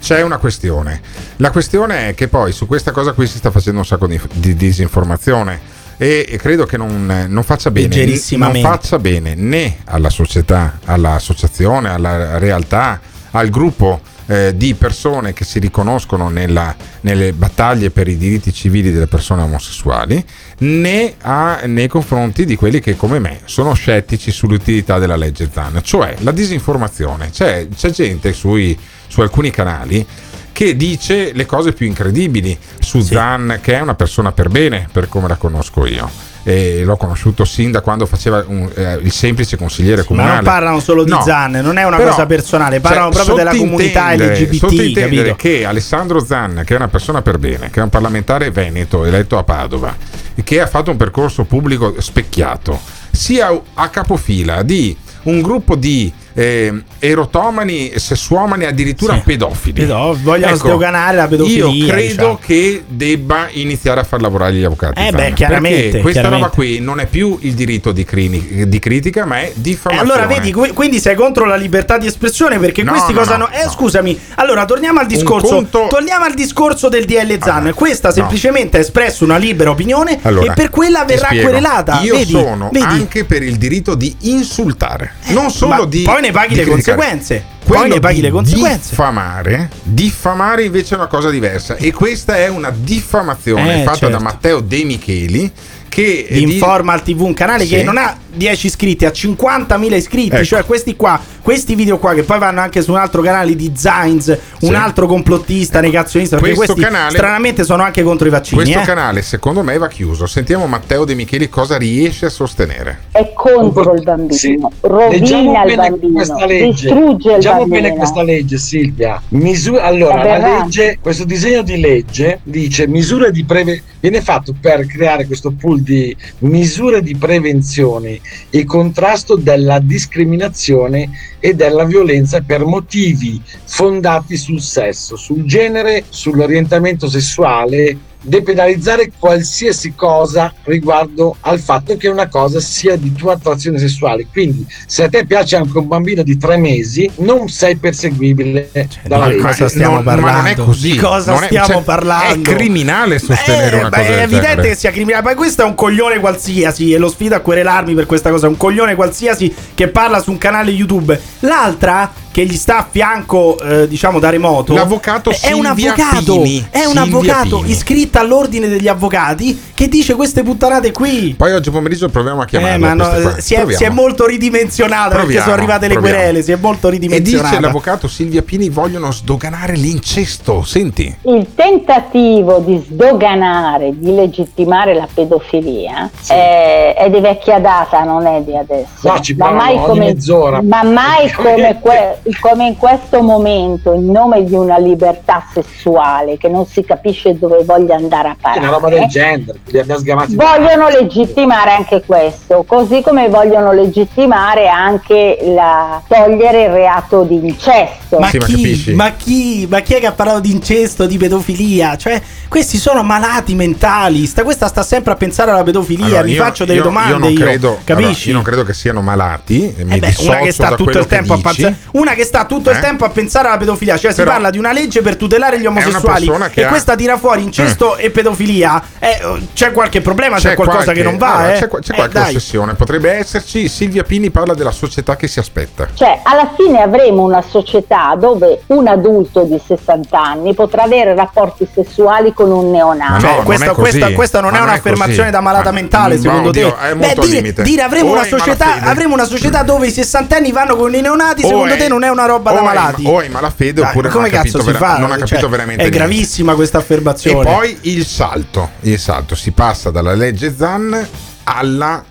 c'è una questione. La questione è che poi su questa cosa qui si sta facendo un sacco di, di disinformazione. e, credo che non, non faccia bene non faccia bene né alla società, all'associazione, alla realtà, al gruppo eh, di persone che si riconoscono nella- nelle battaglie per i diritti civili delle persone omosessuali, né a- nei confronti di quelli che come me sono scettici sull'utilità della legge Zan, cioè la disinformazione. C'è, c'è gente sui- su alcuni canali che dice le cose più incredibili su Zan, che è una persona per bene, per come la conosco io. E l'ho conosciuto sin da quando faceva un- eh, il semplice consigliere Ma comunale. non parlano solo di No. Zan, non è una Però, cosa personale, parlano cioè, proprio della comunità LGBT, sottintendere capito? che Alessandro Zan, che è una persona per bene, che è un parlamentare veneto eletto a Padova, e che ha fatto un percorso pubblico specchiato, sia a capofila di un gruppo di eh, erotomani, sessuomani, addirittura pedofili. Pedo- vogliono Ecco, sdoganare la pedofilia, Io credo diciamo. che debba iniziare a far lavorare gli avvocati. Eh beh, chiaramente, Perché questa chiaramente. roba qui non è più il diritto di, crini- di critica, ma è E diffamazione. allora vedi, qui- quindi sei contro la libertà di espressione perché No, questi no, cosa no, hanno. Eh, scusami, allora torniamo al discorso. conto- Torniamo al discorso del DL Zan. Questa semplicemente ha espresso una libera opinione Allora, e per quella verrà querelata. Io vedi, sono vedi? anche per il diritto di insultare, non solo ma di. poi ne paghi le conseguenze. Quello Poi ne paghi le conseguenze. Diffamare, diffamare invece è una cosa diversa. E questa è una diffamazione Eh, fatta certo. da Matteo De Micheli. Che di Informal TV, un canale Sì. che non ha 10 iscritti, ha 50.000 iscritti. Ecco. Cioè, questi qua, questi video qua, che poi vanno anche su un altro canale di Zainz, un Sì. altro complottista, negazionista. Perché Questo questi canale- stranamente sono anche contro i vaccini. Questo eh. canale, secondo me, va chiuso. Sentiamo Matteo De Micheli cosa riesce a sostenere. è contro il bambino, rovina il bambino, questa legge. distrugge il Leggiamo bambino. bene questa legge, Silvia. Misu- allora, Eh, la legge, questo disegno di legge dice misure di preve- viene fatto per creare questo pool di misure di prevenzione e contrasto della discriminazione e della violenza per motivi fondati sul sesso, sul genere, sull'orientamento sessuale, depenalizzare qualsiasi cosa riguardo al fatto che una cosa sia di tua attrazione sessuale. Quindi, se a te piace anche un bambino di tre mesi, non sei perseguibile dalla di legge. cosa stiamo non- ma non è parlando? così. Di cosa Non è- stiamo cioè, parlando? è criminale sostenere Eh, una beh, cosa È evidente genere. che sia criminale. Ma questo è un coglione qualsiasi. E lo sfido a querelarmi per questa cosa. Un coglione qualsiasi che parla su un canale YouTube. L'altra che gli sta a fianco, eh, diciamo da remoto. L'avvocato è un Silvia avvocato. Pini. È un Silvia avvocato Pini. iscritto all'ordine degli avvocati che dice queste puttanate qui. Poi oggi pomeriggio proviamo a chiamarla. Eh, ma no, eh, si, è, si è molto ridimensionata perché sono arrivate le proviamo. querele. Si è molto E ridimensionata. dice l'avvocato Silvia Pini vogliono sdoganare l'incesto. Senti. Il tentativo di sdoganare, di legittimare la pedofilia è, è di vecchia data, non è di adesso. No, ci ma mai come, mezz'ora. ma mai come, que- come in questo momento, in nome di una libertà sessuale che non si capisce dove voglia andare a parare. una roba del genere, li abbiamo sgamati. Vogliono legittimare anche questo, così come vogliono legittimare anche la, togliere il reato di incesto. Ma, chi, ma, chi, ma chi è che ha parlato di incesto, di pedofilia? Cioè, questi sono malati mentali. Sta, questa sta sempre a pensare alla pedofilia. Allora, Mi io- faccio delle io- domande. Io non, io, credo, capisci? allora, io non credo che siano malati. Mi Eh beh, una che sta tutto il tempo a pensare una che sta tutto il Eh? tempo a pensare alla pedofilia cioè si Però- parla di una legge per tutelare gli omosessuali e ha- questa tira fuori incesto e pedofilia eh, c'è qualche problema c'è, qualcosa qualche- che non va allora, eh? C'è, qua- c'è Eh, qualche dai. ossessione. Potrebbe esserci. Silvia Pini parla della società che si aspetta. Cioè, alla fine avremo una società dove un adulto di 60 anni potrà avere rapporti sessuali con un neonato. Cioè, no, non questa, così. questa- questa non Ma è non un'affermazione da malata Ma- mentale, no, secondo Dio, te? è molto al dire, dire avremo una, società, avremo una società dove i sessantenni vanno con i neonati, O secondo hai- te non è una roba da o hai- malati? o hai malafede Dai, oppure come non ha cazzo capito si vera- fa? non ha capito Cioè, veramente È niente. gravissima questa E affermazione. poi il salto, il salto si passa dalla legge Zan alla,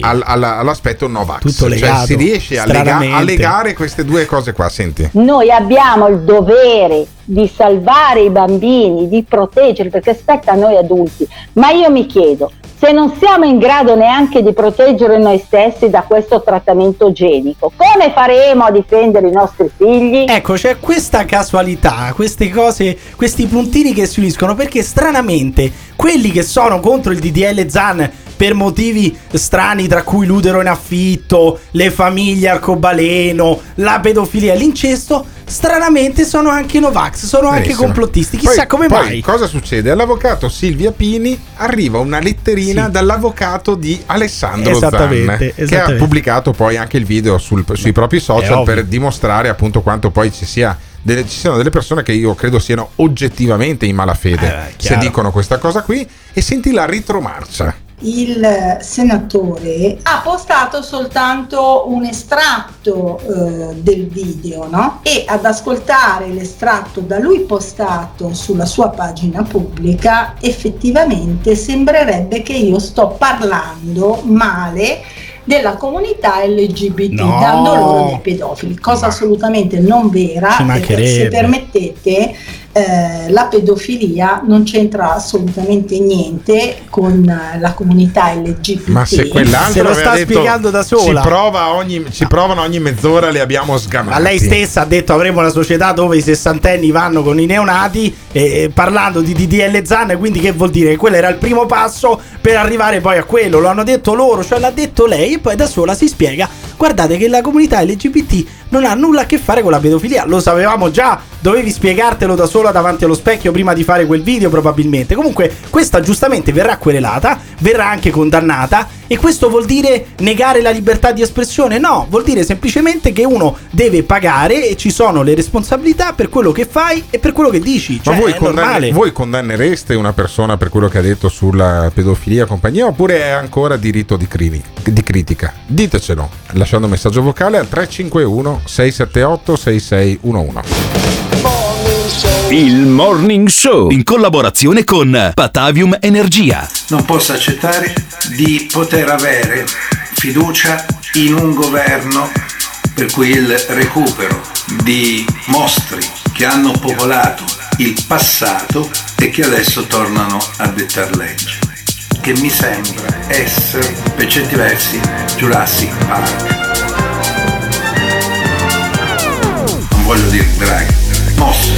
al- alla- all'aspetto Novax. Tutto cioè legato, si riesce a, lega- a legare queste due cose qua. Senti, Noi abbiamo il dovere di salvare i bambini, di proteggerli, perché spetta a noi adulti. Ma io mi chiedo, se non siamo in grado neanche di proteggere noi stessi da questo trattamento genico, come faremo a difendere i nostri figli? Ecco, c'è questa casualità, queste cose, questi puntini che si uniscono perché stranamente quelli che sono contro il DDL Zan per motivi strani tra cui l'utero in affitto, le famiglie arcobaleno, la pedofilia e l'incesto stranamente sono anche Novax, sono anche Benissimo. complottisti. Chissà Poi- come poi mai. Cosa succede? All'avvocato Silvia Pini arriva una letterina Sì. dall'avvocato di Alessandro Zan, Esattamente, che ha esattamente. pubblicato poi anche il video sul- sui propri social per dimostrare appunto quanto poi ci sia. delle- ci siano delle persone che io credo siano oggettivamente in malafede Eh, se dicono questa cosa qui e senti la ritromarcia. Il senatore ha postato soltanto un estratto eh, del video no? e ad ascoltare l'estratto da lui postato sulla sua pagina pubblica effettivamente sembrerebbe che io sto parlando male della comunità LGBT No. dando loro dei pedofili cosa assolutamente non vera se permettete eh, la pedofilia non c'entra assolutamente niente con eh, la comunità LGBT. Ma se quell'altro Se lo sta detto, spiegando da sola. Ci, prova ogni, ci provano ogni mezz'ora, li abbiamo sgamati. Ma lei stessa ha detto avremo una società dove i sessantenni vanno con i neonati e, e parlando di DDL Zan, quindi che vuol dire? Che quello era il primo passo per arrivare poi a quello, lo hanno detto loro, cioè l'ha detto lei e poi da sola si spiega, guardate che la comunità LGBT non ha nulla a che fare con la pedofilia, lo sapevamo già, dovevi spiegartelo da sola davanti allo specchio prima di fare quel video probabilmente. Comunque questa giustamente verrà querelata, verrà anche condannata e questo vuol dire negare la libertà di espressione? No, vuol dire semplicemente che uno deve pagare e ci sono le responsabilità per quello che fai e per quello che dici. Cioè, Ma voi, condanne- voi condannereste una persona per quello che ha detto sulla pedofilia e compagnia oppure è ancora diritto di, crimi- di critica? Ditecelo lasciando un messaggio vocale al 351 678 6611. Il Morning Show in collaborazione con Patavium Energia. Non posso accettare di poter avere fiducia in un governo per cui il recupero di mostri che hanno popolato il passato e che adesso tornano a dettar legge. Che mi sembra essere, per certi versi, Jurassic Park. Non voglio dire draghi, mostri. Mostri.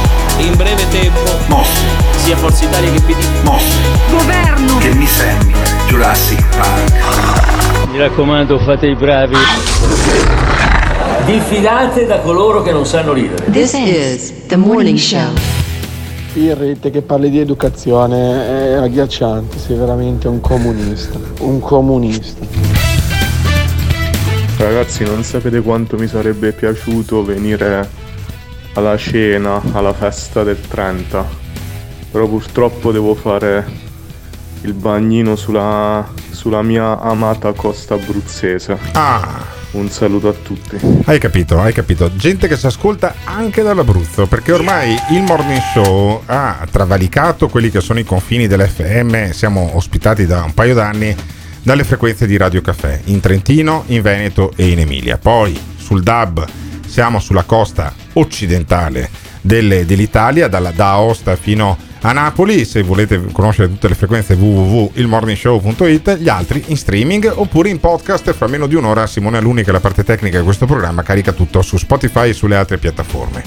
In breve tempo, sia Forza Italia che PD. Governo. Che mi sembra Jurassic Park. mi raccomando, fate i bravi. Diffidate da coloro che non sanno ridere. This is the morning show. Il rete che parli di educazione è agghiacciante, sei veramente un comunista. Un comunista. Ragazzi, non sapete quanto mi sarebbe piaciuto venire alla cena, alla festa del 30. Però purtroppo devo fare il bagnino sulla, sulla mia amata costa abruzzese. Ah! Un saluto a tutti. Hai capito, hai capito. Gente che ci ascolta anche dall'Abruzzo, perché ormai il Morning Show ha travalicato quelli che sono i confini dell'FM. Siamo ospitati da un paio d'anni dalle frequenze di Radio Caffè in Trentino, in Veneto e in Emilia. Poi sul DAB siamo sulla costa occidentale delle- dell'Italia, dalla, da Aosta fino a Napoli. Se volete conoscere tutte le frequenze www.ilmorningshow.it, gli altri in streaming oppure in podcast. Fra meno di un'ora Simone Aluni, che è la parte tecnica di questo programma, carica tutto su Spotify e sulle altre piattaforme.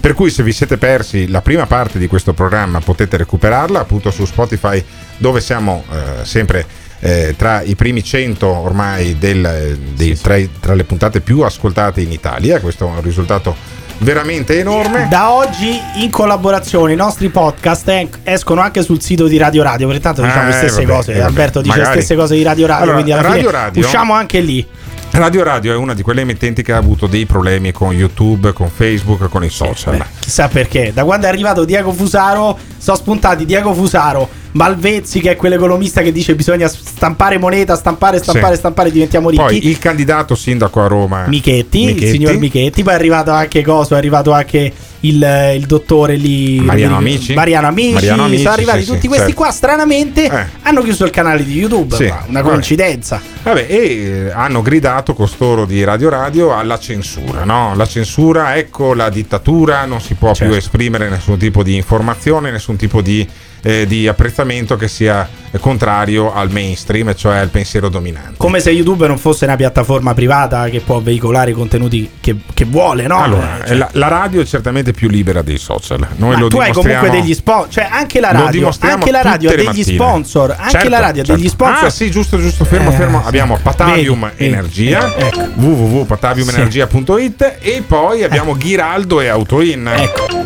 Per cui se vi siete persi la prima parte di questo programma potete recuperarla appunto su Spotify dove siamo eh, sempre eh, tra i primi 100 ormai del- dei- tra, tra le puntate più ascoltate in Italia. Questo è un risultato veramente enorme. Da oggi in collaborazione i nostri podcast eh, escono anche sul sito di Radio Radio, perché tanto diciamo Eh, le stesse vabbè, cose. eh, vabbè, Alberto dice magari. le stesse cose di Radio Radio, Allora, quindi alla Radio Radio- usciamo anche lì. Radio Radio è una di quelle emittenti che ha avuto dei problemi con YouTube, con Facebook, con i social. Chissà perché. Da quando è arrivato Diego Fusaro, sono spuntati Diego Fusaro, Malvezzi, che è quell'economista che dice bisogna stampare moneta, stampare, stampare, Sì. stampare, diventiamo ricchi. Poi il candidato sindaco a Roma Michetti, il Michetti. signor Michetti, poi è arrivato anche Coso, è arrivato anche il, il dottore lì. Mariano Amici? Mariano Amici. Mariano Amici, sono arrivati sì, tutti sì, questi certo. qua. Stranamente Eh. hanno chiuso il canale di YouTube. Una coincidenza. Vabbè, e eh, hanno gridato costoro di Radio Radio alla censura, no? La censura, ecco la dittatura, non si può Certo. più esprimere nessun tipo di informazione, nessun tipo di, eh, di apprezzamento che sia eh, contrario al mainstream, cioè al pensiero dominante. Come se YouTube non fosse una piattaforma privata che può veicolare i contenuti che, che vuole, no? Allora, Eh, cioè- la, la radio è certamente più libera dei social. Noi Ma lo tu hai comunque degli sponsor, cioè anche la radio, anche la radio ha degli mattine. sponsor, anche Certo, la radio ha certo. degli sponsor. Ah, sì, giusto, giusto, fermo, Eh, fermo. sì. Abbiamo Patavium Vedi. Energia, Ecco. www.pataviumenergia.it e poi abbiamo Ghiraldo e Autoin.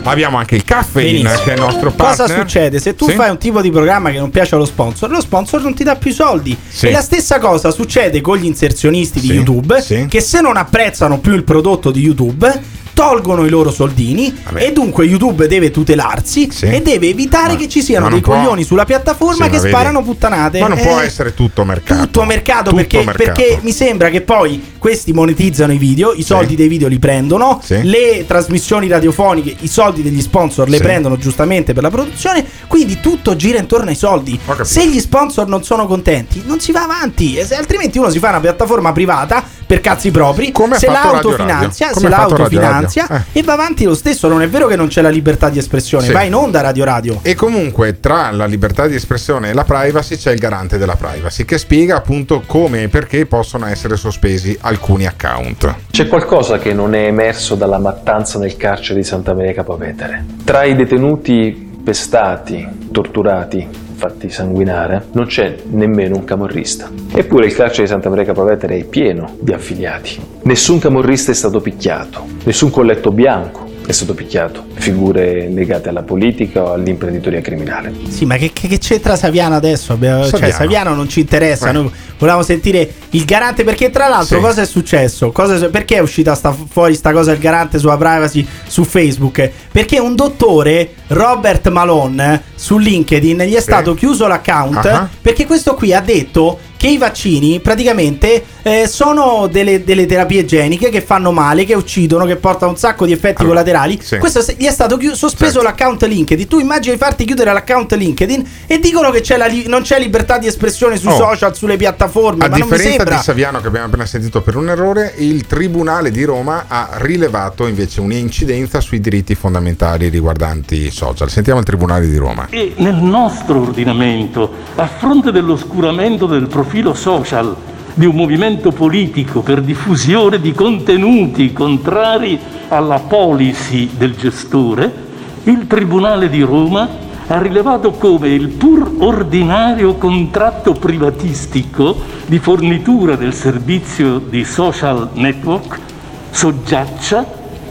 Abbiamo anche il Caffeine, Benissimo. che è il nostro partner. Cosa succede? Se tu Sì. fai un tipo di programma che non piace allo sponsor, lo sponsor non ti dà più soldi. Sì. E la stessa cosa succede con gli inserzionisti di YouTube, che se non apprezzano più il prodotto di YouTube, tolgono i loro soldini e dunque YouTube deve tutelarsi e deve evitare che ci siano ma dei può- coglioni sulla piattaforma Sì, ma che vedi, sparano puttanate. Ma non Eh, può essere tutto mercato. tutto mercato, Tutto perché, mercato. perché mi sembra che poi questi monetizzano i video, i soldi dei video li prendono, Sì. le trasmissioni radiofoniche, i soldi degli sponsor le Sì. prendono giustamente per la produzione, quindi tutto gira intorno ai soldi. Se gli sponsor non sono contenti, non si va avanti, e altrimenti uno si fa una piattaforma privata per cazzi propri, Come se la fatto Radio autofinanzia, Radio. se Come la ha fatto Radio autofinanzia Radio. e va avanti lo stesso, non è vero che non c'è la libertà di espressione, Sì. va in onda Radio Radio. E comunque tra la libertà di espressione e la privacy c'è il garante della privacy che spiega appunto come e perché possono essere sospesi alcuni account. C'è qualcosa che non è emerso dalla mattanza nel carcere di Santa Maria Capovetere. Tra i detenuti pestati, torturati, fatti sanguinare, non c'è nemmeno un camorrista. Eppure il carcere di Santa Maria Capovetere è pieno di affiliati. Nessun camorrista è stato picchiato, nessun colletto bianco è stato picchiato. Figure legate alla politica o all'imprenditoria criminale. Sì, ma che, che- che c'entra Saviano adesso? Cioè, Saviano. Saviano non ci interessa. Eh. Noi volevamo sentire il garante. Perché, tra l'altro, Sì. cosa è successo? Cosa- perché è uscita sta- fuori sta cosa del garante sulla privacy su Facebook? Perché un dottore, Robert Malone, su LinkedIn gli è stato chiuso l'account Ah. perché questo qui ha detto che i vaccini praticamente eh, sono delle, delle terapie geniche che fanno male, che uccidono, che portano un sacco di effetti collaterali. Questo se- gli è stato chiu- sospeso l'account LinkedIn. Tu immagini di farti chiudere l'account LinkedIn e dicono che c'è la li- non c'è libertà di espressione sui Oh. social, sulle piattaforme. A ma non mi differenza sembra. di Saviano che abbiamo appena sentito per un errore, il Tribunale di Roma ha rilevato invece un'incidenza sui diritti fondamentali riguardanti i social. Sentiamo il Tribunale di Roma. E nel nostro ordinamento, a fronte dell'oscuramento del profilo social di un movimento politico per diffusione di contenuti contrari alla policy del gestore, il Tribunale di Roma ha rilevato come il pur ordinario contratto privatistico di fornitura del servizio di social network soggiaccia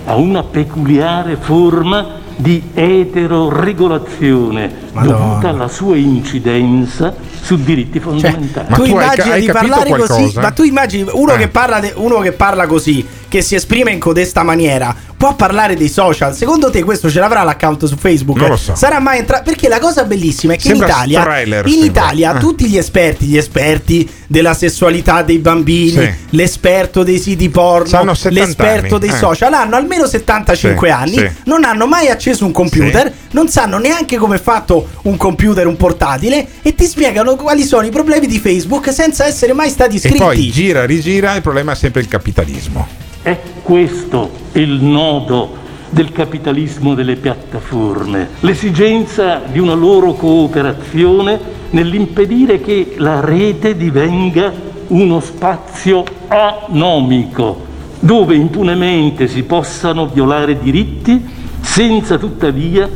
a una peculiare forma di eteroregolazione dovuta alla sua incidenza su diritti fondamentali. tu immagini di parlare così, ma tu immagini uno, Eh. che parla de- uno che parla così, che si esprime in codesta maniera, può parlare dei social. Secondo te questo ce l'avrà l'account su Facebook? Non lo so. Sarà mai entrato? Perché la cosa bellissima è che Sembra in Italia, trailer, in. Italia Eh. tutti gli esperti, gli esperti della sessualità dei bambini, Sì. l'esperto dei siti porno, C'hanno 70 l'esperto anni, dei eh. social, hanno almeno 75 Sì, anni, sì. non hanno mai acceso un computer, non sanno neanche come è fatto un computer, un portatile e ti spiegano quali sono i problemi di Facebook senza essere mai stati E iscritti. poi gira, rigira, il problema è sempre il capitalismo. È questo il nodo del capitalismo delle piattaforme, l'esigenza di una loro cooperazione nell'impedire che la rete divenga uno spazio anomico, dove impunemente si possano violare diritti senza tuttavia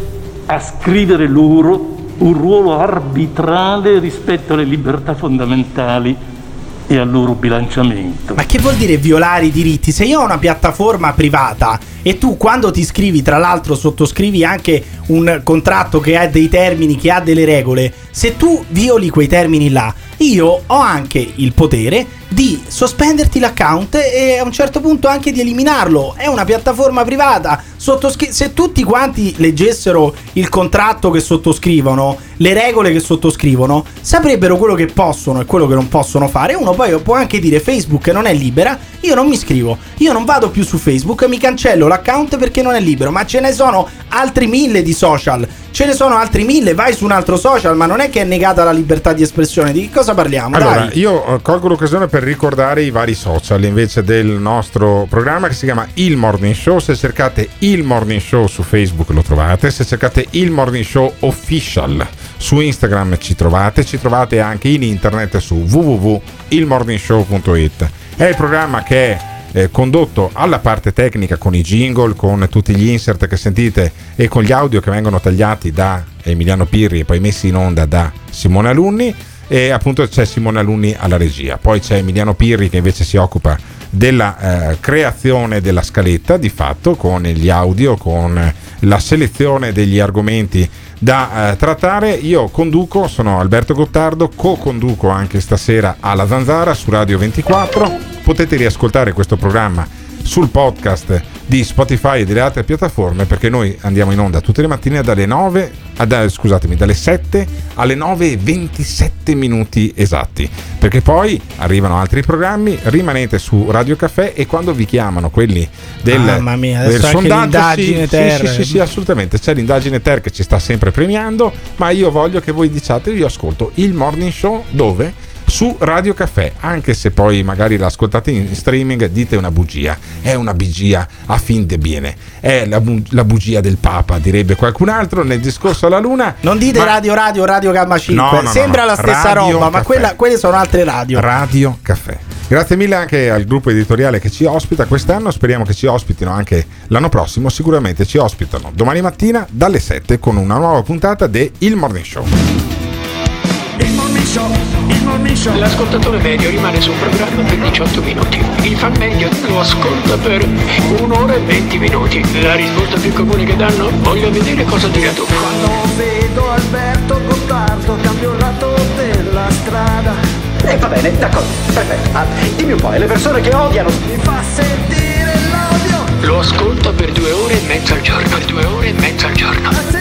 ascrivere loro un ruolo arbitrale rispetto alle libertà fondamentali e al loro bilanciamento. Ma che vuol dire violare i diritti? Se io ho una piattaforma privata e tu quando ti iscrivi, tra l'altro sottoscrivi anche un contratto che ha dei termini, che ha delle regole, se tu violi quei termini là, io ho anche il potere di sospenderti l'account e a un certo punto anche di eliminarlo. È una piattaforma privata. Sottoscri- se tutti quanti leggessero il contratto che sottoscrivono, le regole che sottoscrivono, saprebbero quello che possono e quello che non possono fare. Uno poi può anche dire Facebook non è libera, io non mi iscrivo, io non vado più su Facebook, mi cancello l'account perché non è libero, ma ce ne sono altri mille di social. Ce ne sono altri mille, vai su un altro social, ma non è che è negata la libertà di espressione. Di che cosa parliamo? Allora, Dai. io eh, colgo l'occasione per ricordare i vari social invece del nostro programma che si chiama Il Morning Show. Se cercate Il Morning Show su Facebook lo trovate, se cercate Il Morning Show Official su Instagram ci trovate, ci trovate anche in internet su www.ilmorningshow.it. È il programma che è eh, condotto alla parte tecnica con i jingle, con tutti gli insert che sentite e con gli audio che vengono tagliati da Emiliano Pirri e poi messi in onda da Simone Alunni e appunto c'è Simone Alunni alla regia. Poi c'è Emiliano Pirri che invece si occupa della eh, creazione della scaletta di fatto con gli audio, con la selezione degli argomenti da eh, trattare. Io conduco, sono Alberto Gottardo, co-conduco anche stasera alla Zanzara su Radio 24. Potete riascoltare questo programma sul podcast di Spotify e delle altre piattaforme perché noi andiamo in onda tutte le mattine dalle 9 ad, scusatemi dalle 7 alle 9 e 27 minuti esatti perché poi arrivano altri programmi rimanete su Radio Caffè e quando vi chiamano quelli del, Mamma mia, del sondaggio sì, sì, sì, sì, assolutamente c'è l'indagine ter che ci sta sempre premiando ma io voglio che voi diciate io ascolto il morning show dove? Su Radio Caffè, anche se poi magari l'ascoltate in streaming, dite una bugia. È una bugia a fin de bene. È la, bu- la bugia del Papa, direbbe qualcun altro nel discorso alla Luna. Non dite Ma- radio radio radio gamma 5, No, no, no, sembra no. la stessa Radio roba, ma Caffè. quella- quelle sono altre radio. Radio Caffè. Grazie mille anche al gruppo editoriale che ci ospita quest'anno, speriamo che ci ospitino anche l'anno prossimo, sicuramente ci ospitano domani mattina dalle 7 con una nuova puntata di Il Morning Show. Il morning show, il morning show. L'ascoltatore medio rimane sul programma per 18 minuti. Il fan medio lo ascolta per un'ora e 20 minuti. La risposta più comune che danno? Voglio vedere cosa dirà tu. Quando vedo Alberto Gottardo cambio il lato della strada E va bene, d'accordo, perfetto. Ah, dimmi un po', e le persone che odiano. Mi fa sentire l'odio Lo ascolta per due ore e mezza al giorno. Per due ore e mezza al giorno.